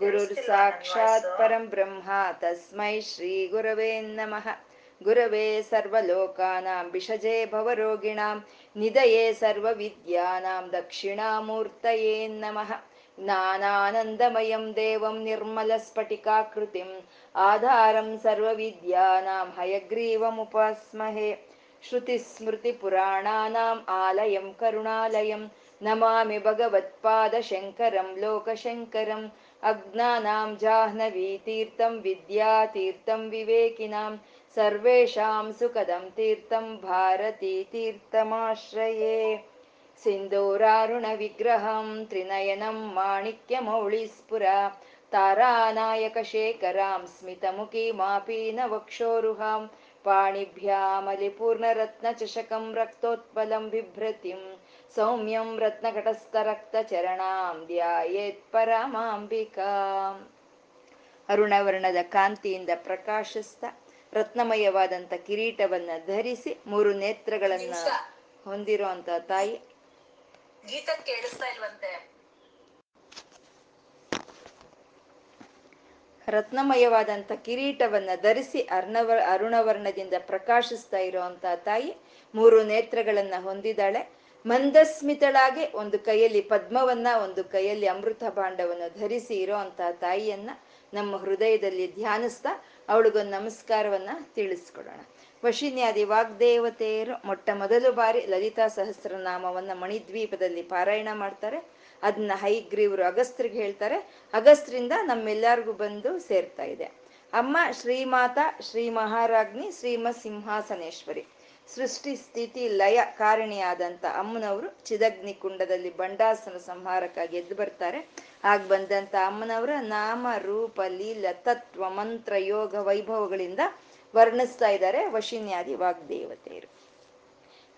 गुरुर्साक्षात् परं ब्रह्मा तस्मै श्रीगुरवे नमः गुरवे सर्वलोकानां विषजे भवरोगिणां निधये सर्वविद्यानां दक्षिणामूर्तये नमः ज्ञानानन्दमयं देवं निर्मलस्फटिकाकृतिम् आधारं सर्वविद्यानां हयग्रीवमुपास्महे श्रुतिस्मृतिपुराणानाम् आलयं करुणालयं नमामि भगवत्पादशङ्करं लोकशङ्करम् अज्ञानां जाह्नवीतीर्थं विद्यातीर्थं विवेकिनां सर्वेषां सुखदं तीर्थं भारतीतीर्थमाश्रये सिन्दूरारुणविग्रहं त्रिनयनं माणिक्यमौळिस्फुरा तारानायकशेखरां स्मितमुखीमापीनवक्षोरुहां पाणिभ्यामलिपूर्णरत्नचषकं रक्तोत्पलं बिभ्रतिं सौम्यं रत्नघटस्थरक्तचरणां ಧ್ಯಾಯೇತ್ ಪರಮಾಂಬಿಕಾಂ ಅರುಣವರ್ಣದ ಕಾಂತಿಯಿಂದ ಪ್ರಕಾಶಿಸ್ತಾ ರತ್ನಮಯವಾದಂಥ ಕಿರೀಟವನ್ನ ಧರಿಸಿ ಮೂರು ನೇತ್ರಗಳನ್ನ ಹೊಂದಿರುವಂತ ತಾಯಿ ಗೀತ ಕೇಳಿಸ್ತಾ ಇಲ್ವಂತೆ ರತ್ನಮಯವಾದಂಥ ಕಿರೀಟವನ್ನ ಧರಿಸಿ ಅರ್ಣವ ಅರುಣವರ್ಣದಿಂದ ಪ್ರಕಾಶಿಸ್ತಾ ಇರುವಂತ ತಾಯಿ ಮೂರು ನೇತ್ರಗಳನ್ನ ಹೊಂದಿದಾಳೆ ಮಂದಸ್ಮಿತಳಾಗಿ ಒಂದು ಕೈಯಲ್ಲಿ ಪದ್ಮವನ್ನ, ಒಂದು ಕೈಯಲ್ಲಿ ಅಮೃತ ಭಾಂಡವನ್ನು ಧರಿಸಿ ಇರೋಂತ ತಾಯಿಯನ್ನ ನಮ್ಮ ಹೃದಯದಲ್ಲಿ ಧ್ಯಾನಿಸ್ತಾ ಅವಳಿಗೊಂದು ನಮಸ್ಕಾರವನ್ನ ತಿಳಿಸ್ಕೊಡೋಣ. ವಶಿನ್ಯಾದಿ ವಾಗ್ದೇವತೆಯರು ಮೊಟ್ಟ ಮೊದಲು ಬಾರಿ ಲಲಿತಾ ಸಹಸ್ರನಾಮವನ್ನ ಮಣಿದ್ವೀಪದಲ್ಲಿ ಪಾರಾಯಣ ಮಾಡ್ತಾರೆ. ಅದನ್ನ ಹೈಗ್ರೀವರು ಅಗಸ್ತ್ರಿಗೆ ಹೇಳ್ತಾರೆ. ಅಗಸ್ತ್ರಿಂದ ನಮ್ಮೆಲ್ಲರಿಗೂ ಬಂದು ಸೇರ್ತಾ ಇದೆ. ಅಮ್ಮ ಶ್ರೀಮಾತಾ, ಶ್ರೀ ಮಹಾರಾಜ್ನಿ ಶ್ರೀಮ ಸಿಂಹಾಸನೇಶ್ವರಿ ಸೃಷ್ಟಿ ಸ್ಥಿತಿ ಲಯ ಕಾರಣಿಯಾದಂಥ ಅಮ್ಮನವರು ಚಿದಗ್ನಿ ಕುಂಡದಲ್ಲಿ ಬಂಡಾಸನ ಸಂಹಾರಕ್ಕಾಗಿ ಎದ್ದು ಬರ್ತಾರೆ. ಆಗ ಬಂದಂತ ಅಮ್ಮನವರ ನಾಮ, ರೂಪ, ಲೀಲ, ತತ್ವ, ಮಂತ್ರ, ಯೋಗ, ವೈಭವಗಳಿಂದ ವರ್ಣಿಸ್ತಾ ಇದ್ದಾರೆ ವಶಿನ್ಯಾದಿ ವಾಗ್ದೇವತೆಯರು.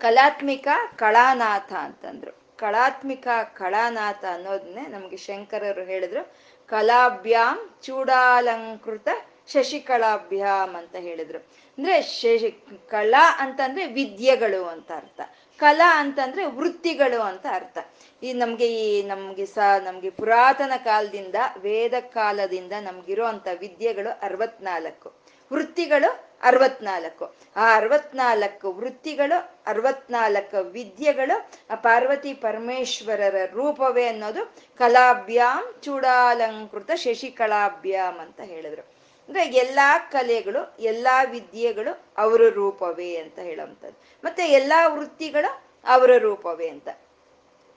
ಕಲಾತ್ಮಿಕ ಕಳಾನಾಥ ಅಂತಂದ್ರು. ಕಳಾತ್ಮಿಕ ಕಳಾನಾಥ ಅನ್ನೋದನ್ನೇ ನಮಗೆ ಶಂಕರರು ಹೇಳಿದ್ರು. ಕಲಾಭ್ಯಾಂ ಚೂಡಾಲಂಕೃತ ಶಶಿಕಲಾಭ್ಯಾಮ್ ಅಂತ ಹೇಳಿದ್ರು. ಅಂದ್ರೆ ಶಶಿ ಕಲಾ ಅಂತಂದ್ರೆ ವಿದ್ಯೆಗಳು ಅಂತ ಅರ್ಥ. ಕಲಾ ಅಂತಂದ್ರೆ ವೃತ್ತಿಗಳು ಅಂತ ಅರ್ಥ. ಈ ನಮ್ಗೆ ಈ ನಮ್ಗೆ ಸ, ನಮ್ಗೆ ಪುರಾತನ ಕಾಲದಿಂದ, ವೇದ ಕಾಲದಿಂದ ನಮ್ಗಿರುವಂತ ವಿದ್ಯೆಗಳು ಅರವತ್ನಾಲ್ಕು. ವೃತ್ತಿಗಳು ಅರವತ್ನಾಲ್ಕು. ಆ ಅರವತ್ನಾಲ್ಕು ವೃತ್ತಿಗಳು, ಅರವತ್ನಾಲ್ಕು ವಿದ್ಯೆಗಳು, ಆ ಪಾರ್ವತಿ ಪರಮೇಶ್ವರರ ರೂಪವೇ ಅನ್ನೋದು ಕಲಾಭ್ಯಾಂ ಚೂಡಾಲಂಕೃತ ಶಶಿಕಲಾಭ್ಯಾಮ್ ಅಂತ ಹೇಳಿದ್ರು. ಅಂದ್ರೆ ಎಲ್ಲಾ ಕಲೆಗಳು, ಎಲ್ಲಾ ವಿದ್ಯೆಗಳು ಅವರ ರೂಪವೇ ಅಂತ ಹೇಳುವಂಥದ್ದು ಮತ್ತೆ ಎಲ್ಲಾ ವೃತ್ತಿಗಳು ಅವರ ರೂಪವೇ ಅಂತ.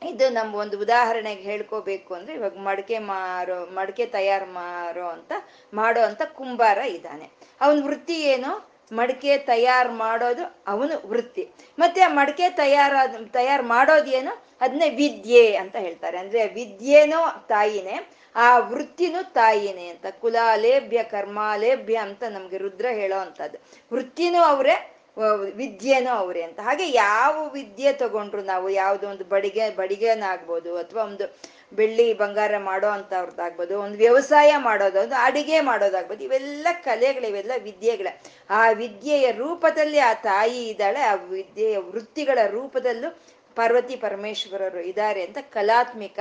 ಇದು ನಮ್ಮ ಒಂದು ಉದಾಹರಣೆಗೆ ಹೇಳ್ಕೋಬೇಕು ಅಂದ್ರೆ ಇವಾಗ ಮಡಕೆ ಮಾರೋ, ಮಡಕೆ ತಯಾರು ಮಾರೋ ಅಂತ, ಮಾಡೋ ಅಂತ ಕುಂಬಾರ ಇದ್ದಾನೆ. ಅವನ ವೃತ್ತಿ ಏನು? ಮಡಕೆ ತಯಾರು ಮಾಡೋದು ಅವನು ವೃತ್ತಿ. ಮತ್ತೆ ಆ ಮಡಕೆ ತಯಾರಾದ ತಯಾರು ಮಾಡೋದೇನು? ಅದನ್ನೇ ವಿದ್ಯೆ ಅಂತ ಹೇಳ್ತಾರೆ. ಅಂದ್ರೆ ವಿದ್ಯೆನೋ ತಾಯಿನೇ, ಆ ವೃತ್ತಿನೂ ತಾಯಿನೇ ಅಂತ. ಕುಲಾಲೇಭ್ಯ ಕರ್ಮಾಲೇಭ್ಯ ಅಂತ ನಮ್ಗೆ ರುದ್ರ ಹೇಳೋ ಅಂತದ್ದು ವೃತ್ತಿನೂ ಅವರೇ ವಿದ್ಯೆನೂ ಅವರೇ ಅಂತ. ಹಾಗೆ ಯಾವ ವಿದ್ಯೆ ತಗೊಂಡ್ರು ನಾವು? ಯಾವುದೋ ಒಂದು ಬಡಿಗೆ, ಬಡಿಗೆನಾಗ್ಬೋದು, ಅಥವಾ ಒಂದು ಬೆಳ್ಳಿ ಬಂಗಾರ ಮಾಡೋ ಅಂಥವ್ರದ್ದಾಗ್ಬೋದು ಒಂದು ವ್ಯವಸಾಯ ಮಾಡೋದು, ಒಂದು ಅಡುಗೆ ಮಾಡೋದಾಗ್ಬೋದು, ಇವೆಲ್ಲ ಕಲೆಗಳು, ಇವೆಲ್ಲ ವಿದ್ಯೆಗಳ. ಆ ವಿದ್ಯೆಯ ರೂಪದಲ್ಲಿ ಆ ತಾಯಿ ಇದ್ದಾಳೆ, ಆ ವಿದ್ಯೆಯ ವೃತ್ತಿಗಳ ರೂಪದಲ್ಲೂ ಪಾರ್ವತಿ ಪರಮೇಶ್ವರರು ಇದ್ದಾರೆ ಅಂತ ಕಲಾತ್ಮಿಕ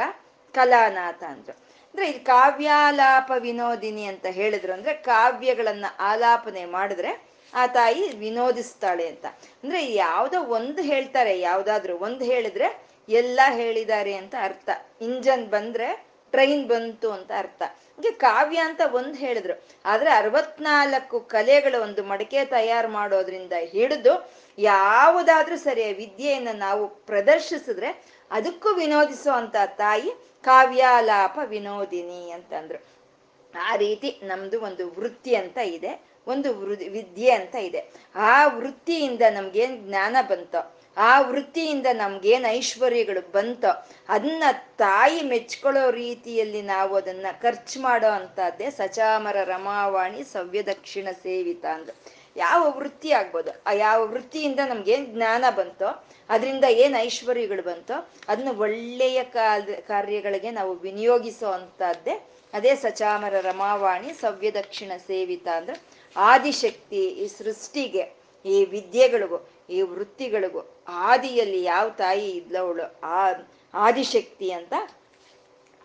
ಕಲಾನಾಥ ಅಂದ್ರು. ಅಂದ್ರೆ ಇಲ್ಲಿ ಕಾವ್ಯಾಲಾಪ ವಿನೋದಿನಿ ಅಂತ ಹೇಳಿದ್ರು ಅಂದ್ರೆ ಕಾವ್ಯಗಳನ್ನ ಆಲಾಪನೆ ಮಾಡಿದ್ರೆ ಆ ತಾಯಿ ವಿನೋದಿಸ್ತಾಳೆ ಅಂತ. ಅಂದ್ರೆ ಯಾವುದೋ ಒಂದು ಹೇಳ್ತಾರೆ, ಯಾವ್ದಾದ್ರು ಒಂದು ಹೇಳಿದ್ರೆ ಎಲ್ಲ ಹೇಳಿದ್ದಾರೆ ಅಂತ ಅರ್ಥ. ಇಂಜನ್ ಬಂದ್ರೆ ಟ್ರೈನ್ ಬಂತು ಅಂತ ಅರ್ಥ. ಹಂಗೆ ಕಾವ್ಯ ಅಂತ ಒಂದು ಹೇಳಿದ್ರು. ಆದ್ರೆ ಅರವತ್ನಾಲ್ಕು ಕಲೆಗಳು ಒಂದು ಮಡಕೆ ತಯಾರು ಮಾಡೋದ್ರಿಂದ ಹಿಡಿದು ಯಾವುದಾದ್ರೂ ಸರಿ ವಿದ್ಯೆಯನ್ನ ನಾವು ಪ್ರದರ್ಶಿಸಿದ್ರೆ ಅದಕ್ಕೂ ವಿನೋದಿಸುವಂತ ತಾಯಿ ಕಾವ್ಯಾಲಾಪ ವಿನೋದಿನಿ ಅಂತಂದ್ರು. ಆ ರೀತಿ ನಮ್ದು ಒಂದು ವೃತ್ತಿ ಅಂತ ಇದೆ. ಒಂದು ವೃ, ವಿದ್ಯೆ ಅಂತ ಇದೆ. ಆ ವೃತ್ತಿಯಿಂದ ನಮ್ಗೇನ್ ಜ್ಞಾನ ಬಂತೋ? ಆ ವೃತ್ತಿಯಿಂದ ನಮ್ಗೇನು ಐಶ್ವರ್ಯಗಳು ಬಂತೋ ಅದನ್ನ ತಾಯಿ ಮೆಚ್ಕೊಳ್ಳೋ ರೀತಿಯಲ್ಲಿ ನಾವು ಅದನ್ನ ಖರ್ಚು ಮಾಡೋ ಅಂತದ್ದೇ ಸಚಾಮರ ರಮಾವಾಣಿ ಸವ್ಯ ದಕ್ಷಿಣ ಸೇವಿತ ಯಾವ ವೃತ್ತಿ ಆಗ್ಬೋದು? ಆ ಯಾವ ವೃತ್ತಿಯಿಂದ ನಮ್ಗೇನ್ ಜ್ಞಾನ ಬಂತೋ, ಅದರಿಂದ ಏನ್ ಐಶ್ವರ್ಯಗಳು ಬಂತೋ ಅದನ್ನ ಒಳ್ಳೆಯ ಕಾರ್ಯಗಳಿಗೆ ನಾವು ವಿನಿಯೋಗಿಸೋ ಅಂತದ್ದೇ ಅದೇ ಸಚಾಮರ ರಮಾವಾಣಿ ಸವ್ಯ ದಕ್ಷಿಣ ಸೇವಿತ ಅಂದ್ರೆ ಆದಿಶಕ್ತಿ ಈ ಸೃಷ್ಟಿಗೆ ಈ ವಿದ್ಯೆಗಳಿಗೂ ಈ ವೃತ್ತಿಗಳಿಗೂ ಆದಿಯಲ್ಲಿ ಯಾವ ತಾಯಿ ಇದ್ಲವಳು ಆ ಆದಿಶಕ್ತಿ ಅಂತ?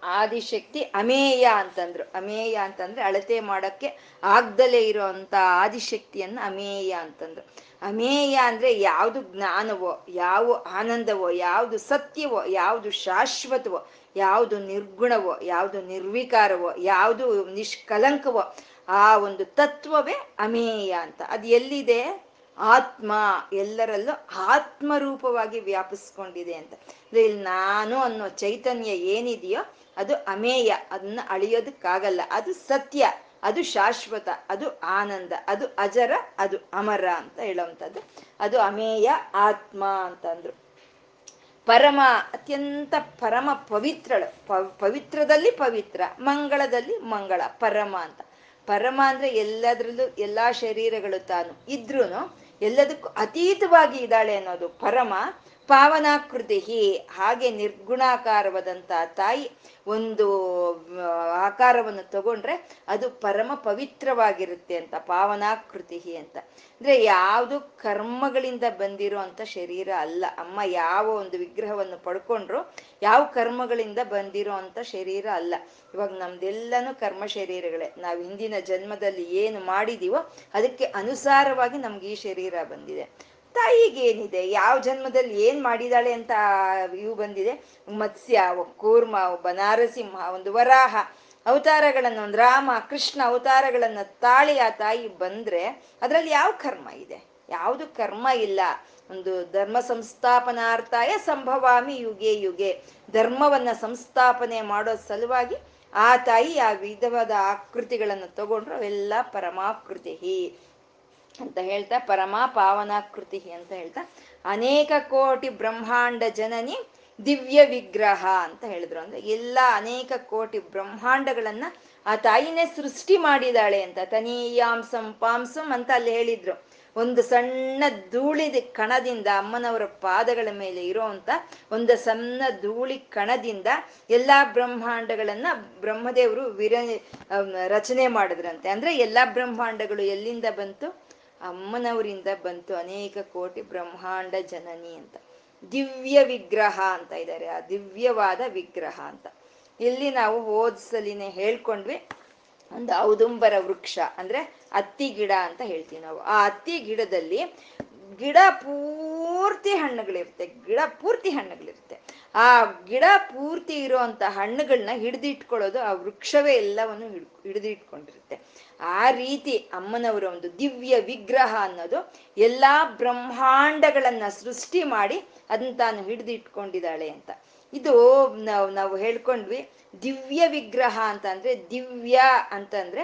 ಆದಿಶಕ್ತಿ ಅಮೇಯ ಅಂತಂದ್ರು. ಅಮೇಯ ಅಂತಂದ್ರೆ ಅಳತೆ ಮಾಡಕ್ಕೆ ಆಗ್ದಲೇ ಇರೋಂಥ ಆದಿಶಕ್ತಿಯನ್ನು ಅಮೇಯ ಅಂತಂದ್ರು. ಅಮೇಯ ಅಂದ್ರೆ ಯಾವುದು ಜ್ಞಾನವೋ, ಯಾವ ಆನಂದವೋ, ಯಾವುದು ಸತ್ಯವೋ, ಯಾವುದು ಶಾಶ್ವತವೋ, ಯಾವುದು ನಿರ್ಗುಣವೋ, ಯಾವುದು ನಿರ್ವಿಕಾರವೋ, ಯಾವುದು ನಿಷ್ಕಲಂಕವೋ ಆ ಒಂದು ತತ್ವವೇ ಅಮೇಯ ಅಂತ. ಅದು ಎಲ್ಲಿದೆ? ಆತ್ಮ ಎಲ್ಲರಲ್ಲೂ ಆತ್ಮರೂಪವಾಗಿ ವ್ಯಾಪಿಸ್ಕೊಂಡಿದೆ ಅಂತ. ಅಂದ್ರೆ ಇಲ್ಲಿ ನಾನು ಅನ್ನೋ ಚೈತನ್ಯ ಏನಿದೆಯೋ ಅದು ಅಮೇಯ, ಅದನ್ನ ಅಳಿಯೋದಕ್ಕಾಗಲ್ಲ. ಅದು ಸತ್ಯ, ಅದು ಶಾಶ್ವತ, ಅದು ಆನಂದ, ಅದು ಅಜರ, ಅದು ಅಮರ ಅಂತ ಹೇಳುವಂಥದ್ದು. ಅದು ಅಮೇಯ ಆತ್ಮ ಅಂತಂದ್ರು. ಪರಮ, ಅತ್ಯಂತ ಪರಮ ಪವಿತ್ರಳು. ಪವಿತ್ರದಲ್ಲಿ ಪವಿತ್ರ, ಮಂಗಳದಲ್ಲಿ ಮಂಗಳ, ಪರಮ ಅಂತ. ಪರಮ ಅಂದ್ರೆ ಎಲ್ಲದ್ರಲ್ಲೂ, ಎಲ್ಲಾ ಶರೀರಗಳು ತಾನು ಇದ್ರೂ ಎಲ್ಲದಕ್ಕೂ ಅತೀತವಾಗಿ ಇದ್ದಾಳೆ ಅನ್ನೋದು ಪರಮ. ಪಾವನಾಕೃತಿ ಹಾಗೆ ನಿರ್ಗುಣಾಕಾರವಾದಂತ ತಾಯಿ ಒಂದು ಆಕಾರವನ್ನು ತಗೊಂಡ್ರೆ ಅದು ಪರಮ ಪವಿತ್ರವಾಗಿರುತ್ತೆ ಅಂತ ಪಾವನಾಕೃತಿ ಅಂತ. ಅಂದ್ರೆ ಯಾವುದು ಕರ್ಮಗಳಿಂದ ಬಂದಿರೋ ಅಂತ ಶರೀರ ಅಲ್ಲ. ಅಮ್ಮ ಯಾವ ಒಂದು ವಿಗ್ರಹವನ್ನು ಪಡ್ಕೊಂಡ್ರು ಯಾವ ಕರ್ಮಗಳಿಂದ ಬಂದಿರೋ ಅಂತ ಶರೀರ ಅಲ್ಲ. ಇವಾಗ ನಮ್ದೆಲ್ಲನೂ ಕರ್ಮ ಶರೀರಗಳೇ. ನಾವು ಹಿಂದಿನ ಜನ್ಮದಲ್ಲಿ ಏನು ಮಾಡಿದೀವೋ ಅದಕ್ಕೆ ಅನುಸಾರವಾಗಿ ನಮ್ಗೆ ಈ ಶರೀರ ಬಂದಿದೆ. ತಾಯಿಗೆ ಏನಿದೆ ಯಾವ ಜನ್ಮದಲ್ಲಿ ಏನ್ ಮಾಡಿದಾಳೆ ಅಂತ ಇವು ಬಂದಿದೆ. ಮತ್ಸ್ಯ, ಕೂರ್ಮ ಒಬ್ಬ ನಾರಸಿಂಹ ಒಂದು ವರಾಹ ಅವತಾರಗಳನ್ನ, ಒಂದು ರಾಮ, ಕೃಷ್ಣ ಅವತಾರಗಳನ್ನ ತಾಳಿ ಆ ತಾಯಿ ಬಂದ್ರೆ ಅದ್ರಲ್ಲಿ ಯಾವ ಕರ್ಮ ಇದೆ? ಯಾವುದು ಕರ್ಮ ಇಲ್ಲ. ಒಂದು ಧರ್ಮ ಸಂಸ್ಥಾಪನಾರ್ಥಾಯ ಸಂಭವಾಮಿ ಯುಗೆ ಯುಗೆ. ಧರ್ಮವನ್ನ ಸಂಸ್ಥಾಪನೆ ಮಾಡೋ ಸಲುವಾಗಿ ಆ ತಾಯಿ ಆ ವಿಧವಾದ ಆಕೃತಿಗಳನ್ನು ತಗೊಂಡ್ರು ಅವೆಲ್ಲ ಪರಮಾಕೃತಿ ಅಂತ ಹೇಳ್ತಾ, ಪರಮ ಪಾವನಾಕೃತಿ ಅಂತ ಹೇಳ್ತಾ, ಅನೇಕ ಕೋಟಿ ಬ್ರಹ್ಮಾಂಡ ಜನನಿ ದಿವ್ಯ ವಿಗ್ರಹ ಅಂತ ಹೇಳಿದ್ರು. ಅಂದ್ರೆ ಎಲ್ಲ ಅನೇಕ ಕೋಟಿ ಬ್ರಹ್ಮಾಂಡಗಳನ್ನ ಆ ತಾಯಿನೇ ಸೃಷ್ಟಿ ಮಾಡಿದಾಳೆ ಅಂತ, ತನೀಯಾಂಸಂ ಪಾಂಸಂ ಅಂತ ಅಲ್ಲಿ ಹೇಳಿದ್ರು. ಒಂದು ಸಣ್ಣ ಧೂಳಿದ ಕಣದಿಂದ, ಅಮ್ಮನವರ ಪಾದಗಳ ಮೇಲೆ ಇರೋಂತ ಒಂದು ಸಣ್ಣ ಧೂಳಿ ಕಣದಿಂದ ಎಲ್ಲಾ ಬ್ರಹ್ಮಾಂಡಗಳನ್ನ ಬ್ರಹ್ಮದೇವರು ವಿರ ರಚನೆ ಮಾಡಿದ್ರಂತೆ. ಅಂದ್ರೆ ಎಲ್ಲಾ ಬ್ರಹ್ಮಾಂಡಗಳು ಎಲ್ಲಿಂದ ಬಂತು? ಅಮ್ಮನವರಿಂದ ಬಂತು ಅನೇಕ ಕೋಟಿ ಬ್ರಹ್ಮಾಂಡ ಜನನಿ ಅಂತ. ದಿವ್ಯ ವಿಗ್ರಹ ಅಂತ ಇದ್ದಾರೆ ಆ ದಿವ್ಯವಾದ ವಿಗ್ರಹ ಅಂತ. ಇಲ್ಲಿ ನಾವು ಓದ್ಸಲಿನೇ ಹೇಳ್ಕೊಂಡ್ವಿ, ಒಂದು ಔದುಂಬರ ವೃಕ್ಷ, ಅಂದ್ರೆ ಹತ್ತಿ ಗಿಡ ಅಂತ ಹೇಳ್ತೀವಿ ನಾವು. ಆ ಹತ್ತಿ ಗಿಡದಲ್ಲಿ ಗಿಡ ಪೂರ್ತಿ ಹಣ್ಣುಗಳಿರುತ್ತೆ, ಗಿಡ ಪೂರ್ತಿ ಹಣ್ಣುಗಳಿರುತ್ತೆ. ಆ ಗಿಡ ಪೂರ್ತಿ ಇರುವಂತ ಹಣ್ಣುಗಳನ್ನ ಹಿಡಿದಿಟ್ಕೊಳ್ಳೋದು ಆ ವೃಕ್ಷವೇ ಎಲ್ಲವನ್ನು ಹಿಡ್, ಹಿಡಿದಿಟ್ಕೊಂಡಿರುತ್ತೆ. ಆ ರೀತಿ ಅಮ್ಮನವರ ಒಂದು ದಿವ್ಯ ವಿಗ್ರಹ ಅನ್ನೋದು ಎಲ್ಲಾ ಬ್ರಹ್ಮಾಂಡಗಳನ್ನ ಸೃಷ್ಟಿ ಮಾಡಿ ಅದನ್ನ ತಾನು ಹಿಡಿದಿಟ್ಕೊಂಡಿದ್ದಾಳೆ ಅಂತ. ಇದು ನಾವು ನಾವು ಹೇಳ್ಕೊಂಡ್ವಿ ದಿವ್ಯ ವಿಗ್ರಹ ಅಂತ ಅಂದ್ರೆ ದಿವ್ಯ ಅಂತಂದ್ರೆ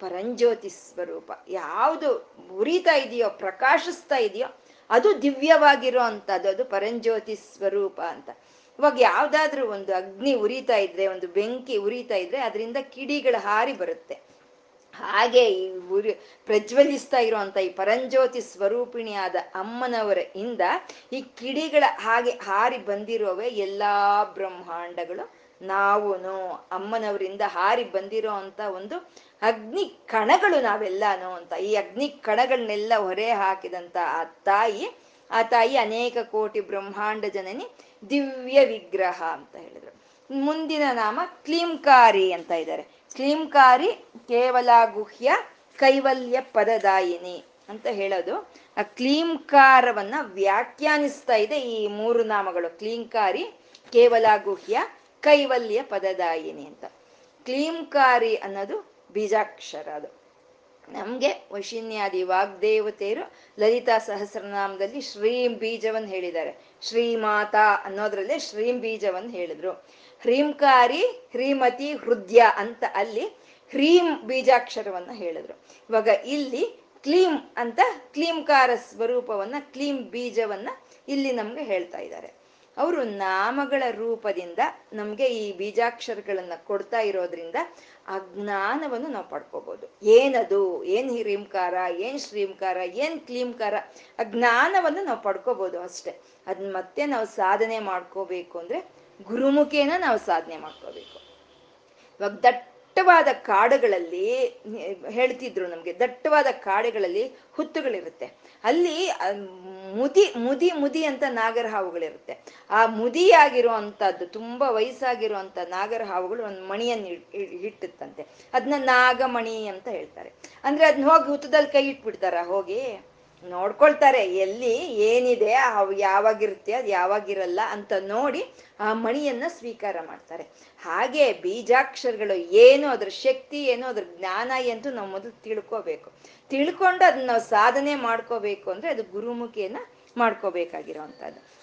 ಪರಂಜ್ಯೋತಿ ಸ್ವರೂಪ. ಯಾವುದು ಉರಿತಾ ಇದೆಯೋ, ಪ್ರಕಾಶಿಸ್ತಾ ಇದೆಯೋ ಅದು ದಿವ್ಯವಾಗಿರೋ ಅಂತದ್ದು, ಅದು ಪರಂಜ್ಯೋತಿ ಸ್ವರೂಪ ಅಂತ. ಇವಾಗ ಯಾವ್ದಾದ್ರೂ ಒಂದು ಅಗ್ನಿ ಉರಿತಾ ಇದ್ರೆ, ಒಂದು ಬೆಂಕಿ ಉರಿತಾ ಇದ್ರೆ ಅದರಿಂದ ಕಿಡಿಗಳು ಹಾರಿ ಬರುತ್ತೆ. ಹಾಗೆ ಈ ಉರಿ ಪ್ರಜ್ವಲಿಸ್ತಾ ಇರುವಂತ ಈ ಪರಂಜ್ಯೋತಿ ಸ್ವರೂಪಿಣಿಯಾದ ಅಮ್ಮನವರ ಇಂದ ಈ ಕಿಡಿಗಳ ಹಾಗೆ ಹಾರಿ ಬಂದಿರೋವೇ ಎಲ್ಲಾ ಬ್ರಹ್ಮಾಂಡಗಳು. ನಾವುನು ಅಮ್ಮನವರಿಂದ ಹಾರಿ ಬಂದಿರೋ ಅಂತ ಒಂದು ಅಗ್ನಿ ಕಣಗಳು ನಾವೆಲ್ಲಾನು ಅಂತ. ಈ ಅಗ್ನಿ ಕಣಗಳನ್ನೆಲ್ಲ ಹೊರೆ ಹಾಕಿದಂತ ಆ ತಾಯಿ ಆ ತಾಯಿ ಅನೇಕ ಕೋಟಿ ಬ್ರಹ್ಮಾಂಡ ಜನನಿ ದಿವ್ಯ ವಿಗ್ರಹ ಅಂತ ಹೇಳಿದ್ರು. ಮುಂದಿನ ನಾಮ ಕ್ಲೀಂಕಾರಿ ಅಂತ ಇದ್ದಾರೆ. ಕ್ಲೀಂಕಾರಿ ಕೇವಲ ಗುಹ್ಯ, ಕೈವಲ್ಯ ಪದದಾಯಿನಿ ಅಂತ ಹೇಳೋದು. ಆ ಕ್ಲೀಂಕಾರವನ್ನ ವ್ಯಾಖ್ಯಾನಿಸ್ತಾ ಇದೆ ಈ ಮೂರು ನಾಮಗಳು. ಕ್ಲೀಂಕಾರಿ, ಕೇವಲ ಗುಹ್ಯ, ಕೈವಲ್ಯ ಪದದಾಯಿನಿ ಅಂತ. ಕ್ಲೀಂಕಾರಿ ಅನ್ನೋದು ಬೀಜಾಕ್ಷರ ಅದು. ನಮ್ಗೆ ವಶಿನ್ಯಾದಿ ವಾಗ್ದೇವತೆಯರು ಲಲಿತಾ ಸಹಸ್ರನಾಮದಲ್ಲಿ ಶ್ರೀಂ ಬೀಜವನ್ನು ಹೇಳಿದ್ದಾರೆ. ಶ್ರೀಮಾತಾ ಅನ್ನೋದ್ರಲ್ಲೇ ಶ್ರೀಂ ಬೀಜವನ್ನು ಹೇಳಿದ್ರು. ಹ್ರೀಂಕಾರಿ, ಹ್ರೀಮತಿ, ಹೃದಯ ಅಂತ ಅಲ್ಲಿ ಹ್ರೀಂ ಬೀಜಾಕ್ಷರವನ್ನ ಹೇಳಿದ್ರು. ಇವಾಗ ಇಲ್ಲಿ ಕ್ಲೀಂ ಅಂತ ಕ್ಲೀಂಕಾರ ಸ್ವರೂಪವನ್ನ, ಕ್ಲೀಂ ಬೀಜವನ್ನ ಇಲ್ಲಿ ನಮ್ಗೆ ಹೇಳ್ತಾ ಇದ್ದಾರೆ. ಅವರು ನಾಮಗಳ ರೂಪದಿಂದ ನಮಗೆ ಈ ಬೀಜಾಕ್ಷರಗಳನ್ನ ಕೊಡ್ತಾ ಇರೋದ್ರಿಂದ ಆ ಜ್ಞಾನವನ್ನು ನಾವು ಪಡ್ಕೋಬಹುದು ಏನದು? ಏನ್ ಹಿರೀಂಕಾರ? ಏನ್ ಶ್ರೀಂಕಾರ? ಏನ್ ಕ್ಲೀಂಕಾರ? ಆ ಜ್ಞಾನವನ್ನು ನಾವು ಪಡ್ಕೋಬಹುದು ಅಷ್ಟೇ. ಅದನ್ನ ಮತ್ತೆ ನಾವು ಸಾಧನೆ ಮಾಡ್ಕೋಬೇಕು ಅಂದ್ರೆ ಗುರುಮುಖೇನ ನಾವು ಸಾಧನೆ ಮಾಡ್ಕೋಬೇಕು. ಇವಾಗ ದಟ್ಟವಾದ ಕಾಡುಗಳಲ್ಲಿ, ಹೇಳ್ತಿದ್ರು ನಮ್ಗೆ, ದಟ್ಟವಾದ ಕಾಡುಗಳಲ್ಲಿ ಹುತ್ತುಗಳಿರುತ್ತೆ. ಅಲ್ಲಿ ಮುದಿ ಮುದಿ ಮುದಿ ಅಂತ ನಾಗರ ಹಾವುಗಳಿರುತ್ತೆ. ಆ ಮುದಿಯಾಗಿರೋ ಅಂತದ್ದು ತುಂಬಾ ವಯಸ್ಸಾಗಿರುವಂತ ನಾಗರ ಹಾವುಗಳು ಒಂದು ಮಣಿಯನ್ನು ಇಟ್ಟುತ್ತಂತೆ. ಅದನ್ನ ನಾಗಮಣಿ ಅಂತ ಹೇಳ್ತಾರೆ. ಅಂದ್ರೆ ಅದನ್ನ ಹೋಗಿ ಹುತ್ತದಲ್ಲಿ ಕೈ ಇಟ್ಬಿಡ್ತಾರ, ಹೋಗಿ? ನೋಡ್ಕೊಳ್ತಾರೆ, ಎಲ್ಲಿ ಏನಿದೆ, ಅವು ಯಾವಾಗಿರುತ್ತೆ, ಅದು ಯಾವಾಗಿರಲ್ಲ ಅಂತ ನೋಡಿ ಆ ಮಣಿಯನ್ನ ಸ್ವೀಕಾರ ಮಾಡ್ತಾರೆ. ಹಾಗೆ ಬೀಜಾಕ್ಷರಗಳು ಏನು, ಅದ್ರ ಶಕ್ತಿ ಏನು, ಅದ್ರ ಜ್ಞಾನ ಎಂದು ನಾವು ಮೊದಲು ತಿಳ್ಕೋಬೇಕು. ತಿಳ್ಕೊಂಡು ಅದನ್ನ ನಾವು ಸಾಧನೆ ಮಾಡ್ಕೋಬೇಕು ಅಂದ್ರೆ ಅದು ಗುರುಮುಖಿಯನ್ನ ಮಾಡ್ಕೋಬೇಕಾಗಿರೋವಂಥದ್ದು.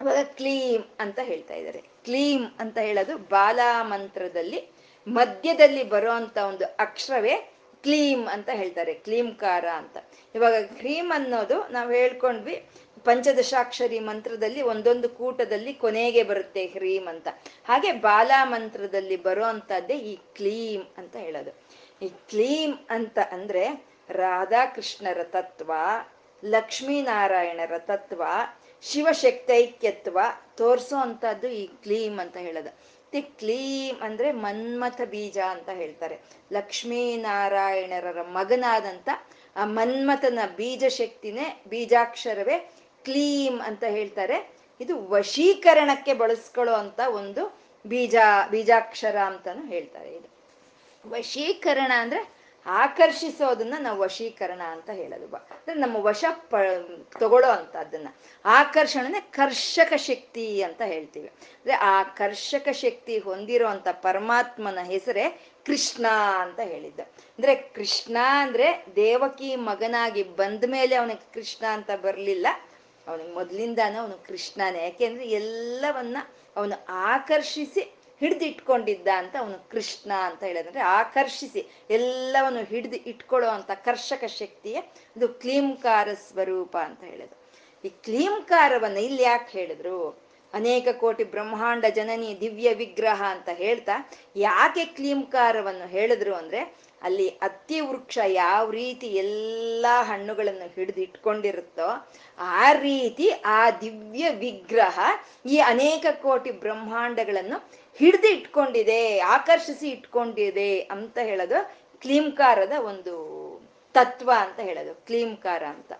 ಅವಾಗ ಕ್ಲೀಮ್ ಅಂತ ಹೇಳ್ತಾ ಇದ್ದಾರೆ. ಕ್ಲೀಮ್ ಅಂತ ಹೇಳೋದು ಬಾಲಾ ಮಂತ್ರದಲ್ಲಿ ಮಧ್ಯದಲ್ಲಿ ಬರೋ ಒಂದು ಅಕ್ಷರವೇ ಕ್ಲೀಮ್ ಅಂತ ಹೇಳ್ತಾರೆ, ಕ್ಲೀಮ್ಕಾರ ಅಂತ. ಇವಾಗ ಕ್ರೀಮ್ ಅನ್ನೋದು ನಾವು ಹೇಳ್ಕೊಂಡ್ವಿ, ಪಂಚದಶಾಕ್ಷರಿ ಮಂತ್ರದಲ್ಲಿ ಒಂದೊಂದು ಕೂಟದಲ್ಲಿ ಕೊನೆಗೆ ಬರುತ್ತೆ ಹ್ರೀಮ್ ಅಂತ. ಹಾಗೆ ಬಾಲಾ ಮಂತ್ರದಲ್ಲಿ ಬರೋ ಈ ಕ್ಲೀಮ್ ಅಂತ ಹೇಳೋದು. ಈ ಕ್ಲೀಮ್ ಅಂತ ಅಂದ್ರೆ ರಾಧಾಕೃಷ್ಣರ ತತ್ವ, ಲಕ್ಷ್ಮೀನಾರಾಯಣರ ತತ್ವ, ಶಿವಶಕ್ತೈಕ್ಯತ್ವ ತೋರಿಸೋ ಅಂತದ್ದು ಈ ಕ್ಲೀಮ್ ಅಂತ ಹೇಳೋದು. ಮತ್ತೆ ಕ್ಲೀಮ್ ಅಂದ್ರೆ ಮನ್ಮಥ ಬೀಜ ಅಂತ ಹೇಳ್ತಾರೆ. ಲಕ್ಷ್ಮೀನಾರಾಯಣರ ಮಗನಾದಂತ ಆ ಮನ್ಮಥನ ಬೀಜ ಶಕ್ತಿನೇ ಬೀಜಾಕ್ಷರವೇ ಕ್ಲೀಮ್ ಅಂತ ಹೇಳ್ತಾರೆ. ಇದು ವಶೀಕರಣಕ್ಕೆ ಬಳಸ್ಕೊಳ್ಳೋ ಅಂತ ಒಂದು ಬೀಜ, ಬೀಜಾಕ್ಷರ ಅಂತಾನು ಹೇಳ್ತಾರೆ ಇದು. ವಶೀಕರಣ ಅಂದ್ರೆ ಆಕರ್ಷಿಸೋದನ್ನ ನಾವು ವಶೀಕರಣ ಅಂತ ಹೇಳೋದು. ಅಂದ್ರೆ ನಮ್ಮ ವಶ ಪ ತಗೊಳ್ಳೋ ಅಂತದನ್ನ ಆಕರ್ಷಣೆ ಕರ್ಷಕ ಶಕ್ತಿ ಅಂತ ಹೇಳ್ತೀವಿ. ಅಂದ್ರೆ ಆ ಕರ್ಷಕ ಶಕ್ತಿ ಹೊಂದಿರೋ ಅಂತ ಪರಮಾತ್ಮನ ಹೆಸರೇ ಕೃಷ್ಣ ಅಂತ ಹೇಳಿದ್ದ. ಅಂದ್ರೆ ಕೃಷ್ಣ ಅಂದ್ರೆ ದೇವಕಿ ಮಗನಾಗಿ ಬಂದ ಮೇಲೆ ಅವನಿಗೆ ಕೃಷ್ಣ ಅಂತ ಬರ್ಲಿಲ್ಲ. ಅವನಿಗೆ ಮೊದ್ಲಿಂದಾನು ಅವನು ಕೃಷ್ಣನೇ. ಯಾಕೆಂದ್ರೆ ಎಲ್ಲವನ್ನ ಅವನು ಆಕರ್ಷಿಸಿ ಹಿಡ್ದಿಟ್ಕೊಂಡಿದ್ದ ಅಂತ ಅವನು ಕೃಷ್ಣ ಅಂತ ಹೇಳಿದ್ರೆ ಆಕರ್ಷಿಸಿ, ಎಲ್ಲವನ್ನು ಹಿಡಿದು ಇಟ್ಕೊಳ್ಳೋ ಅಂತ ಕರ್ಷಕ ಶಕ್ತಿಯ ಇದು ಕ್ಲೀಂಕಾರ ಸ್ವರೂಪ ಅಂತ ಹೇಳಿದ್ರು ಈ ಕ್ಲೀಂಕಾರವನ್ನ ಇಲ್ಲಿ ಯಾಕೆ ಹೇಳಿದ್ರು? ಅನೇಕ ಕೋಟಿ ಬ್ರಹ್ಮಾಂಡ ಜನನಿ ದಿವ್ಯ ವಿಗ್ರಹ ಅಂತ ಹೇಳ್ತಾ ಯಾಕೆ ಕ್ಲೀಂಕಾರವನ್ನು ಹೇಳಿದ್ರು ಅಂದ್ರೆ ಅಲ್ಲಿ ಅತ್ತಿ ವೃಕ್ಷ ಯಾವ ರೀತಿ ಎಲ್ಲ ಹಣ್ಣುಗಳನ್ನು ಹಿಡಿದು ಇಟ್ಕೊಂಡಿರುತ್ತೋ ಆ ರೀತಿ ಆ ದಿವ್ಯ ವಿಗ್ರಹ ಈ ಅನೇಕ ಕೋಟಿ ಬ್ರಹ್ಮಾಂಡಗಳನ್ನು ಹಿಡ್ದು ಇಟ್ಕೊಂಡಿದೆ, ಆಕರ್ಷಿಸಿ ಇಟ್ಕೊಂಡಿದೆ ಅಂತ ಹೇಳೋದು ಕ್ಲೀಂಕಾರದ ಒಂದು ತತ್ವ ಅಂತ ಹೇಳೋದು ಕ್ಲೀಂಕಾರ ಅಂತ.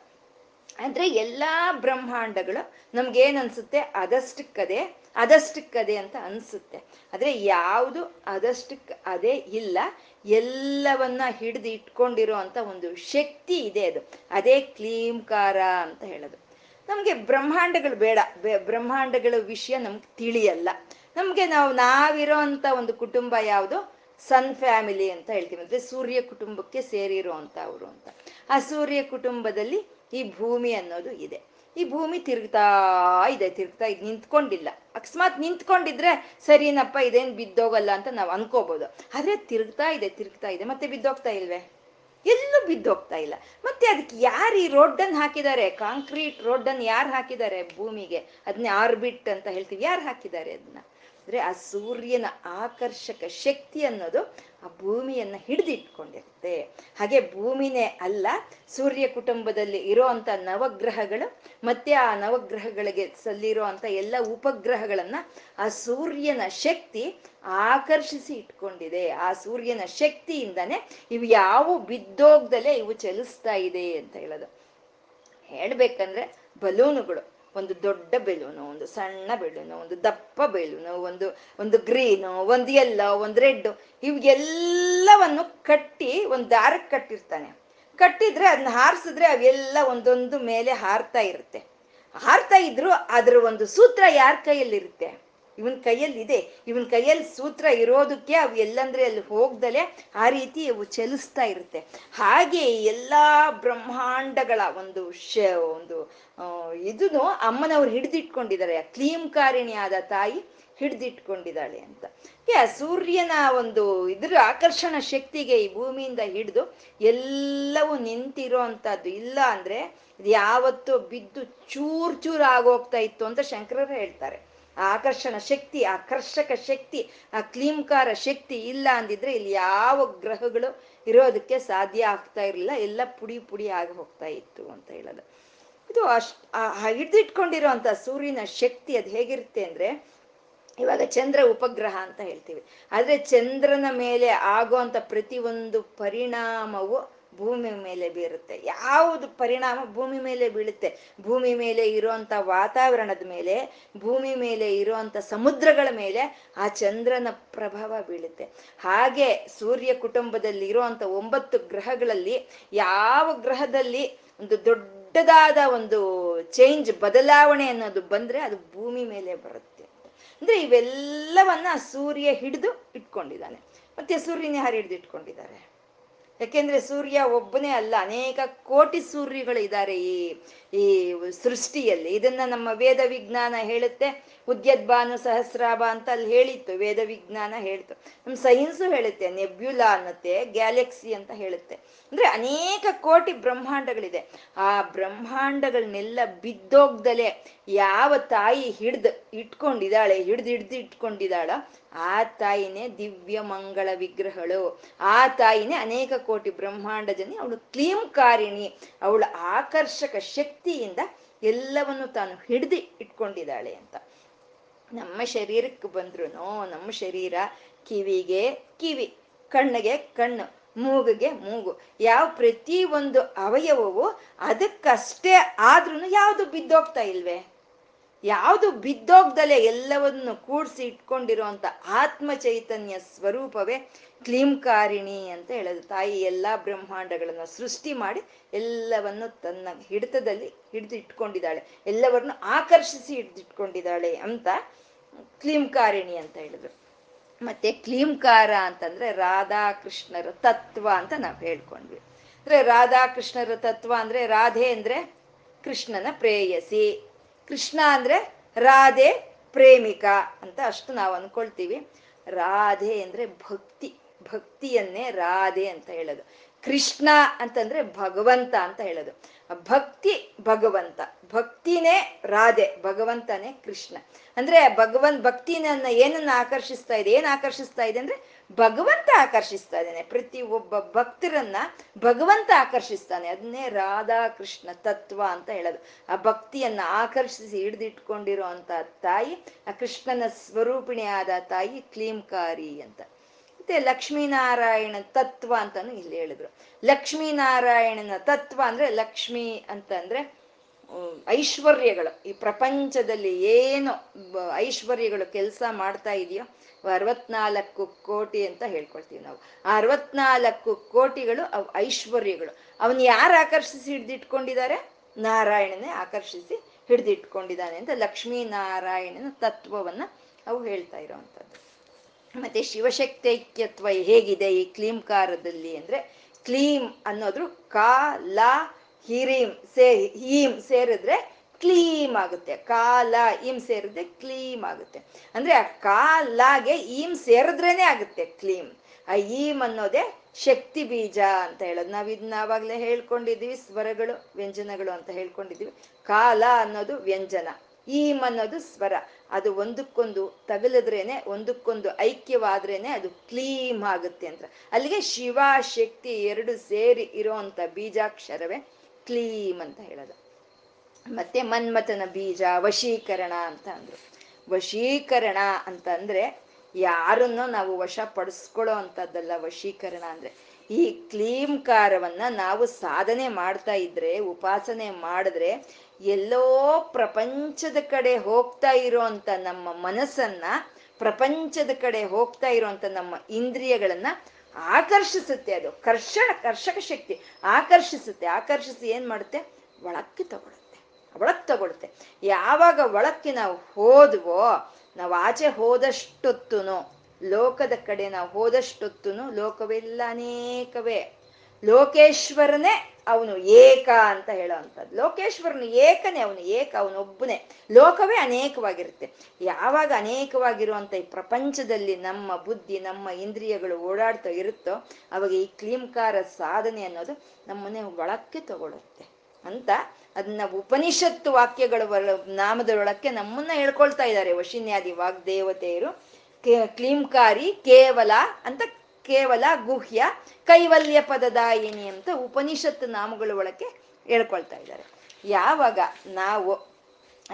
ಅಂದ್ರೆ ಎಲ್ಲಾ ಬ್ರಹ್ಮಾಂಡಗಳು ನಮ್ಗೇನ್ ಅನ್ಸುತ್ತೆ? ಅದಷ್ಟಕ್ಕದೆ ಅದಷ್ಟಕ್ಕದೆ ಅಂತ ಅನ್ಸುತ್ತೆ. ಆದ್ರೆ ಯಾವುದು ಅದಷ್ಟಕ್ಕೆ ಅದೇ ಇಲ್ಲ, ಎಲ್ಲವನ್ನ ಹಿಡಿದು ಇಟ್ಕೊಂಡಿರೋ ಅಂತ ಒಂದು ಶಕ್ತಿ ಇದೆ ಅದು. ಅದೇ ಕ್ಲೀಂಕಾರ ಅಂತ ಹೇಳೋದು. ನಮ್ಗೆ ಬ್ರಹ್ಮಾಂಡಗಳು ಬೇಡ. ಬ್ರಹ್ಮಾಂಡಗಳ ವಿಷಯ ನಮ್ಗೆ ತಿಳಿಯಲ್ಲ. ನಮ್ಗೆ ನಾವು ನಾವಿರೋ ಅಂತ ಒಂದು ಕುಟುಂಬ ಯಾವುದು? ಸನ್ ಫ್ಯಾಮಿಲಿ ಅಂತ ಹೇಳ್ತೀವಿ. ಅಂದ್ರೆ ಸೂರ್ಯ ಕುಟುಂಬಕ್ಕೆ ಸೇರಿರೋ ಅಂತ ಅವರು ಅಂತ. ಆ ಸೂರ್ಯ ಕುಟುಂಬದಲ್ಲಿ ಈ ಭೂಮಿ ಅನ್ನೋದು ಇದೆ. ಈ ಭೂಮಿ ತಿರುಗ್ತಾ ಇದೆ ತಿರುಗ್ತಾ ಇದೆ, ನಿಂತ್ಕೊಂಡಿಲ್ಲ. ಅಕಸ್ಮಾತ್ ನಿಂತ್ಕೊಂಡಿದ್ರೆ ಸರಿನಪ್ಪ, ಇದೇನು ಬಿದ್ದೋಗಲ್ಲ ಅಂತ ನಾವು ಅನ್ಕೋಬಹುದು ಆದ್ರೆ ತಿರುಗ್ತಾ ಇದೆ ತಿರುಗ್ತಾ ಇದೆ. ಮತ್ತೆ ಬಿದ್ದೋಗ್ತಾ ಇಲ್ವೇ? ಎಲ್ಲೂ ಬಿದ್ದೋಗ್ತಾ ಇಲ್ಲ. ಮತ್ತೆ ಅದಕ್ಕೆ ಯಾರು ಈ ರೋಡನ್ನು ಹಾಕಿದ್ದಾರೆ? ಕಾಂಕ್ರೀಟ್ ರೋಡನ್ನು ಯಾರು ಹಾಕಿದ್ದಾರೆ ಭೂಮಿಗೆ? ಅದನ್ನ ಆರ್ಬಿಟ್ ಅಂತ ಹೇಳ್ತೀವಿ. ಯಾರು ಹಾಕಿದ್ದಾರೆ ಅದನ್ನ ಅಂದ್ರೆ ಆ ಸೂರ್ಯನ ಆಕರ್ಷಕ ಶಕ್ತಿ ಅನ್ನೋದು ಆ ಭೂಮಿಯನ್ನ ಹಿಡಿದಿಟ್ಕೊಂಡಿರುತ್ತೆ. ಹಾಗೆ ಭೂಮಿನೇ ಅಲ್ಲ, ಸೂರ್ಯ ಕುಟುಂಬದಲ್ಲಿ ಇರೋಂಥ ನವಗ್ರಹಗಳು ಮತ್ತೆ ಆ ನವಗ್ರಹಗಳಿಗೆ ಸಲ್ಲಿರೋ ಅಂತ ಎಲ್ಲ ಉಪಗ್ರಹಗಳನ್ನ ಆ ಸೂರ್ಯನ ಶಕ್ತಿ ಆಕರ್ಷಿಸಿ ಇಟ್ಕೊಂಡಿದೆ. ಆ ಸೂರ್ಯನ ಶಕ್ತಿಯಿಂದಾನೆ ಇವು ಯಾವ ಬಿದ್ದೋಗ್ದಲೆ ಇವು ಚಲಿಸ್ತಾ ಇದೆ ಅಂತ ಹೇಳೋದು. ಹೇಳ್ಬೇಕಂದ್ರೆ ಬಲೂನುಗಳು. ಒಂದು ದೊಡ್ಡ ಬೆಲೂನು, ಒಂದು ಸಣ್ಣ ಬೆಲೂನು, ಒಂದು ದಪ್ಪ ಬೆಲೂನು, ಒಂದು ಒಂದು ಗ್ರೀನು, ಒಂದು ಎಲ್ಲೋ ಒಂದು ರೆಡ್ ಇವೆಲ್ಲವನ್ನು ಕಟ್ಟಿ ಒಂದು ದಾರಕ್ಕೆ ಕಟ್ಟಿರ್ತಾನೆ. ಕಟ್ಟಿದ್ರೆ ಅದನ್ನ ಹಾರಿಸಿದ್ರೆ ಅವೆಲ್ಲ ಒಂದೊಂದು ಮೇಲೆ ಹಾರ್ತಾ ಇರುತ್ತೆ. ಹಾರ್ತಾ ಇದ್ರು ಅದ್ರ ಒಂದು ಸೂತ್ರ ಯಾರ ಕೈಯಲ್ಲಿರುತ್ತೆ? ಇವನ್ ಕೈಯಲ್ಲಿ ಇದೆ. ಇವನ್ ಕೈಯಲ್ಲಿ ಸೂತ್ರ ಇರೋದಕ್ಕೆ ಅವು ಎಲ್ಲಂದ್ರೆ ಅಲ್ಲಿ ಹೋಗ್ದಲೆ ಆ ರೀತಿ ಅವು ಚಲಿಸ್ತಾ ಇರುತ್ತೆ. ಹಾಗೆ ಎಲ್ಲಾ ಬ್ರಹ್ಮಾಂಡಗಳ ಒಂದು ಶ, ಒಂದು ಇದನ್ನು ಅಮ್ಮನವ್ರು ಹಿಡಿದಿಟ್ಕೊಂಡಿದ್ದಾರೆ. ಕ್ಲೀಂಕಾರಿಣಿಯಾದ ತಾಯಿ ಹಿಡ್ದಿಟ್ಕೊಂಡಿದ್ದಾಳೆ ಅಂತ. ಯಾ ಸೂರ್ಯನ ಒಂದು ಇದ್ರ ಆಕರ್ಷಣ ಶಕ್ತಿಗೆ ಈ ಭೂಮಿಯಿಂದ ಹಿಡಿದು ಎಲ್ಲವೂ ನಿಂತಿರೋ ಅಂತದ್ದು ಇಲ್ಲ ಅಂದ್ರೆ ಯಾವತ್ತೋ ಬಿದ್ದು ಚೂರ್ ಚೂರ್ ಆಗೋಗ್ತಾ ಇತ್ತು ಅಂತ ಶಂಕರರು ಹೇಳ್ತಾರೆ. ಆಕರ್ಷಣ ಶಕ್ತಿ, ಆಕರ್ಷಕ ಶಕ್ತಿ, ಆ ಕ್ಲೀಂಕಾರ ಶಕ್ತಿ ಇಲ್ಲ ಅಂದಿದ್ರೆ ಇಲ್ಲಿ ಯಾವ ಗ್ರಹಗಳು ಇರೋದಕ್ಕೆ ಸಾಧ್ಯ ಆಗ್ತಾ ಇರಲಿಲ್ಲ. ಎಲ್ಲ ಪುಡಿ ಪುಡಿ ಆಗಿ ಹೋಗ್ತಾ ಇತ್ತು ಅಂತ ಹೇಳೋದು. ಇದು ಅಷ್ಟ್ ಹಿಡಿದಿಟ್ಕೊಂಡಿರೋ ಅಂತ ಸೂರ್ಯನ ಶಕ್ತಿ ಅದು ಹೇಗಿರುತ್ತೆ ಅಂದ್ರೆ ಇವಾಗ ಚಂದ್ರ ಉಪಗ್ರಹ ಅಂತ ಹೇಳ್ತೀವಿ. ಆದ್ರೆ ಚಂದ್ರನ ಮೇಲೆ ಆಗುವಂತ ಒಂದು ಪರಿಣಾಮವು ಭೂಮಿ ಮೇಲೆ ಬೀರುತ್ತೆ. ಯಾವುದು ಪರಿಣಾಮ ಭೂಮಿ ಮೇಲೆ ಬೀಳುತ್ತೆ? ಭೂಮಿ ಮೇಲೆ ಇರುವಂತ ವಾತಾವರಣದ ಮೇಲೆ, ಭೂಮಿ ಮೇಲೆ ಇರುವಂತ ಸಮುದ್ರಗಳ ಮೇಲೆ ಆ ಚಂದ್ರನ ಪ್ರಭಾವ ಬೀಳುತ್ತೆ. ಹಾಗೆ ಸೂರ್ಯ ಕುಟುಂಬದಲ್ಲಿ ಇರುವಂತ ಒಂಬತ್ತು ಗ್ರಹಗಳಲ್ಲಿ ಯಾವ ಗ್ರಹದಲ್ಲಿ ಒಂದು ದೊಡ್ಡದಾದ ಒಂದು ಚೇಂಜ್ ಬದಲಾವಣೆ ಅನ್ನೋದು ಬಂದ್ರೆ ಅದು ಭೂಮಿ ಮೇಲೆ ಬರುತ್ತೆ. ಅಂದ್ರೆ ಇವೆಲ್ಲವನ್ನ ಸೂರ್ಯ ಹಿಡಿದು ಇಟ್ಕೊಂಡಿದ್ದಾನೆ. ಮತ್ತೆ ಸೂರ್ಯನ ಯಾರು ಹಿಡಿದು ಇಟ್ಕೊಂಡಿದ್ದಾರೆ? ಯಾಕೆಂದ್ರೆ ಸೂರ್ಯ ಒಬ್ಬನೇ ಅಲ್ಲ, ಅನೇಕ ಕೋಟಿ ಸೂರ್ಯಗಳು ಇದ್ದಾರೆ ಈ ಈ ಸೃಷ್ಟಿಯಲ್ಲಿ. ಇದನ್ನ ನಮ್ಮ ವೇದ ವಿಜ್ಞಾನ ಹೇಳುತ್ತೆ. ಉದ್ಯದ್ಭಾನು ಸಹಸ್ರಾಭ ಅಂತ ಅಲ್ಲಿ ಹೇಳಿತ್ತು, ವೇದ ವಿಜ್ಞಾನ ಹೇಳ್ತು. ನಮ್ಮ ಸೈನ್ಸು ಹೇಳುತ್ತೆ, ನೆಬ್ಯುಲಾ ಅನ್ನತ್ತೆ, ಗ್ಯಾಲಕ್ಸಿ ಅಂತ ಹೇಳುತ್ತೆ. ಅಂದ್ರೆ ಅನೇಕ ಕೋಟಿ ಬ್ರಹ್ಮಾಂಡಗಳಿದೆ. ಆ ಬ್ರಹ್ಮಾಂಡಗಳನ್ನೆಲ್ಲ ಬಿದ್ದೋಗ್ದಲೆ ಯಾವ ತಾಯಿ ಹಿಡ್ದು ಇಟ್ಕೊಂಡಿದ್ದಾಳೆ, ಹಿಡ್ದು ಹಿಡ್ದು ಇಟ್ಕೊಂಡಿದ್ದಾಳ ಆ ತಾಯಿನೇ ದಿವ್ಯ ಮಂಗಳ ವಿಗ್ರಹಗಳು ಆ ತಾಯಿನೇ ಅನೇಕ ಕೋಟಿ ಬ್ರಹ್ಮಾಂಡ ಜನ ಅವಳು ಕ್ಲೀಂಕಾರಿಣಿ. ಅವಳ ಆಕರ್ಷಕ ಶಕ್ತಿಯಿಂದ ಎಲ್ಲವನ್ನು ತಾನು ಹಿಡಿದು ಇಟ್ಕೊಂಡಿದ್ದಾಳೆ ಅಂತ. ನಮ್ಮ ಶರೀರಕ್ಕೆ ಬಂದ್ರು ನಮ್ಮ ಶರೀರ ಕಿವಿಗೆ ಕಿವಿ, ಕಣ್ಣಿಗೆ ಕಣ್ಣು, ಮೂಗಿಗೆ ಮೂಗು. ಯಾವ ಪ್ರತಿ ಒಂದು ಅವಯವವು ಅದಕ್ಕಷ್ಟೇ ಆದ್ರೂ ಯಾವುದು ಬಿದ್ದೋಗ್ತಾ ಇಲ್ವೇ? ಯಾವುದು ಬಿದ್ದೋಗ್ದಲೆ ಎಲ್ಲವನ್ನು ಕೂಡಿಸಿ ಇಟ್ಕೊಂಡಿರುವಂತ ಆತ್ಮ ಚೈತನ್ಯ ಸ್ವರೂಪವೇ ಕ್ಲೀಂಕಾರಿಣಿ ಅಂತ ಹೇಳೋದು. ತಾಯಿ ಎಲ್ಲ ಬ್ರಹ್ಮಾಂಡಗಳನ್ನು ಸೃಷ್ಟಿ ಮಾಡಿ ಎಲ್ಲವನ್ನು ತನ್ನ ಹಿಡಿತದಲ್ಲಿ ಹಿಡಿದು ಇಟ್ಕೊಂಡಿದ್ದಾಳೆ. ಎಲ್ಲವನ್ನೂ ಆಕರ್ಷಿಸಿ ಹಿಡಿದಿಟ್ಕೊಂಡಿದ್ದಾಳೆ ಅಂತ ಕ್ಲೀಂಕಾರಿಣಿ ಅಂತ ಹೇಳಿದ್ರು. ಮತ್ತೆ ಕ್ಲೀಂಕಾರ ಅಂತಂದ್ರೆ ರಾಧಾಕೃಷ್ಣರ ತತ್ವ ಅಂತ ನಾವು ಹೇಳ್ಕೊಂಡ್ವಿ. ಅಂದ್ರೆ ರಾಧಾಕೃಷ್ಣರ ತತ್ವ ಅಂದ್ರೆ ರಾಧೆ ಅಂದ್ರೆ ಕೃಷ್ಣನ ಪ್ರೇಯಸಿ. ಕೃಷ್ಣ ಅಂದ್ರೆ ರಾಧೆ ಪ್ರೇಮಿಕ ಅಂತ ಅಷ್ಟು ನಾವು ಅನ್ಕೊಳ್ತೀವಿ. ರಾಧೆ ಅಂದ್ರೆ ಭಕ್ತಿ, ಭಕ್ತಿಯನ್ನೇ ರಾಧೆ ಅಂತ ಹೇಳೋದು. ಕೃಷ್ಣ ಅಂತಂದ್ರೆ ಭಗವಂತ ಅಂತ ಹೇಳೋದು. ಭಕ್ತಿ ಭಗವಂತ. ಭಕ್ತಿನೇ ರಾಧೆ, ಭಗವಂತನೇ ಕೃಷ್ಣ. ಅಂದ್ರೆ ಭಗವಂತ ಭಕ್ತಿನನ್ನ ಏನನ್ನ ಆಕರ್ಷಿಸ್ತಾ ಇದೆ, ಏನ್ ಆಕರ್ಷಿಸ್ತಾ ಇದೆ ಅಂದ್ರೆ ಭಗವಂತ ಆಕರ್ಷಿಸ್ತಾ ಇದ್ದಾನೆ. ಪ್ರತಿ ಒಬ್ಬ ಭಕ್ತರನ್ನ ಭಗವಂತ ಆಕರ್ಷಿಸ್ತಾನೆ. ಅದನ್ನೇ ರಾಧಾ ಕೃಷ್ಣ ತತ್ವ ಅಂತ ಹೇಳೋದು. ಆ ಭಕ್ತಿಯನ್ನ ಆಕರ್ಷಿಸಿ ಹಿಡಿದಿಟ್ಕೊಂಡಿರೋ ಅಂತ ತಾಯಿ, ಆ ಕೃಷ್ಣನ ಸ್ವರೂಪಿಣಿ ಆದ ತಾಯಿ ಕ್ಲೀಂಕಾರಿ ಅಂತ. ಮತ್ತೆ ಲಕ್ಷ್ಮೀನಾರಾಯಣ ತತ್ವ ಅಂತಾನು ಇಲ್ಲಿ ಹೇಳಿದ್ರು. ಲಕ್ಷ್ಮೀನಾರಾಯಣನ ತತ್ವ ಅಂದ್ರೆ ಲಕ್ಷ್ಮಿ ಅಂತ ಅಂದ್ರೆ ಐಶ್ವರ್ಯಗಳು. ಈ ಪ್ರಪಂಚದಲ್ಲಿ ಏನು ಐಶ್ವರ್ಯಗಳು ಕೆಲಸ ಮಾಡ್ತಾ ಇದೆಯೋ ಅರವತ್ನಾಲ್ಕು ಕೋಟಿ ಅಂತ ಹೇಳ್ಕೊಳ್ತೀವಿ ನಾವು. ಅರವತ್ನಾಲ್ಕು ಕೋಟಿಗಳು ಅವ್ ಐಶ್ವರ್ಯಗಳು. ಅವನ್ ಯಾರು ಆಕರ್ಷಿಸಿ ಹಿಡ್ದಿಟ್ಕೊಂಡಿದ್ದಾರೆ? ನಾರಾಯಣನೇ ಆಕರ್ಷಿಸಿ ಹಿಡ್ದಿಟ್ಕೊಂಡಿದ್ದಾನೆ ಅಂತ ಲಕ್ಷ್ಮೀ ನಾರಾಯಣನ ತತ್ವವನ್ನ ಅವು ಹೇಳ್ತಾ ಇರೋವಂಥದ್ದು. ಮತ್ತೆ ಶಿವಶಕ್ತೈಕ್ಯತ್ವ ಹೇಗಿದೆ ಈ ಕ್ಲೀಂಕಾರದಲ್ಲಿ ಅಂದ್ರೆ ಕ್ಲೀಂ ಅನ್ನೋದ್ರು ಕ, ಲ, ಹಿರೀಂ ಸೇ, ಹೀಂ ಸೇರಿದ್ರೆ ಕ್ಲೀಮ್ ಆಗುತ್ತೆ. ಕಾಲ ಈಮ್ ಸೇರಿದ್ರೆ ಕ್ಲೀಮ್ ಆಗುತ್ತೆ. ಅಂದ್ರೆ ಆ ಕಾಲಾಗೆ ಈಮ್ ಸೇರಿದ್ರೇನೆ ಆಗುತ್ತೆ ಕ್ಲೀಮ್ ಆ ಈಮ್ ಅನ್ನೋದೇ ಶಕ್ತಿ ಬೀಜ ಅಂತ ಹೇಳೋದು. ನಾವು ಇದನ್ನ ಆವಾಗಲೇ ಹೇಳ್ಕೊಂಡಿದ್ದೀವಿ ಸ್ವರಗಳು, ವ್ಯಂಜನಗಳು ಅಂತ ಹೇಳ್ಕೊಂಡಿದ್ದೀವಿ ಕಾಲ ಅನ್ನೋದು ವ್ಯಂಜನ. ಈಮ್ ಅನ್ನೋದು ಸ್ವರ. ಅದು ಒಂದಕ್ಕೊಂದು ತಗಲಿದ್ರೇನೆ, ಒಂದಕ್ಕೊಂದು ಐಕ್ಯವಾದ್ರೇನೆ ಅದು ಕ್ಲೀಮ್ ಆಗುತ್ತೆ ಅಂತ. ಅಲ್ಲಿಗೆ ಶಿವ ಶಕ್ತಿ ಎರಡು ಸೇರಿ ಇರೋಂಥ ಬೀಜಾಕ್ಷರವೇ ಕ್ಲೀಮ್ ಅಂತ ಹೇಳೋದು. ಮತ್ತೆ ಮನ್ಮಥನ ಬೀಜ, ವಶೀಕರಣ ಅಂತ ಅಂದ್ರು. ವಶೀಕರಣ ಅಂತ ಅಂದ್ರೆ ಯಾರನ್ನೋ ನಾವು ವಶ ಪಡಿಸ್ಕೊಳ್ಳೋ ಅಂತದ್ದಲ್ಲ ವಶೀಕರಣ ಅಂದ್ರೆ. ಈ ಕ್ಲೀಂಕಾರವನ್ನ ನಾವು ಸಾಧನೆ ಮಾಡ್ತಾ ಇದ್ರೆ, ಉಪಾಸನೆ ಮಾಡಿದ್ರೆ ಎಲ್ಲೋ ಪ್ರಪಂಚದ ಕಡೆ ಹೋಗ್ತಾ ಇರೋಂತ ನಮ್ಮ ಮನಸ್ಸನ್ನ, ಪ್ರಪಂಚದ ಕಡೆ ಹೋಗ್ತಾ ಇರುವಂತ ನಮ್ಮ ಇಂದ್ರಿಯಗಳನ್ನ ಆಕರ್ಷಿಸುತ್ತೆ ಅದು. ಕರ್ಷಣ, ಕರ್ಷಕ ಶಕ್ತಿ ಆಕರ್ಷಿಸುತ್ತೆ. ಆಕರ್ಷಿಸಿ ಏನ್ ಮಾಡುತ್ತೆ? ಒಳಕ್ಕೆ ತಗೊಳುತ್ತೆ. ಒಳಕ್ ತಗೊಳುತ್ತೆ. ಯಾವಾಗ ಒಳಕ್ಕೆ ನಾವು ಹೋದ್ವೋ, ನಾವು ಆಚೆ ಹೋದಷ್ಟೊತ್ತುನು, ಲೋಕದ ಕಡೆ ನಾವು ಹೋದಷ್ಟೊತ್ತುನು, ಲೋಕವೆಲ್ಲ ಅನೇಕವೇ. ಲೋಕೇಶ್ವರನೇ ಅವನು ಏಕ ಅಂತ ಹೇಳೋವಂಥದ್ದು. ಲೋಕೇಶ್ವರನು ಏಕನೇ, ಅವನು ಏಕ ಅವನೊಬ್ಬನೇ ಲೋಕವೇ ಅನೇಕವಾಗಿರುತ್ತೆ. ಯಾವಾಗ ಅನೇಕವಾಗಿರುವಂಥ ಈ ಪ್ರಪಂಚದಲ್ಲಿ ನಮ್ಮ ಬುದ್ಧಿ, ನಮ್ಮ ಇಂದ್ರಿಯಗಳು ಓಡಾಡ್ತಾ ಇರುತ್ತೋ, ಅವಾಗ ಈ ಕ್ಲೀಂಕಾರ ಸಾಧನೆ ಅನ್ನೋದು ನಮ್ಮನ್ನೇ ಒಳಕ್ಕೆ ತಗೊಳುತ್ತೆ ಅಂತ ಅದನ್ನ ಉಪನಿಷತ್ತು ವಾಕ್ಯಗಳ ನಾಮದೊಳಕ್ಕೆ ನಮ್ಮನ್ನ ಹೇಳ್ಕೊಳ್ತಾ ಇದ್ದಾರೆ. ವಶಿನ್ಯಾದಿ ವಾಗ್ದೇವತೆಯರು ಕ್ಲೀಂಕಾರಿ ಕೇವಲ ಅಂತ ಕೇವಲ ಗುಹ್ಯ, ಕೈವಲ್ಯ ಪದದಾಯಿನಿ ಅಂತ ಉಪನಿಷತ್ತು ನಾಮಗಳು ಒಳಕ್ಕೆ ಹೇಳ್ಕೊಳ್ತಾ ಇದ್ದಾರೆ. ಯಾವಾಗ ನಾವು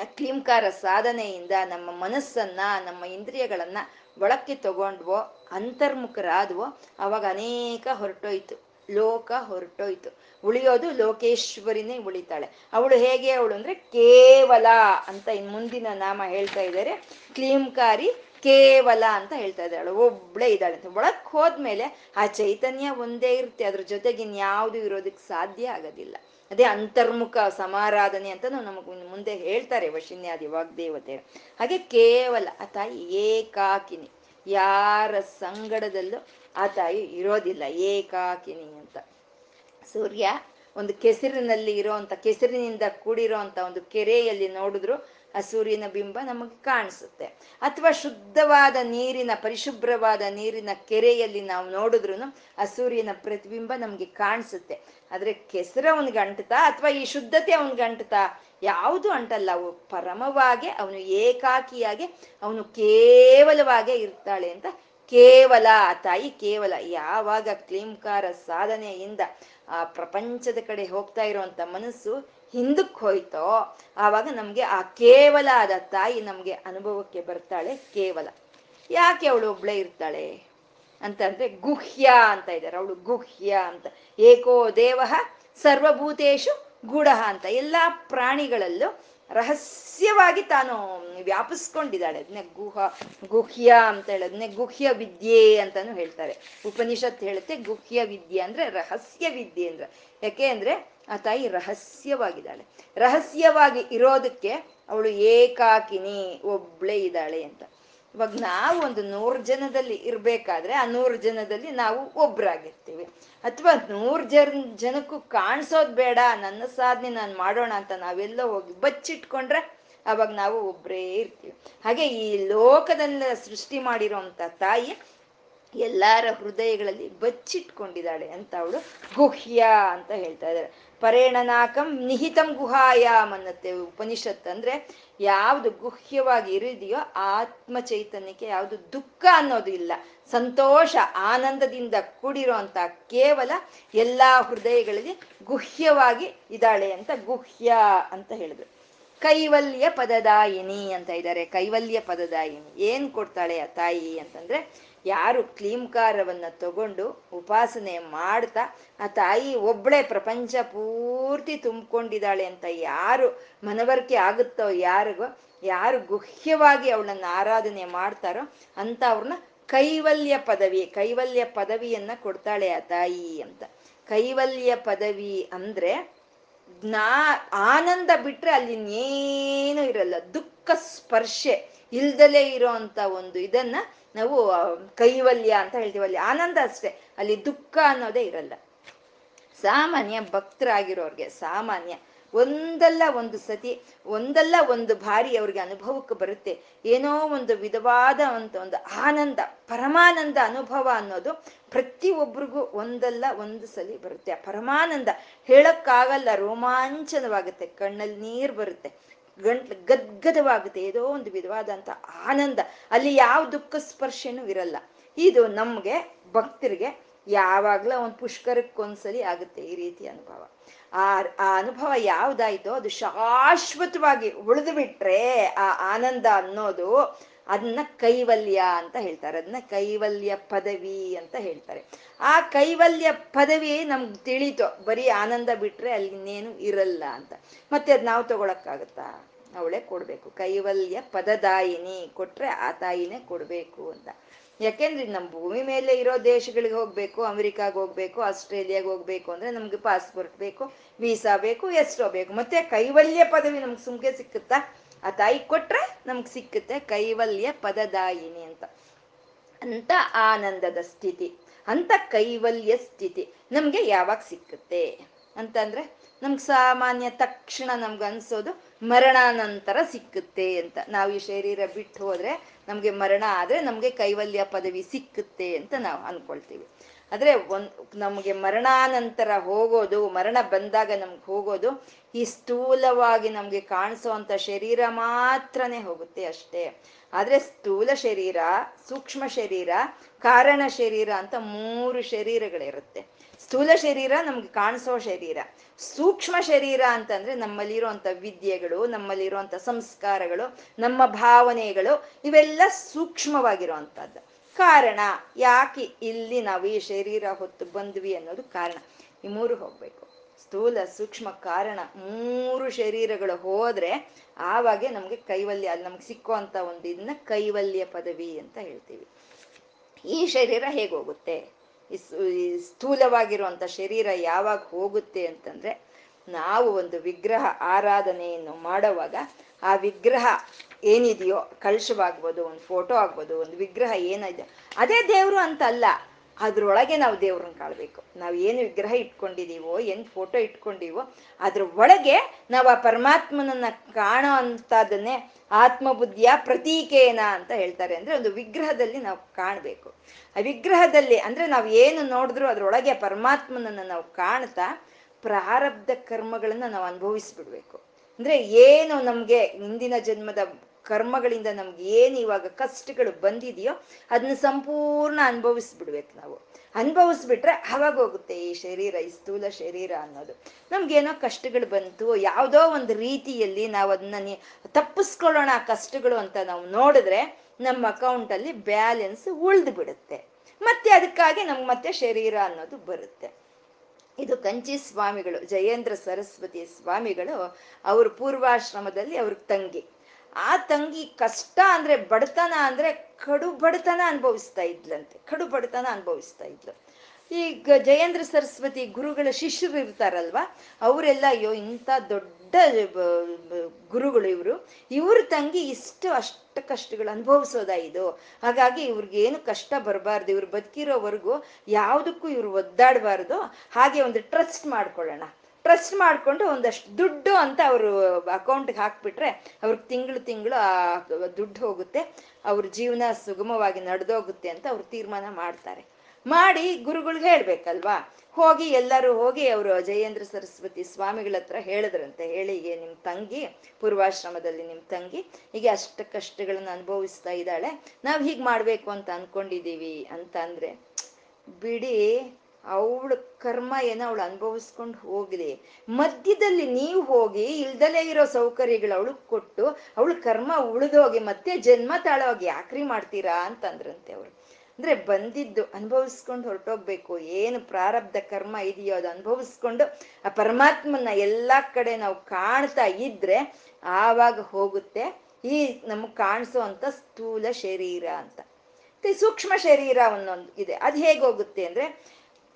ಕ್ಲೀಂಕಾರ ಸಾಧನೆಯಿಂದ ನಮ್ಮ ಮನಸ್ಸನ್ನ, ನಮ್ಮ ಇಂದ್ರಿಯಗಳನ್ನ ಒಳಕ್ಕೆ ತಗೊಂಡ್ವೋ, ಅಂತರ್ಮುಖರಾದ್ವೋ, ಅವಾಗ ಅನೇಕ ಹೊರಟೋಯ್ತು. ಲೋಕ ಹೊರಟೋಯ್ತು. ಉಳಿಯೋದು ಲೋಕೇಶ್ವರಿನೇ ಉಳಿತಾಳೆ. ಅವಳು ಹೇಗೆ? ಅವಳು ಅಂದ್ರೆ ಕೇವಲ ಅಂತ ಇನ್ ಮುಂದಿನ ನಾಮ ಹೇಳ್ತಾ ಇದ್ದಾರೆ. ಕ್ಲೀಂಕಾರಿ ಕೇವಲ ಅಂತ ಹೇಳ್ತಾ ಇದ್ದಾಳೆ. ಒಬ್ಳೆ ಇದ್ದಾಳೆ ಅಂತ. ಒಳಕ್ ಹೋದ್ಮೇಲೆ ಆ ಚೈತನ್ಯ ಒಂದೇ ಇರುತ್ತೆ. ಅದ್ರ ಜೊತೆಗೆ ಇನ್ಯಾವುದು ಇರೋದಕ್ಕೆ ಸಾಧ್ಯ ಆಗೋದಿಲ್ಲ. ಅದೇ ಅಂತರ್ಮುಖ ಸಮಾರಾಧನೆ ಅಂತ ನಮಗ್ ಮುಂದೆ ಹೇಳ್ತಾರೆ ವಶಿನ್ಯಾದಿ ವಾಗ್ದೇವತೆ. ಹಾಗೆ ಕೇವಲ ಆ ತಾಯಿ ಏಕಾಕಿನಿ. ಯಾರ ಸಂಗಡದಲ್ಲೂ ಆ ತಾಯಿ ಇರೋದಿಲ್ಲ. ಏಕಾಕಿನಿ ಅಂತ. ಸೂರ್ಯ ಒಂದು ಕೆಸರಿನಲ್ಲಿ ಇರೋಂತ ಕೆಸರಿನಿಂದ ಕೂಡಿರೋ ಅಂತ ಒಂದು ಕೆರೆಯಲ್ಲಿ ನೋಡಿದ್ರು. ಆ ಸೂರ್ಯನ ಬಿಂಬ ನಮಗೆ ಕಾಣಿಸುತ್ತೆ. ಅಥವಾ ಶುದ್ಧವಾದ ನೀರಿನ, ಪರಿಶುಭ್ರವಾದ ನೀರಿನ ಕೆರೆಯಲ್ಲಿ ನಾವು ನೋಡಿದ್ರು ಆ ಸೂರ್ಯನ ಪ್ರತಿಬಿಂಬ ನಮಗೆ ಕಾಣಿಸುತ್ತೆ. ಆದರೆ ಕೆಸರ ಅವನಿಗೆ ಅಂಟುತ್ತಾ ಅಥವಾ ಈ ಶುದ್ಧತೆ ಅವನಿಗೆ ಅಂಟುತ್ತಾ ಯಾವುದು ಅಂಟಲ್ಲ. ಅವು ಪರಮವಾಗಿ, ಅವನು ಏಕಾಕಿಯಾಗಿ, ಅವನು ಕೇವಲವಾಗೇ ಇರ್ತಾಳೆ ಅಂತ ಕೇವಲ ಆ ತಾಯಿ ಕೇವಲ ಯಾವಾಗ ಕ್ಲೀಂಕಾರ ಸಾಧನೆಯಿಂದ ಆ ಪ್ರಪಂಚದ ಕಡೆ ಹೋಗ್ತಾ ಇರುವಂತ ಮನಸ್ಸು ಹಿಂದಕ್ಕೆ ಹೋಯ್ತೋ ಆವಾಗ ನಮ್ಗೆ ಆ ಕೇವಲ ಆದ ತಾಯಿ ನಮ್ಗೆ ಅನುಭವಕ್ಕೆ ಬರ್ತಾಳೆ, ಕೇವಲ. ಯಾಕೆ ಅವಳು ಒಬ್ಳೆ ಇರ್ತಾಳೆ? ಅಂತಂದ್ರೆ ಗುಹ್ಯ ಅಂತ ಇದ್ದಾರೆ. ಅವಳು ಗುಹ್ಯ ಅಂತ. ಏಕೋ ದೇವ ಸರ್ವಭೂತೇಶು ಗೂಢ ಅಂತ. ಎಲ್ಲಾ ಪ್ರಾಣಿಗಳಲ್ಲೂ ರಹಸ್ಯವಾಗಿ ತಾನು ವ್ಯಾಪಿಸ್ಕೊಂಡಿದ್ದಾಳೆ. ಅದನ್ನೇ ಗುಹ, ಗುಹ್ಯ ಅಂತ ಹೇಳೋದನ್ನೇ ಗುಹ್ಯ ವಿದ್ಯೆ ಅಂತಾನು ಹೇಳ್ತಾರೆ. ಉಪನಿಷತ್ ಹೇಳುತ್ತೆ ಗುಹ್ಯ ವಿದ್ಯೆ ಅಂದ್ರೆ ರಹಸ್ಯ ವಿದ್ಯೆ ಅಂದ್ರೆ. ಯಾಕೆ ಅಂದ್ರೆ ಆ ತಾಯಿ ರಹಸ್ಯವಾಗಿದ್ದಾಳೆ. ರಹಸ್ಯವಾಗಿ ಇರೋದಕ್ಕೆ ಅವಳು ಏಕಾಕಿನಿ, ಒಬ್ಳೆ ಇದ್ದಾಳೆ ಅಂತ. ಇವಾಗ ನಾವು ಒಂದು ನೂರು ಜನದಲ್ಲಿ ಇರ್ಬೇಕಾದ್ರೆ ಆ ನೂರು ಜನದಲ್ಲಿ ನಾವು ಒಬ್ರಾಗಿರ್ತೀವಿ. ಅಥವಾ ನೂರು ಜನ, ಜನಕ್ಕೂ ಕಾಣಿಸೋದ್ ಬೇಡ, ನನ್ನ ಸಾಧನೆ ನಾನು ಮಾಡೋಣ ಅಂತ ನಾವೆಲ್ಲ ಹೋಗಿ ಬಚ್ಚಿಟ್ಕೊಂಡ್ರೆ ಅವಾಗ ನಾವು ಒಬ್ರೇ ಇರ್ತೀವಿ. ಹಾಗೆ ಈ ಲೋಕದಲ್ಲ ಸೃಷ್ಟಿ ಮಾಡಿರೋಂಥ ತಾಯಿ ಎಲ್ಲರ ಹೃದಯಗಳಲ್ಲಿ ಬಚ್ಚಿಟ್ಕೊಂಡಿದ್ದಾಳೆ ಅಂತ ಅವಳು ಗುಹ್ಯ ಅಂತ ಹೇಳ್ತಾ ಇದ್ದಾರೆ. ಪರೇಣನಾಕಂ ನಿಹಿತಂ ಗುಹಾಯಾಮ್ ಅನ್ನತ್ತೆ ಉಪನಿಷತ್ ಅಂದ್ರೆ ಯಾವ್ದು ಗುಹ್ಯವಾಗಿ ಇರಿದೆಯೋ ಆತ್ಮ ಚೈತನ್ಯಕ್ಕೆ ಯಾವುದು ದುಃಖ ಅನ್ನೋದು ಇಲ್ಲ. ಸಂತೋಷ, ಆನಂದದಿಂದ ಕೂಡಿರೋ ಅಂತ ಕೇವಲ ಎಲ್ಲಾ ಹೃದಯಗಳಲ್ಲಿ ಗುಹ್ಯವಾಗಿ ಇದ್ದಾಳೆ ಅಂತ ಗುಹ್ಯ ಅಂತ ಹೇಳಿದ್ರು. ಕೈವಲ್ಯ ಪದದಾಯಿನಿ ಅಂತ ಇದ್ದಾರೆ. ಕೈವಲ್ಯ ಪದದಾಯಿನಿ. ಏನ್ ಕೊಡ್ತಾಳೆ ಆ ತಾಯಿ ಅಂತಂದ್ರೆ, ಯಾರು ಕ್ಲೀಂಕಾರವನ್ನ ತಗೊಂಡು ಉಪಾಸನೆ ಮಾಡ್ತಾ ಆ ತಾಯಿ ಒಬ್ಳೆ ಪ್ರಪಂಚ ಪೂರ್ತಿ ತುಂಬಿಕೊಂಡಿದ್ದಾಳೆ ಅಂತ ಯಾರು ಮನವರಿಕೆ ಆಗುತ್ತೋ ಯಾರಿಗೋ, ಯಾರು ಗುಹ್ಯವಾಗಿ ಅವಳನ್ನ ಆರಾಧನೆ ಮಾಡ್ತಾರೋ ಅಂತ ಅವ್ರನ್ನ ಕೈವಲ್ಯ ಪದವಿ, ಕೈವಲ್ಯ ಪದವಿಯನ್ನ ಕೊಡ್ತಾಳೆ ಆ ತಾಯಿ ಅಂತ. ಕೈವಲ್ಯ ಪದವಿ ಅಂದ್ರೆ ಜ್ಞಾ, ಆನಂದ ಬಿಟ್ರೆ ಅಲ್ಲಿ ಇನ್ನೇನು ಇರಲ್ಲ. ದುಃಖ ಸ್ಪರ್ಶೆ ಇಲ್ದಲೇ ಇರೋಂತ ಒಂದು ಇದನ್ನ ನಾವು ಕೈವಲ್ಯ ಅಂತ ಹೇಳ್ತೀವಿ ಅಲ್ಲಿ ಆನಂದ ಅಷ್ಟೇ. ಅಲ್ಲಿ ದುಃಖ ಅನ್ನೋದೇ ಇರಲ್ಲ. ಸಾಮಾನ್ಯ ಭಕ್ತರಾಗಿರೋರ್ಗೆ ಸಾಮಾನ್ಯ. ಒಂದಲ್ಲ ಒಂದು ಸತಿ, ಒಂದಲ್ಲ ಒಂದು ಬಾರಿ ಅವ್ರಿಗೆ ಅನುಭವಕ್ಕೆ ಬರುತ್ತೆ. ಏನೋ ಒಂದು ವಿಧವಾದ ಅಂತ ಒಂದು ಆನಂದ, ಪರಮಾನಂದ ಅನುಭವ ಅನ್ನೋದು ಪ್ರತಿಯೊಬ್ಬರಿಗೂ ಒಂದಲ್ಲ ಒಂದು ಸಲಿ ಬರುತ್ತೆ. ಆ ಪರಮಾನಂದ ಹೇಳಕ್ಕಾಗಲ್ಲ, ರೋಮಾಂಚನವಾಗುತ್ತೆ, ಕಣ್ಣಲ್ಲಿ ನೀರು ಬರುತ್ತೆ, ಗಂಟ್ಲು ಗದ್ಗದವಾಗುತ್ತೆ, ಏನೋ ಒಂದು ವಿಧವಾದಂತ ಆನಂದ. ಅಲ್ಲಿ ಯಾವ ದುಃಖ ಸ್ಪರ್ಶನೂ ಇರಲ್ಲ. ಇದು ನಮ್ಗೆ, ಭಕ್ತರಿಗೆ ಯಾವಾಗ್ಲೂ ಒಂದು ಪುಷ್ಕರಕ್ಕೊಂದ್ಸಲಿ ಆಗುತ್ತೆ ಈ ರೀತಿ ಅನುಭವ. ಆ ಆ ಅನುಭವ ಯಾವ್ದಾಯ್ತೋ ಅದು ಶಾಶ್ವತವಾಗಿ ಉಳಿದು ಬಿಟ್ರೆ ಆ ಆನಂದ ಅನ್ನೋದು ಅದನ್ನ ಕೈವಲ್ಯ ಅಂತ ಹೇಳ್ತಾರೆ. ಅದನ್ನ ಕೈವಲ್ಯ ಪದವಿ ಅಂತ ಹೇಳ್ತಾರೆ. ಆ ಕೈವಲ್ಯ ಪದವಿ ನಮ್ಗೆ ತಿಳಿತು, ಬರೀ ಆನಂದ ಬಿಟ್ರೆ ಅಲ್ಲಿ ಇನ್ನೇನು ಇರಲ್ಲ ಅಂತ. ಮತ್ತೆ ಅದ್ ನಾವು ತಗೊಳಕ್ಕಾಗತ್ತಾ? ಅವಳೇ ಕೊಡ್ಬೇಕು. ಕೈವಲ್ಯ ಪದದಾಯಿನಿ, ಕೊಟ್ರೆ ಆ ತಾಯಿನೇ ಕೊಡಬೇಕು ಅಂತ. ಯಾಕೆಂದ್ರೆ ನಮ್ಮ ಭೂಮಿ ಮೇಲೆ ಇರೋ ದೇಶಗಳಿಗೆ ಹೋಗ್ಬೇಕು, ಅಮೆರಿಕಾಗ್ ಹೋಗ್ಬೇಕು, ಆಸ್ಟ್ರೇಲಿಯಾಗೆ ಹೋಗ್ಬೇಕು ಅಂದ್ರೆ ನಮ್ಗೆ ಪಾಸ್ಪೋರ್ಟ್ ಬೇಕು ವೀಸಾ ಬೇಕು, ಎಷ್ಟೋ ಬೇಕು. ಮತ್ತೆ ಕೈವಲ್ಯ ಪದವಿ ನಮ್ಗೆ ಸುಮ್ಕೆ ಸಿಕ್ಕುತ್ತಾ? ಆ ತಾಯಿ ಕೊಟ್ರೆ ನಮ್ಗೆ ಸಿಕ್ಕುತ್ತೆ ಕೈವಲ್ಯ ಪದದಾಯಿನಿ ಅಂತ. ಅಂತ ಆನಂದದ ಸ್ಥಿತಿ, ಅಂತ ಕೈವಲ್ಯ ಸ್ಥಿತಿ ನಮ್ಗೆ ಯಾವಾಗ ಸಿಕ್ಕುತ್ತೆ? ಅಂತಂದ್ರೆ ನಮ್ಗೆ ಸಾಮಾನ್ಯ ತಕ್ಷಣ ನಮ್ಗೆ ಅನ್ಸೋದು ಮರಣಾನಂತರ ಸಿಕ್ಕುತ್ತೆ ಅಂತ. ನಾವು ಈ ಶರೀರ ಬಿಟ್ಟು ಹೋದ್ರೆ ನಮ್ಗೆ ಮರಣ ಆದ್ರೆ ನಮ್ಗೆ ಕೈವಲ್ಯ ಪದವಿ ಸಿಕ್ಕುತ್ತೆ ಅಂತ ನಾವು ಅನ್ಕೊಳ್ತೀವಿ. ಆದ್ರೆ ಒಂದ್ ನಮಗೆ ಮರಣಾನಂತರ ಹೋಗೋದು, ಮರಣ ಬಂದಾಗ ನಮ್ಗೆ ಹೋಗೋದು ಈ ಸ್ಥೂಲವಾಗಿ ನಮ್ಗೆ ಕಾಣಿಸುವಂತ ಶರೀರ ಮಾತ್ರನೇ ಹೋಗುತ್ತೆ ಅಷ್ಟೇ. ಆದ್ರೆ ಸ್ಥೂಲ ಶರೀರ, ಸೂಕ್ಷ್ಮ ಶರೀರ, ಕಾರಣ ಶರೀರ ಅಂತ ಮೂರು ಶರೀರಗಳಿರುತ್ತೆ. ಸ್ಥೂಲ ಶರೀರ ನಮ್ಗೆ ಕಾಣಿಸೋ ಶರೀರ. ಸೂಕ್ಷ್ಮ ಶರೀರ ಅಂತಂದ್ರೆ ನಮ್ಮಲ್ಲಿರುವಂತ ವಿದ್ಯೆಗಳು ನಮ್ಮಲ್ಲಿರುವಂತ ಸಂಸ್ಕಾರಗಳು, ನಮ್ಮ ಭಾವನೆಗಳು, ಇವೆಲ್ಲ ಸೂಕ್ಷ್ಮವಾಗಿರುವಂತಹದ್ದು ಕಾರಣ ಯಾಕೆ ಇಲ್ಲಿ ನಾವು ಈ ಶರೀರ ಹೊತ್ತು ಬಂದ್ವಿ ಅನ್ನೋದು ಕಾರಣ. ಈ ಮೂರು ಹೋಗ್ಬೇಕು. ಸ್ಥೂಲ, ಸೂಕ್ಷ್ಮ, ಕಾರಣ ಮೂರು ಶರೀರಗಳು ಹೋದ್ರೆ ಆವಾಗೆ ನಮ್ಗೆ ಕೈವಲ್ಯ, ಅಲ್ಲಿ ನಮ್ಗೆ ಸಿಕ್ಕುವಂತ ಒಂದು ಇದನ್ನ ಕೈವಲ್ಯ ಪದವಿ ಅಂತ ಹೇಳ್ತೀವಿ. ಈ ಶರೀರ ಹೇಗೆ ಹೋಗುತ್ತೆ ಈ ಸು- ಸ್ಥೂಲವಾಗಿರುವಂತ ಶರೀರ ಯಾವಾಗ ಹೋಗುತ್ತೆ ಅಂತಂದ್ರೆ, ನಾವು ಒಂದು ವಿಗ್ರಹ ಆರಾಧನೆಯನ್ನು ಮಾಡುವಾಗ ಆ ವಿಗ್ರಹ ಏನಿದೆಯೋ ಕಳಶವಾಗ್ಬೋದು ಒಂದು ಫೋಟೋ ಆಗ್ಬೋದು, ಒಂದು ವಿಗ್ರಹ ಏನಿದೆ ಅದೇ ದೇವರು ಅಂತ ಅಲ್ಲ ಅದ್ರೊಳಗೆ ನಾವು ದೇವ್ರನ್ನ ಕಾಳ್ಬೇಕು ನಾವು ಏನು ವಿಗ್ರಹ ಇಟ್ಕೊಂಡಿದೀವೋ, ಏನು ಫೋಟೋ ಇಟ್ಕೊಂಡಿವೋ, ಅದ್ರ ಒಳಗೆ ನಾವು ಆ ಪರಮಾತ್ಮನನ್ನ ಕಾಣೋ ಅಂಥದ್ದನ್ನೇ ಆತ್ಮಬುದ್ಧಿಯ ಪ್ರತೀಕೇನ ಅಂತ ಹೇಳ್ತಾರೆ. ಅಂದ್ರೆ ಒಂದು ವಿಗ್ರಹದಲ್ಲಿ ನಾವು ಕಾಣಬೇಕು. ಆ ವಿಗ್ರಹದಲ್ಲಿ ಅಂದ್ರೆ ನಾವು ಏನು ನೋಡಿದ್ರು ಅದ್ರೊಳಗೆ ಪರಮಾತ್ಮನನ್ನ ನಾವು ಕಾಣ್ತಾ ಪ್ರಾರಬ್ಧ ಕರ್ಮಗಳನ್ನ ನಾವು ಅನುಭವಿಸ್ಬಿಡ್ಬೇಕು. ಅಂದ್ರೆ ಏನು ನಮ್ಗೆ ಹಿಂದಿನ ಜನ್ಮದ ಕರ್ಮಗಳಿಂದ ನಮ್ಗೆ ಏನು ಇವಾಗ ಕಷ್ಟಗಳು ಬಂದಿದೆಯೋ ಅದನ್ನ ಸಂಪೂರ್ಣ ಅನುಭವಿಸ್ಬಿಡ್ಬೇಕು ನಾವು. ಅನುಭವಿಸ್ಬಿಟ್ರೆ ಅವಾಗ ಹೋಗುತ್ತೆ ಈ ಶರೀರ, ಈ ಸ್ಥೂಲ ಶರೀರ ಅನ್ನೋದು. ನಮ್ಗೇನೋ ಕಷ್ಟಗಳು ಬಂತು, ಯಾವುದೋ ಒಂದು ರೀತಿಯಲ್ಲಿ ನಾವು ಅದನ್ನ ತಪ್ಪಿಸ್ಕೊಳ್ಳೋಣ ಆ ಕಷ್ಟಗಳು ಅಂತ ನಾವು ನೋಡಿದ್ರೆ ನಮ್ಮ ಅಕೌಂಟಲ್ಲಿ ಬ್ಯಾಲೆನ್ಸ್ ಉಳ್ದು ಬಿಡುತ್ತೆ ಮತ್ತೆ ಅದಕ್ಕಾಗಿ ನಮ್ಗೆ ಮತ್ತೆ ಶರೀರ ಅನ್ನೋದು ಬರುತ್ತೆ. ಇದು ಕಂಚಿ ಸ್ವಾಮಿಗಳು, ಜಯೇಂದ್ರ ಸರಸ್ವತಿ ಸ್ವಾಮಿಗಳು ಅವ್ರ ಪೂರ್ವಾಶ್ರಮದಲ್ಲಿ ಅವ್ರ ತಂಗಿ. ಆ ತಂಗಿ ಕಷ್ಟ ಅಂದ್ರೆ ಬಡತನ ಅಂದ್ರೆ ಕಡು ಬಡತನ ಅನುಭವಿಸ್ತಾ ಇದ್ಲಂತೆ, ಕಡು ಬಡತನ ಅನುಭವಿಸ್ತಾ ಇದ್ಲು. ಈಗ ಜಯೇಂದ್ರ ಸರಸ್ವತಿ ಗುರುಗಳ ಶಿಷ್ಯರು ಇರ್ತಾರಲ್ವಾ, ಅವರೆಲ್ಲ ಅಯ್ಯೋ ಇಂಥ ದೊಡ್ಡ ಗುರುಗಳು ಇವರು. ಇವ್ರ ತಂಗಿ ಇಷ್ಟು ಅಷ್ಟು ಕಷ್ಟಗಳು ಅನುಭವಿಸೋದಾ ಇದು. ಹಾಗಾಗಿ ಇವ್ರಿಗೇನು ಕಷ್ಟ ಬರಬಾರ್ದು, ಇವ್ರು ಬದುಕಿರೋವರೆಗೂ ಯಾವುದಕ್ಕೂ ಇವ್ರು ಒದ್ದಾಡಬಾರ್ದು. ಹಾಗೆ ಒಂದು ಟ್ರಸ್ಟ್ ಮಾಡ್ಕೊಳ್ಳೋಣ. ಟ್ರಸ್ಟ್ ಮಾಡ್ಕೊಂಡು ಒಂದಷ್ಟು ದುಡ್ಡು ಅಂತ ಅವರು ಅಕೌಂಟ್ಗೆ ಹಾಕ್ಬಿಟ್ರೆ ಅವ್ರಿಗೆ ತಿಂಗಳು ತಿಂಗಳು ಆ ದುಡ್ಡು ಹೋಗುತ್ತೆ, ಅವ್ರ ಜೀವನ ಸುಗಮವಾಗಿ ನಡೆದೋಗುತ್ತೆ ಅಂತ ಅವ್ರು ತೀರ್ಮಾನ ಮಾಡ್ತಾರೆ. ಮಾಡಿ ಗುರುಗಳಿಗೆ ಹೇಳ್ಬೇಕಲ್ವಾ? ಹೋಗಿ ಎಲ್ಲರೂ ಹೋಗಿ ಅವರು ಜಯೇಂದ್ರ ಸರಸ್ವತಿ ಸ್ವಾಮಿಗಳ ಹತ್ರ ಹೇಳಿದ್ರಂತೆ, ಹೇಳಿ ಹೀಗೆ ನಿಮ್ಮ ತಂಗಿ, ಪೂರ್ವಾಶ್ರಮದಲ್ಲಿ ನಿಮ್ಮ ತಂಗಿ ಹೀಗೆ ಅಷ್ಟ ಕಷ್ಟಗಳನ್ನು ಅನುಭವಿಸ್ತಾ ಇದ್ದಾಳೆ, ನಾವು ಹೀಗೆ ಮಾಡಬೇಕು ಅಂತ ಅಂದ್ಕೊಂಡಿದ್ದೀವಿ ಅಂತ ಅಂದರೆ, ಬಿಡಿ ಅವಳ ಕರ್ಮ ಏನೋ ಅವಳು ಅನುಭವಿಸ್ಕೊಂಡು ಹೋಗ್ಲಿ ಮಧ್ಯದಲ್ಲಿ ನೀವು ಹೋಗಿ ಇಲ್ದಲೇ ಇರೋ ಸೌಕರ್ಯಗಳು ಅವಳಿಗೆ ಕೊಟ್ಟು ಅವಳ ಕರ್ಮ ಉಳಿದೋಗಿ ಮತ್ತೆ ಜನ್ಮ ತಾಳೋಗಿ ಯಾಕ್ರಿ ಮಾಡ್ತೀರಾ ಅಂತಂದ್ರಂತೆ ಅವರು. ಅಂದ್ರೆ ಬಂದಿದ್ದು ಅನುಭವಿಸ್ಕೊಂಡು ಹೊರಟೋಗ್ಬೇಕು. ಏನು ಪ್ರಾರಬ್ಧ ಕರ್ಮ ಇದೆಯೋ ಅದು ಅನುಭವಿಸ್ಕೊಂಡು ಆ ಪರಮಾತ್ಮನ ಎಲ್ಲಾ ಕಡೆ ನಾವು ಕಾಣ್ತಾ ಇದ್ರೆ ಆವಾಗ ಹೋಗುತ್ತೆ. ಈ ನಮಗ್ ಕಾಣಿಸೋ ಅಂತ ಸ್ಥೂಲ ಶರೀರ ಅಂತ. ಮತ್ತೆ ಸೂಕ್ಷ್ಮ ಶರೀರ ಒಂದೊಂದು ಇದೆ. ಅದು ಹೇಗೋಗುತ್ತೆ ಅಂದ್ರೆ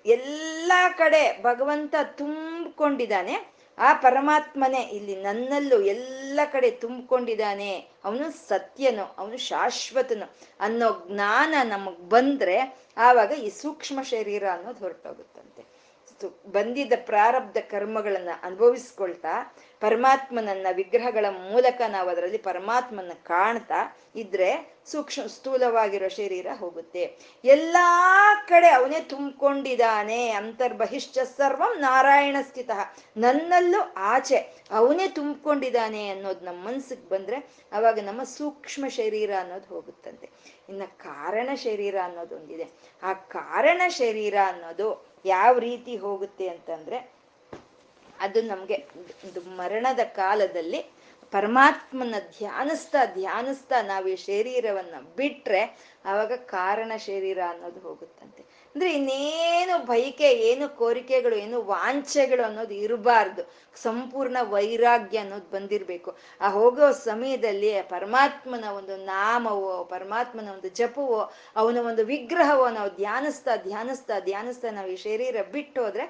ಎಲ್ಲಾ ಕಡೆ ಭಗವಂತ ತುಂಬಿಕೊಂಡಿದ್ದಾನೆ. ಆ ಪರಮಾತ್ಮನೇ ಇಲ್ಲಿ ನನ್ನಲ್ಲೂ ಎಲ್ಲ ಕಡೆ ತುಂಬಿಕೊಂಡಿದ್ದಾನೆ. ಅವನು ಸತ್ಯನು, ಅವನು ಶಾಶ್ವತನು ಅನ್ನೋ ಜ್ಞಾನ ನಮಗ್ ಬಂದ್ರೆ ಆವಾಗ ಈ ಸೂಕ್ಷ್ಮ ಶರೀರ ಅನ್ನೋದು ಹೊರಟೋಗುತ್ತಂತೆ. ಬಂದಿದ್ದ ಪ್ರಾರಬ್ಧ ಕರ್ಮಗಳನ್ನ ಅನುಭವಿಸ್ಕೊಳ್ತಾ ಪರಮಾತ್ಮನನ್ನ ವಿಗ್ರಹಗಳ ಮೂಲಕ ನಾವು ಅದರಲ್ಲಿ ಪರಮಾತ್ಮನ ಕಾಣ್ತಾ ಇದ್ರೆ ಸೂಕ್ಷ್ಮ ಸ್ಥೂಲವಾಗಿರೋ ಶರೀರ ಹೋಗುತ್ತೆ. ಎಲ್ಲಾ ಕಡೆ ಅವನೇ ತುಂಬಿಕೊಂಡಿದ್ದಾನೆ, ಅಂತರ್ಬಹಿಶ್ಚ ಸರ್ವಂ ನಾರಾಯಣ ಸ್ಥಿತ ನನ್ನಲ್ಲೂ ಆಚೆ ಅವನೇ ತುಂಬಿಕೊಂಡಿದ್ದಾನೆ ಅನ್ನೋದು ನಮ್ಮ ಮನ್ಸಿಗೆ ಬಂದ್ರೆ ಅವಾಗ ನಮ್ಮ ಸೂಕ್ಷ್ಮ ಶರೀರ ಅನ್ನೋದು ಹೋಗುತ್ತಂತೆ. ಇನ್ನ ಕಾರಣ ಶರೀರ ಅನ್ನೋದೊಂದಿದೆ. ಆ ಕಾರಣ ಶರೀರ ಅನ್ನೋದು ಯಾವ ರೀತಿ ಹೋಗುತ್ತೆ ಅಂತಂದ್ರೆ ಅದು ನಮ್ಗೆ ಮರಣದ ಕಾಲದಲ್ಲಿ ಪರಮಾತ್ಮನ ಧ್ಯಾನಿಸ್ತಾ ಧ್ಯಾನಿಸ್ತಾ ನಾವು ಈ ಶರೀರವನ್ನ ಬಿಟ್ರೆ ಅವಾಗ ಕಾರಣ ಶರೀರ ಅನ್ನೋದು ಹೋಗುತ್ತಂತೆ. ಅಂದ್ರೆ ಇನ್ನೇನು ಬಯಕೆ, ಏನು ಕೋರಿಕೆಗಳು, ಏನು ವಾಂಛೆಗಳು ಅನ್ನೋದು ಇರಬಾರ್ದು. ಸಂಪೂರ್ಣ ವೈರಾಗ್ಯ ಅನ್ನೋದು ಬಂದಿರಬೇಕು. ಆ ಹೋಗೋ ಸಮಯದಲ್ಲಿ ಪರಮಾತ್ಮನ ಒಂದು ನಾಮವೋ, ಪರಮಾತ್ಮನ ಒಂದು ಜಪವೋ, ಅವನ ಒಂದು ವಿಗ್ರಹವೋ, ನಾವು ಧ್ಯಾನಿಸ್ತಾ ಧ್ಯಾನಿಸ್ತಾ ಧ್ಯಾನಿಸ್ತಾ ನಾವು ಈ ಶರೀರ ಬಿಟ್ಟು ಹೋದ್ರೆ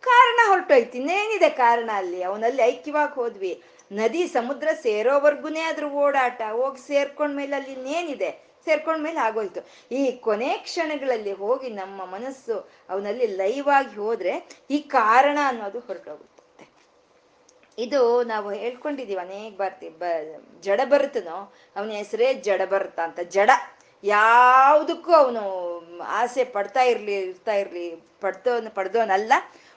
ಕಾರಣ ಹೊರಟೋಯ್ತು. ಇನ್ನೇನಿದೆ ಕಾರಣ ಅಲ್ಲಿ? ಅವನಲ್ಲಿ ಐಕ್ಯವಾಗಿ ಹೋದ್ವಿ. ನದಿ ಸಮುದ್ರ ಸೇರೋವರ್ಗುನೇ ಅದ್ರ ಓಡಾಟ, ಹೋಗಿ ಸೇರ್ಕೊಂಡ್ಮೇಲೆ ಅಲ್ಲಿ ಇನ್ನೇನಿದೆ? ಸೇರ್ಕೊಂಡ್ಮೇಲೆ ಆಗೋಯ್ತು. ಈ ಕೊನೆ ಕ್ಷಣಗಳಲ್ಲಿ ಹೋಗಿ ನಮ್ಮ ಮನಸ್ಸು ಅವನಲ್ಲಿ ಲೈವ್ ಆಗಿ ಹೋದ್ರೆ ಈ ಕಾರಣ ಅನ್ನೋದು ಹೊರಟೋಗುತ್ತೆ. ಇದು ನಾವು ಹೇಳ್ಕೊಂಡಿದೀವಿ ಅನೇಕ ಬಾರ್ತಿ ಬ ಜಡ ಬರುತ್ತನೋ ಅವನ ಹೆಸರೇ ಜಡ ಬರುತ್ತ ಅಂತ. ಜಡ. ಯಾವುದಕ್ಕೂ ಅವನು ಆಸೆ ಪಡ್ತಾ ಇರ್ಲಿ, ಇರ್ತಾ ಇರ್ಲಿ ಪಡ್ತೋನ್ ಪಡ್ದೋನಲ್ಲ.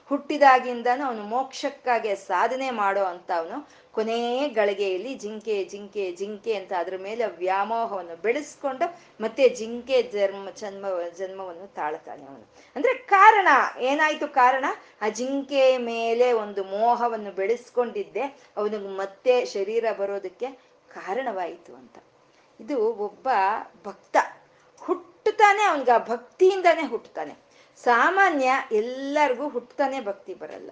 ಹುಟ್ಟಿದಾಗಿಂದನೂ ಅವನು ಮೋಕ್ಷಕ್ಕಾಗಿ ಸಾಧನೆ ಮಾಡೋ ಅಂತ ಅವನು ಕೊನೆಯ ಗಳಿಗೆಯಲ್ಲಿ ಜಿಂಕೆ ಜಿಂಕೆ ಜಿಂಕೆ ಅಂತ ಅದ್ರ ಮೇಲೆ ವ್ಯಾಮೋಹವನ್ನು ಬೆಳೆಸ್ಕೊಂಡು ಮತ್ತೆ ಜಿಂಕೆ ಜನ್ಮ ಜನ್ಮ, ಜನ್ಮವನ್ನು ತಾಳ್ತಾನೆ ಅವನು. ಅಂದ್ರೆ ಕಾರಣ, ಏನಾಯ್ತು ಕಾರಣ? ಆ ಜಿಂಕೆ ಮೇಲೆ ಒಂದು ಮೋಹವನ್ನು ಬೆಳೆಸ್ಕೊಂಡಿದ್ದೆ, ಅವನಿಗೆ ಮತ್ತೆ ಶರೀರ ಬರೋದಕ್ಕೆ ಕಾರಣವಾಯಿತು ಅಂತ. ಇದು ಒಬ್ಬ ಭಕ್ತ. ಹುಟ್ಟುತ್ತಾನೆ, ಅವನಿಗೆ ಆ ಭಕ್ತಿಯಿಂದಾನೇ ಹುಟ್ಟುತ್ತಾನೆ. ಸಾಮಾನ್ಯ ಎಲ್ಲರಿಗೂ ಹುಟ್ಟತಾನೆ ಭಕ್ತಿ ಬರಲ್ಲ.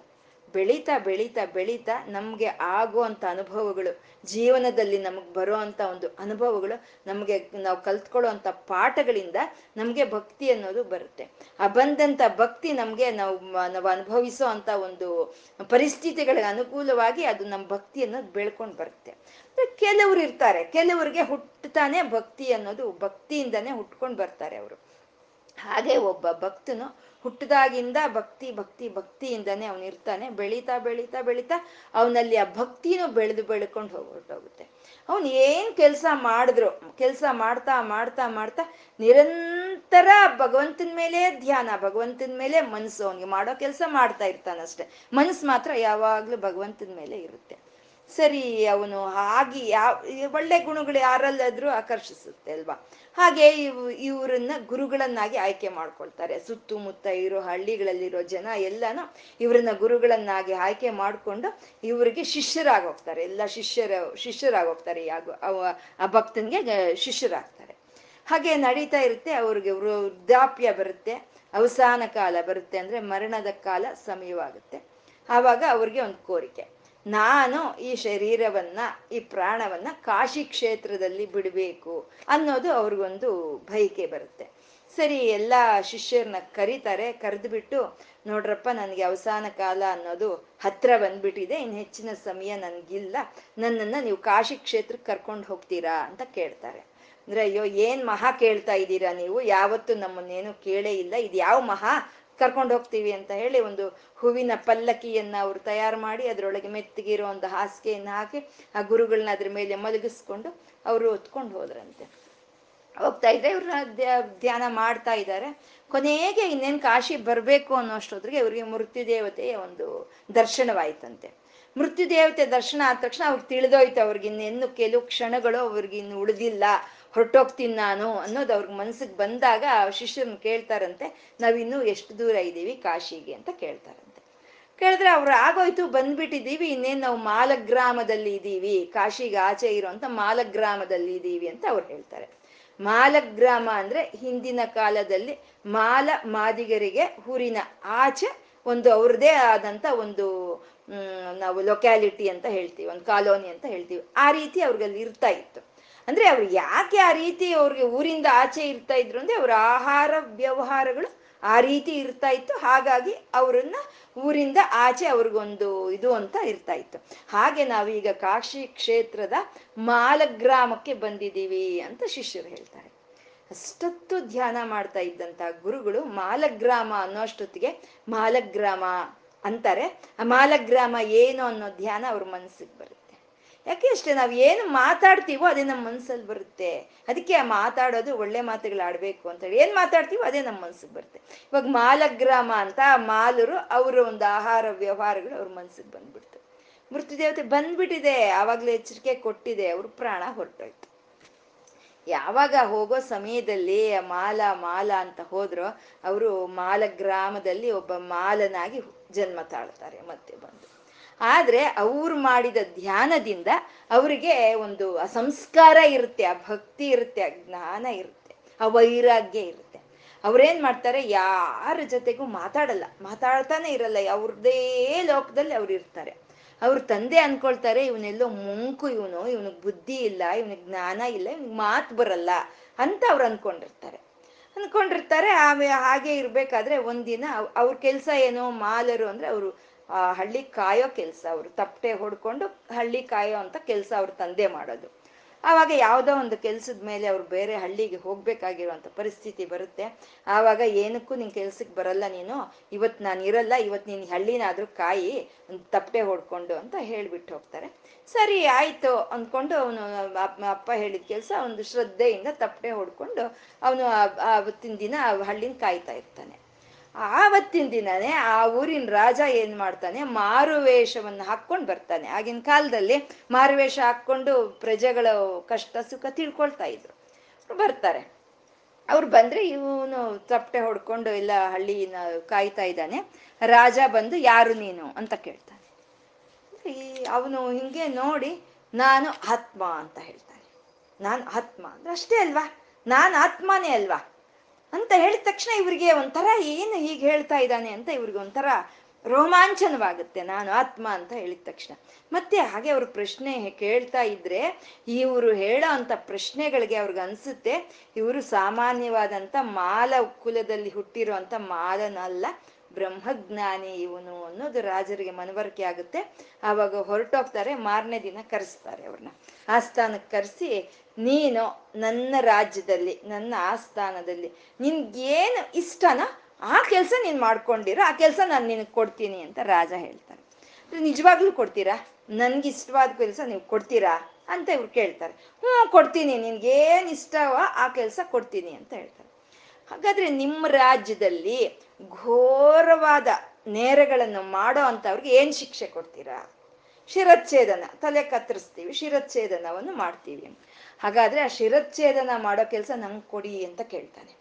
ಬೆಳೀತಾ ಬೆಳೀತಾ ಬೆಳೀತಾ ನಮಗೆ ಆಗುವಂಥ ಅನುಭವಗಳು, ಜೀವನದಲ್ಲಿ ನಮಗೆ ಬರೋ ಅಂಥ ಒಂದು ಅನುಭವಗಳು, ನಮಗೆ ನಾವು ಕಲ್ತ್ಕೊಳ್ಳೋ ಅಂಥ ಪಾಠಗಳಿಂದ ನಮಗೆ ಭಕ್ತಿ ಅನ್ನೋದು ಬರುತ್ತೆ. ಆ ಬಂದಂಥ ಭಕ್ತಿ ನಮಗೆ ನಾವು ನಾವು ಅನುಭವಿಸೋ ಅಂಥ ಒಂದು ಪರಿಸ್ಥಿತಿಗಳಿಗೆ ಅನುಕೂಲವಾಗಿ ಅದು ನಮ್ಮ ಭಕ್ತಿ ಅನ್ನೋದು ಬೆಳ್ಕೊಂಡು ಬರುತ್ತೆ. ಕೆಲವರು ಇರ್ತಾರೆ, ಕೆಲವರಿಗೆ ಹುಟ್ಟತಾನೆ ಭಕ್ತಿ ಅನ್ನೋದು ಭಕ್ತಿಯಿಂದನೇ ಹುಟ್ಕೊಂಡು ಬರ್ತಾರೆ ಅವರು. ಹಾಗೆ ಒಬ್ಬ ಭಕ್ತನು ಹುಟ್ಟದಾಗಿಂದ ಭಕ್ತಿ ಭಕ್ತಿ, ಭಕ್ತಿಯಿಂದನೇ ಅವನು ಇರ್ತಾನೆ. ಬೆಳೀತಾ ಬೆಳೀತಾ ಬೆಳೀತಾ ಅವನಲ್ಲಿ ಆ ಭಕ್ತಿನೂ ಬೆಳೆದು ಬೆಳ್ಕೊಂಡು ಹೊರಟೋಗುತ್ತೆ. ಅವನು ಏನು ಕೆಲಸ ಮಾಡಿದ್ರು, ಕೆಲಸ ಮಾಡ್ತಾ ಮಾಡ್ತಾ ಮಾಡ್ತಾ ನಿರಂತರ ಭಗವಂತನ ಮೇಲೆ ಧ್ಯಾನ, ಭಗವಂತನ ಮೇಲೆ ಮನಸ್ಸು. ಅವನಿಗೆ ಮಾಡೋ ಕೆಲಸ ಮಾಡ್ತಾ ಇರ್ತಾನಷ್ಟೆ. ಮನಸ್ಸು ಮಾತ್ರ ಯಾವಾಗಲೂ ಭಗವಂತನ ಮೇಲೆ ಇರುತ್ತೆ. ಸರಿ ಅವನು ಆಗಿ ಯಾವ ಒಳ್ಳೆ ಗುಣಗಳು ಯಾರಲ್ಲಾದ್ರೂ ಆಕರ್ಷಿಸುತ್ತೆ, ಅಲ್ವಾ? ಹಾಗೆ ಇವ್, ಇವರನ್ನ ಗುರುಗಳನ್ನಾಗಿ ಆಯ್ಕೆ ಮಾಡ್ಕೊಳ್ತಾರೆ. ಸುತ್ತಮುತ್ತ ಇರೋ ಹಳ್ಳಿಗಳಲ್ಲಿರೋ ಜನ ಎಲ್ಲಾನು ಇವರನ್ನ ಗುರುಗಳನ್ನಾಗಿ ಆಯ್ಕೆ ಮಾಡಿಕೊಂಡು ಇವರಿಗೆ ಶಿಷ್ಯರಾಗೋಗ್ತಾರೆ. ಎಲ್ಲ ಶಿಷ್ಯರ, ಶಿಷ್ಯರಾಗೋಗ್ತಾರೆ. ಯಾಗೋ ಆ ಭಕ್ತನ್ಗೆ ಶಿಷ್ಯರಾಗ್ತಾರೆ. ಹಾಗೆ ನಡೀತಾ ಇರುತ್ತೆ. ಅವ್ರಿಗೆ ವೃದ್ಧಾಪ್ಯ ಬರುತ್ತೆ. ಅವಸಾನ ಕಾಲ ಬರುತ್ತೆ. ಅಂದ್ರೆ ಮರಣದ ಕಾಲ ಸಮಯವಾಗುತ್ತೆ. ಆವಾಗ ಅವ್ರಿಗೆ ಒಂದು ಕೋರಿಕೆ. ನಾನು ಈ ಶರೀರವನ್ನ, ಈ ಪ್ರಾಣವನ್ನ ಕಾಶಿ ಕ್ಷೇತ್ರದಲ್ಲಿ ಬಿಡಬೇಕು ಅನ್ನೋದು ಅವ್ರಿಗೊಂದು ಬಯಕೆ ಬರುತ್ತೆ. ಸರಿ, ಎಲ್ಲ ಶಿಷ್ಯರನ್ನ ಕರೀತಾರೆ, ಕರೆದ್ಬಿಟ್ಟು, ನೋಡ್ರಪ್ಪ, ನನಗೆ ಅವಸಾನ ಕಾಲ ಅನ್ನೋದು ಹತ್ರ ಬಂದ್ಬಿಟ್ಟಿದೆ ಇನ್ನು ಹೆಚ್ಚಿನ ಸಮಯ ನನಗಿಲ್ಲ, ನನ್ನನ್ನು ನೀವು ಕಾಶಿ ಕ್ಷೇತ್ರಕ್ಕೆ ಕರ್ಕೊಂಡು ಹೋಗ್ತೀರಾ ಅಂತ ಕೇಳ್ತಾರೆ. ಅಂದ್ರೆ, ಅಯ್ಯೋ, ಏನ್ ಮಹಾ ಕೇಳ್ತಾ ಇದ್ದೀರಾ ನೀವು? ಯಾವತ್ತು ನಮ್ಮನ್ನೇನು ಕೇಳೇ ಇಲ್ಲ. ಇದು ಯಾವ ಮಹಾ? ಕರ್ಕೊಂಡು ಹೋಗ್ತೀವಿ ಅಂತ ಹೇಳಿ ಒಂದು ಹೂವಿನ ಪಲ್ಲಕ್ಕಿಯನ್ನ ಅವ್ರು ತಯಾರು ಮಾಡಿ ಅದರೊಳಗೆ ಮೆತ್ತಗಿರೋ ಒಂದು ಹಾಸಿಗೆಯನ್ನು ಹಾಕಿ ಆ ಗುರುಗಳನ್ನ ಅದ್ರ ಮೇಲೆ ಮಲಗಿಸ್ಕೊಂಡು ಅವರು ಹೊತ್ಕೊಂಡು ಹೋದ್ರಂತೆ. ಹೋಗ್ತಾ ಇದ್ರೆ ಇವ್ರ ಧ್ಯಾನ ಮಾಡ್ತಾ ಇದ್ದಾರೆ ಕೊನೆಗೆ ಇನ್ನೇನ್ ಕಾಶಿ ಬರಬೇಕು ಅನ್ನೋಷ್ಟೊದ್ರಿಗೆ ಇವ್ರಿಗೆ ಮೃತ್ಯು ದೇವತೆಯ ಒಂದು ದರ್ಶನವಾಯ್ತಂತೆ. ಮೃತ್ಯು ದೇವತೆ ದರ್ಶನ ಆದ ತಕ್ಷಣ ಅವ್ರಿಗೆ ತಿಳಿದೋಯ್ತು ಅವ್ರಿಗೆ ಇನ್ನೆನ್ನು ಕೆಲವು ಕ್ಷಣಗಳು ಅವ್ರಿಗೆ ಇನ್ನು ಉಳಿದಿಲ್ಲ. ಹೊರಟೋಗ್ತೀನಿ ನಾನು ಅನ್ನೋದು ಅವ್ರಿಗೆ ಮನ್ಸಿಗೆ ಬಂದಾಗ ಶಿಷ್ಯರನ್ನ ಕೇಳ್ತಾರಂತೆ, ನಾವಿನ್ನೂ ಎಷ್ಟು ದೂರ ಇದ್ದೀವಿ ಕಾಶಿಗೆ? ಅಂತ ಕೇಳ್ತಾರಂತೆ. ಕೇಳಿದ್ರೆ ಅವ್ರು, ಆಗೋಯ್ತು, ಬಂದ್ಬಿಟ್ಟಿದ್ದೀವಿ, ಇನ್ನೇನು ನಾವು ಮಾಲಗ್ರಾಮದಲ್ಲಿ ಇದ್ದೀವಿ, ಕಾಶಿಗೆ ಆಚೆ ಇರೋಂಥ ಮಾಲಗ್ರಾಮದಲ್ಲಿ ಇದ್ದೀವಿ ಅಂತ ಅವ್ರು ಹೇಳ್ತಾರೆ. ಮಾಲಗ್ರಾಮ ಅಂದ್ರೆ ಹಿಂದಿನ ಕಾಲದಲ್ಲಿ ಮಾಲ ಮಾದಿಗರಿಗೆ ಊರಿನ ಆಚೆ ಒಂದು ಅವ್ರದೇ ಆದಂತ ಒಂದು ನಾವು ಲೊಕ್ಯಾಲಿಟಿ ಅಂತ ಹೇಳ್ತೀವಿ, ಒಂದು ಕಾಲೋನಿ ಅಂತ ಹೇಳ್ತೀವಿ. ಆ ರೀತಿ ಅವ್ರಿಗಲ್ಲಿ ಇರ್ತಾ ಇತ್ತು. ಅಂದ್ರೆ ಅವ್ರು ಯಾಕೆ ಆ ರೀತಿ ಅವ್ರಿಗೆ ಊರಿಂದ ಆಚೆ ಇರ್ತಾ ಇದ್ರು ಅಂದ್ರೆ ಅವ್ರ ಆಹಾರ ವ್ಯವಹಾರಗಳು ಆ ರೀತಿ ಇರ್ತಾ ಇತ್ತು. ಹಾಗಾಗಿ ಅವರನ್ನ ಊರಿಂದ ಆಚೆ ಅವ್ರಿಗೊಂದು ಇದು ಅಂತ ಇರ್ತಾ ಇತ್ತು. ಹಾಗೆ ನಾವೀಗ ಕಾಶಿ ಕ್ಷೇತ್ರದ ಮಾಲಗ್ರಾಮಕ್ಕೆ ಬಂದಿದ್ದೀವಿ ಅಂತ ಶಿಷ್ಯರು ಹೇಳ್ತಾರೆ. ಅಷ್ಟೊತ್ತು ಧ್ಯಾನ ಮಾಡ್ತಾ ಇದ್ದಂತ ಗುರುಗಳು ಮಾಲಗ್ರಾಮ ಅನ್ನೋಷ್ಟೊತ್ತಿಗೆ ಮಾಲಗ್ರಾಮ ಅಂತಾರೆ. ಆ ಮಾಲಗ್ರಾಮ ಏನು ಅನ್ನೋ ಧ್ಯಾನ ಅವ್ರ ಮನಸ್ಸಿಗೆ ಬರುತ್ತೆ. ಯಾಕೆ ಅಷ್ಟೇ ನಾವು ಏನು ಮಾತಾಡ್ತೀವೋ ಅದೇ ನಮ್ಮ ಮನ್ಸಲ್ಲಿ ಬರುತ್ತೆ. ಅದಕ್ಕೆ ಆ ಮಾತಾಡೋದು ಒಳ್ಳೆ ಮಾತುಗಳು ಆಡ್ಬೇಕು ಅಂತ ಹೇಳಿ. ಏನ್ ಮಾತಾಡ್ತೀವೋ ಅದೇ ನಮ್ಮ ಮನ್ಸಿಗೆ ಬರುತ್ತೆ. ಇವಾಗ ಮಾಲಗ್ರಾಮ ಅಂತ ಆ ಮಾಲರು ಅವರ ಒಂದು ಆಹಾರ ವ್ಯವಹಾರಗಳು ಅವ್ರ ಮನ್ಸಿಗೆ ಬಂದ್ಬಿಡ್ತು. ಮೃತ್ಯುದೇವತೆ ಬಂದ್ಬಿಟ್ಟಿದೆ. ಆವಾಗಲೇ ಎಚ್ಚರಿಕೆ ಕೊಟ್ಟಿದೆ. ಅವ್ರ ಪ್ರಾಣ ಹೊರಟೋಯ್ತು. ಯಾವಾಗ ಹೋಗೋ ಸಮಯದಲ್ಲಿ ಮಾಲ ಮಾಲ ಅಂತ ಹೋದ್ರು, ಅವರು ಮಾಲ ಗ್ರಾಮದಲ್ಲಿ ಒಬ್ಬ ಮಾಲನಾಗಿ ಜನ್ಮ ತಾಳ್ತಾರೆ. ಮತ್ತೆ ಬಂದು ಆದ್ರೆ ಅವ್ರು ಮಾಡಿದ ಧ್ಯಾನದಿಂದ ಅವರಿಗೆ ಒಂದು ಸಂಸ್ಕಾರ ಇರುತ್ತೆ, ಆ ಭಕ್ತಿ ಇರುತ್ತೆ, ಆ ಜ್ಞಾನ ಇರುತ್ತೆ, ಆ ವೈರಾಗ್ಯ ಇರುತ್ತೆ. ಅವ್ರೇನ್ ಮಾಡ್ತಾರೆ, ಯಾರ ಜೊತೆಗೂ ಮಾತಾಡಲ್ಲ, ಮಾತಾಡ್ತಾನೆ ಇರಲ್ಲ, ಅವ್ರದೇ ಲೋಕದಲ್ಲಿ ಅವ್ರು ಇರ್ತಾರೆ. ಅವ್ರ ತಂದೆ ಅನ್ಕೊಳ್ತಾರೆ, ಇವನೆಲ್ಲೋ ಮುಂಕು ಇವನು, ಇವನಿಗೆ ಬುದ್ಧಿ ಇಲ್ಲ, ಇವನಿಗೆ ಜ್ಞಾನ ಇಲ್ಲ, ಇವನಿಗೆ ಮಾತು ಬರಲ್ಲ ಅಂತ ಅವ್ರು ಅನ್ಕೊಂಡಿರ್ತಾರೆ. ಅನ್ಕೊಂಡಿರ್ತಾರೆ ಆಮೇಲೆ ಹಾಗೆ ಇರ್ಬೇಕಾದ್ರೆ ಒಂದಿನ ಅವ್ರ ಕೆಲಸ ಏನೋ, ಮಾಲರು ಅಂದ್ರೆ ಅವರು ಆ ಹಳ್ಳಿ ಕಾಯೋ ಕೆಲಸ ಅವರು ತಪ್ಪಟೆ ಹೊಡ್ಕೊಂಡು ಹಳ್ಳಿ ಕಾಯೋ ಅಂತ ಕೆಲಸ ಅವ್ರ ತಂದೆ ಮಾಡೋದು. ಆವಾಗ ಯಾವುದೋ ಒಂದು ಕೆಲ್ಸದ ಮೇಲೆ ಅವ್ರು ಬೇರೆ ಹಳ್ಳಿಗೆ ಹೋಗ್ಬೇಕಾಗಿರುವಂಥ ಪರಿಸ್ಥಿತಿ ಬರುತ್ತೆ. ಆವಾಗ ಏನಕ್ಕೂ ನಿನ್ ಕೆಲ್ಸಕ್ಕೆ ಬರಲ್ಲ ನೀನು ಇವತ್ತು ನಾನು ಇರಲ್ಲ ಇವತ್ತು ನೀನು ಹಳ್ಳಿನಾದ್ರೂ ಕಾಯಿ ಒಂದು ತಪ್ಪೆ ಹೊಡ್ಕೊಂಡು ಅಂತ ಹೇಳ್ಬಿಟ್ಟು ಹೋಗ್ತಾರೆ. ಸರಿ, ಆಯ್ತು ಅಂದ್ಕೊಂಡು ಅವನು, ಅಪ್ಪ ಹೇಳಿದ ಕೆಲಸ ಒಂದು ಶ್ರದ್ಧೆಯಿಂದ ತಪ್ಪೆ ಹೊಡ್ಕೊಂಡು ಅವನು ಆವತ್ತಿನ ದಿನ ಹಳ್ಳಿನ ಕಾಯ್ತಾ ಇರ್ತಾನೆ. ಆವತ್ತಿನ ದಿನನೇ ಆ ಊರಿನ ರಾಜ ಏನ್ ಮಾಡ್ತಾನೆ? ಮಾರುವೇಷವನ್ನು ಹಾಕೊಂಡು ಬರ್ತಾನೆ. ಆಗಿನ ಕಾಲದಲ್ಲಿ ಮಾರುವೇಷ ಹಾಕೊಂಡು ಪ್ರಜೆಗಳ ಕಷ್ಟ, ಸುಖ ತಿಳ್ಕೊಳ್ತಾ ಇದ್ರು. ಬರ್ತಾರೆ. ಅವ್ರು ಬಂದ್ರೆ ಇವನು ತಪ್ಪಟೆ ಹೊಡ್ಕೊಂಡು ಎಲ್ಲ ಹಳ್ಳಿನ ಕಾಯ್ತಾ ಇದ್ದಾನೆ. ರಾಜ ಬಂದು, ಯಾರು ನೀನು? ಅಂತ ಕೇಳ್ತಾನೆ. ಈ ಅವನು ಹಿಂಗೆ ನೋಡಿ, ನಾನು ಆತ್ಮ ಅಂತ ಹೇಳ್ತಾನೆ. ನಾನು ಆತ್ಮ ಅಂದ್ರೆ ಅಷ್ಟೇ ಅಲ್ವಾ? ನಾನು ಆತ್ಮನೇ ಅಲ್ವಾ? ಅಂತ ಹೇಳಿದ ತಕ್ಷಣ ಇವ್ರಿಗೆ ಒಂಥರ ಏನು ಹೀಗೆ ಹೇಳ್ತಾ ಇದ್ದಾನೆ ಅಂತ ಇವ್ರಿಗೆ ಒಂಥರ ರೋಮಾಂಚನವಾಗುತ್ತೆ. ನಾನು ಆತ್ಮ ಅಂತ ಹೇಳಿದ ತಕ್ಷಣ. ಮತ್ತೆ ಹಾಗೆ ಅವ್ರ ಪ್ರಶ್ನೆ ಕೇಳ್ತಾ ಇದ್ರೆ ಇವರು ಹೇಳೋ ಅಂತ ಪ್ರಶ್ನೆಗಳಿಗೆ ಅವ್ರಿಗೆ ಅನ್ಸುತ್ತೆ, ಇವರು ಸಾಮಾನ್ಯವಾದಂಥ ಮಾಲ ಕುಲದಲ್ಲಿ ಹುಟ್ಟಿರೋ ಮಾಲನಲ್ಲ ಬ್ರಹ್ಮಜ್ಞಾನಿ ಇವನು ಅನ್ನೋದು ರಾಜರಿಗೆ ಮನವರಿಕೆ ಆಗುತ್ತೆ. ಆವಾಗ ಹೊರಟೋಗ್ತಾರೆ, ಮಾರನೇ ದಿನ ಕರೆಸ್ತಾರೆ ಅವ್ರನ್ನ. ಆಸ್ಥಾನಕ್ಕೆ ಕರೆಸಿ, ನೀನು ನನ್ನ ರಾಜ್ಯದಲ್ಲಿ, ನನ್ನ ಆಸ್ಥಾನದಲ್ಲಿ, ನಿನ್ಗೇನು ಇಷ್ಟನ ಆ ಕೆಲಸ ನೀನು ಮಾಡ್ಕೊಂಡಿರೋ, ಆ ಕೆಲಸ ನಾನು ನಿನಗೆ ಕೊಡ್ತೀನಿ ಅಂತ ರಾಜ ಹೇಳ್ತಾರೆ. ನಿಜವಾಗ್ಲೂ ಕೊಡ್ತೀರಾ? ನನ್ಗೆ ಇಷ್ಟವಾದ ಕೆಲಸ ನೀವು ಕೊಡ್ತೀರಾ ಅಂತ ಇವ್ರು ಕೇಳ್ತಾರೆ. ಹ್ಞೂ ಕೊಡ್ತೀನಿ, ನಿನ್ಗೇನು ಇಷ್ಟವೋ ಆ ಕೆಲಸ ಕೊಡ್ತೀನಿ ಅಂತ ಹೇಳ್ತಾರೆ. ಹಾಗಾದ್ರೆ ನಿಮ್ಮ ರಾಜ್ಯದಲ್ಲಿ ಘೋರವಾದ ನೇರಗಳನ್ನು ಮಾಡೋ ಅವ್ರಿಗೆ ಏನು ಶಿಕ್ಷೆ ಕೊಡ್ತೀರಾ? ಶಿರಚ್ಛೇದನ, ತಲೆ ಕತ್ತರಿಸ್ತೀವಿ, ಶಿರಚ್ಛೇದನವನ್ನು ಮಾಡ್ತೀವಿ. ಹಾಗಾದ್ರೆ ಆ ಶಿರಚ್ಛೇದನ ಮಾಡೋ ಕೆಲಸ ನಂಗೆ ಕೊಡಿ ಅಂತ ಕೇಳ್ತಾನೆ.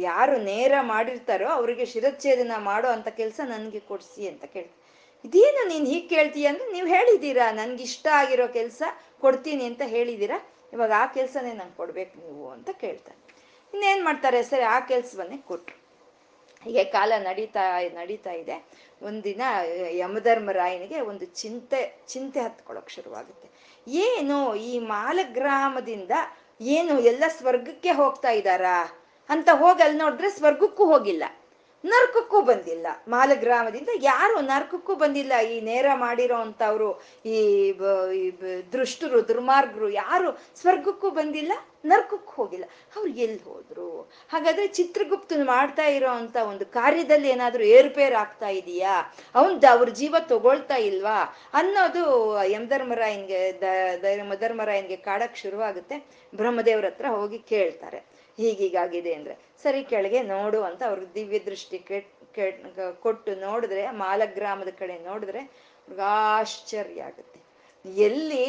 ಯಾರು ನೇರ ಮಾಡಿರ್ತಾರೋ ಅವರಿಗೆ ಶಿರಚ್ಛೇದನ ಮಾಡೋ ಅಂತ ಕೆಲಸ ನನಗೆ ಕೊಡಿಸಿ ಅಂತ ಕೇಳ್ತಾನೆ. ಇದೇನು ನೀನು ಹೀಗೆ ಕೇಳ್ತೀಯ ಅಂದ್ರೆ ನೀವು ಹೇಳಿದ್ದೀರಾ ನನ್ಗೆ ಇಷ್ಟ ಆಗಿರೋ ಕೆಲಸ ಕೊಡ್ತೀನಿ ಅಂತ ಹೇಳಿದ್ದೀರಾ? ಇವಾಗ ಆ ಕೆಲಸನೇ ನಂಗೆ ಕೊಡ್ಬೇಕು ನೀವು ಅಂತ ಕೇಳ್ತಾನೆ. ಇನ್ನೇನು ಮಾಡ್ತಾರೆ? ಸರಿ, ಆ ಕೆಲಸವನ್ನೇ ಕೊಟ್ರು. ಹೀಗೆ ಕಾಲ ನಡೀತಾ ನಡೀತಾ ಇದೆ. ಒಂದಿನ ಯಮಧರ್ಮರಾಯನಿಗೆ ಒಂದು ಚಿಂತೆ ಚಿಂತೆ ಹತ್ಕೊಳ್ಳೋಕೆ ಶುರುವಾಗುತ್ತೆ. ಏನು ಈ ಮಾಲಗ್ರಾಮದಿಂದ ಏನು ಎಲ್ಲ ಸ್ವರ್ಗಕ್ಕೆ ಹೋಗ್ತಾ ಇದ್ದಾರಾ? ಅಂತ ಹೋಗಿ ಅಲ್ಲಿ ನೋಡಿದ್ರೆ ಸ್ವರ್ಗಕ್ಕೂ ಹೋಗಿಲ್ಲ. ನರ್ಕಕ್ಕೂ ಬಂದಿಲ್ಲ. ಮಾಲಗ್ರಾಮದಿಂದ ಯಾರು ನರ್ಕಕ್ಕೂ ಬಂದಿಲ್ಲ. ಈ ನೇರ ಮಾಡಿರೋ ಅಂತವ್ರು ಈ ದೃಷ್ಟರು, ದುರ್ಮಾರ್ಗರು ಯಾರು ಸ್ವರ್ಗಕ್ಕೂ ಬಂದಿಲ್ಲ, ನರ್ಕಕ್ಕೂ ಹೋಗಿಲ್ಲ. ಅವ್ರು ಎಲ್ಲಿ ಹೋದ್ರು? ಹಾಗಾದ್ರೆ ಚಿತ್ರಗುಪ್ತನ್ ಮಾಡ್ತಾ ಇರೋ ಅಂತ ಒಂದು ಕಾರ್ಯದಲ್ಲಿ ಏನಾದ್ರೂ ಏರ್ಪೇರ್ ಆಗ್ತಾ ಇದೆಯಾ? ಅವನ್ ಅವ್ರ ಜೀವ ತಗೊಳ್ತಾ ಇಲ್ವಾ? ಅನ್ನೋದು ಯಮಧರ್ಮರಾಯನ್ಗೆ, ದ ಮಧರ್ಮರಾಯನ್ಗೆ ಕಾಡಕ್ ಶುರುವಾಗುತ್ತೆ. ಬ್ರಹ್ಮದೇವ್ರ ಹತ್ರ ಹೋಗಿ ಕೇಳ್ತಾರೆ. ಹೀಗೀಗಾಗಿದೆ ಅಂದ್ರೆ. ಸರಿ, ಕೆಳಗೆ ನೋಡು ಅಂತ ಅವ್ರಿಗೆ ದಿವ್ಯ ದೃಷ್ಟಿ ಕೆಟ್ ಕೆಟ್, ಕೊಟ್ಟು ನೋಡಿದ್ರೆ, ಮಾಲಗ್ರಾಮದ ಕಡೆ ನೋಡಿದ್ರೆ ಆಶ್ಚರ್ಯ ಆಗುತ್ತೆ. ಎಲ್ಲಿ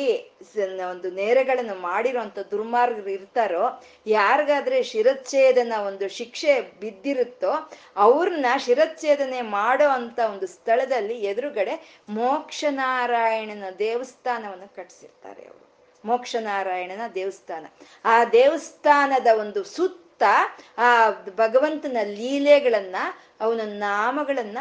ಒಂದು ನೇರಗಳನ್ನು ಮಾಡಿರೋಂಥ ದುರ್ಮಾರ್ಗರು ಇರ್ತಾರೋ, ಯಾರಿಗಾದ್ರೆ ಶಿರಚ್ಛೇದನ ಒಂದು ಶಿಕ್ಷೆ ಬಿದ್ದಿರುತ್ತೋ, ಅವ್ರನ್ನ ಶಿರಚ್ಛೇದನೆ ಮಾಡೋ ಅಂತ ಒಂದು ಸ್ಥಳದಲ್ಲಿ ಎದುರುಗಡೆ ಮೋಕ್ಷನಾರಾಯಣನ ದೇವಸ್ಥಾನವನ್ನು ಕಟ್ಟಿಸಿರ್ತಾರೆ ಅವರು. ಮೋಕ್ಷನಾರಾಯಣನ ದೇವಸ್ಥಾನ. ಆ ದೇವಸ್ಥಾನದ ಒಂದು ಸುತ್ತ ಆ ಭಗವಂತನ ಲೀಲೆಗಳನ್ನ, ಅವನ ನಾಮಗಳನ್ನ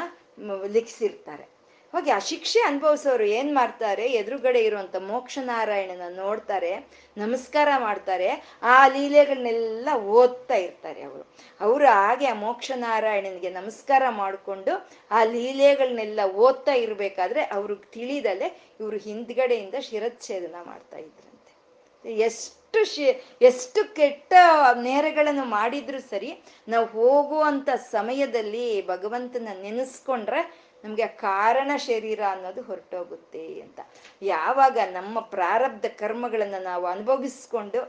ಲಿಖಿಸಿರ್ತಾರೆ. ಹೋಗಿ ಆ ಶಿಕ್ಷೆ ಅನುಭವಿಸೋರು ಏನ್ ಮಾಡ್ತಾರೆ? ಎದುರುಗಡೆ ಇರುವಂತ ಮೋಕ್ಷನಾರಾಯಣನ ನೋಡ್ತಾರೆ, ನಮಸ್ಕಾರ ಮಾಡ್ತಾರೆ, ಆ ಲೀಲೆಗಳನ್ನೆಲ್ಲ ಓದ್ತಾ ಇರ್ತಾರೆ ಅವರು. ಅವರು ಹಾಗೆ ಆ ಮೋಕ್ಷನಾರಾಯಣನಿಗೆ ನಮಸ್ಕಾರ ಮಾಡಿಕೊಂಡು ಆ ಲೀಲೆಗಳನ್ನೆಲ್ಲ ಓದ್ತಾ ಇರ್ಬೇಕಾದ್ರೆ ಅವ್ರಿಗೆ ತಿಳಿದಲೆ ಇವರು ಹಿಂದ್ಗಡೆಯಿಂದ ಶಿರಚ್ಛೇದನ ಮಾಡ್ತಾ ಇದ್ರಂತೆ ಎಷ್ಟು ಶಿ ಎಷ್ಟು ಕೆಟ್ಟ ನೇರಗಳನ್ನು ಮಾಡಿದ್ರು ಸರಿ ನಾವು ಹೋಗುವಂತ ಸಮಯದಲ್ಲಿ ಭಗವಂತನ ನೆನೆಸ್ಕೊಂಡ್ರೆ ನಮ್ಗೆ ಕಾರಣ ಶರೀರ ಅನ್ನೋದು ಹೊರಟೋಗುತ್ತೆ ಅಂತ. ಯಾವಾಗ ನಮ್ಮ ಪ್ರಾರಬ್ಧ ಕರ್ಮಗಳನ್ನ ನಾವು ಅನುಭವಿಸ್ಕೊಂಡು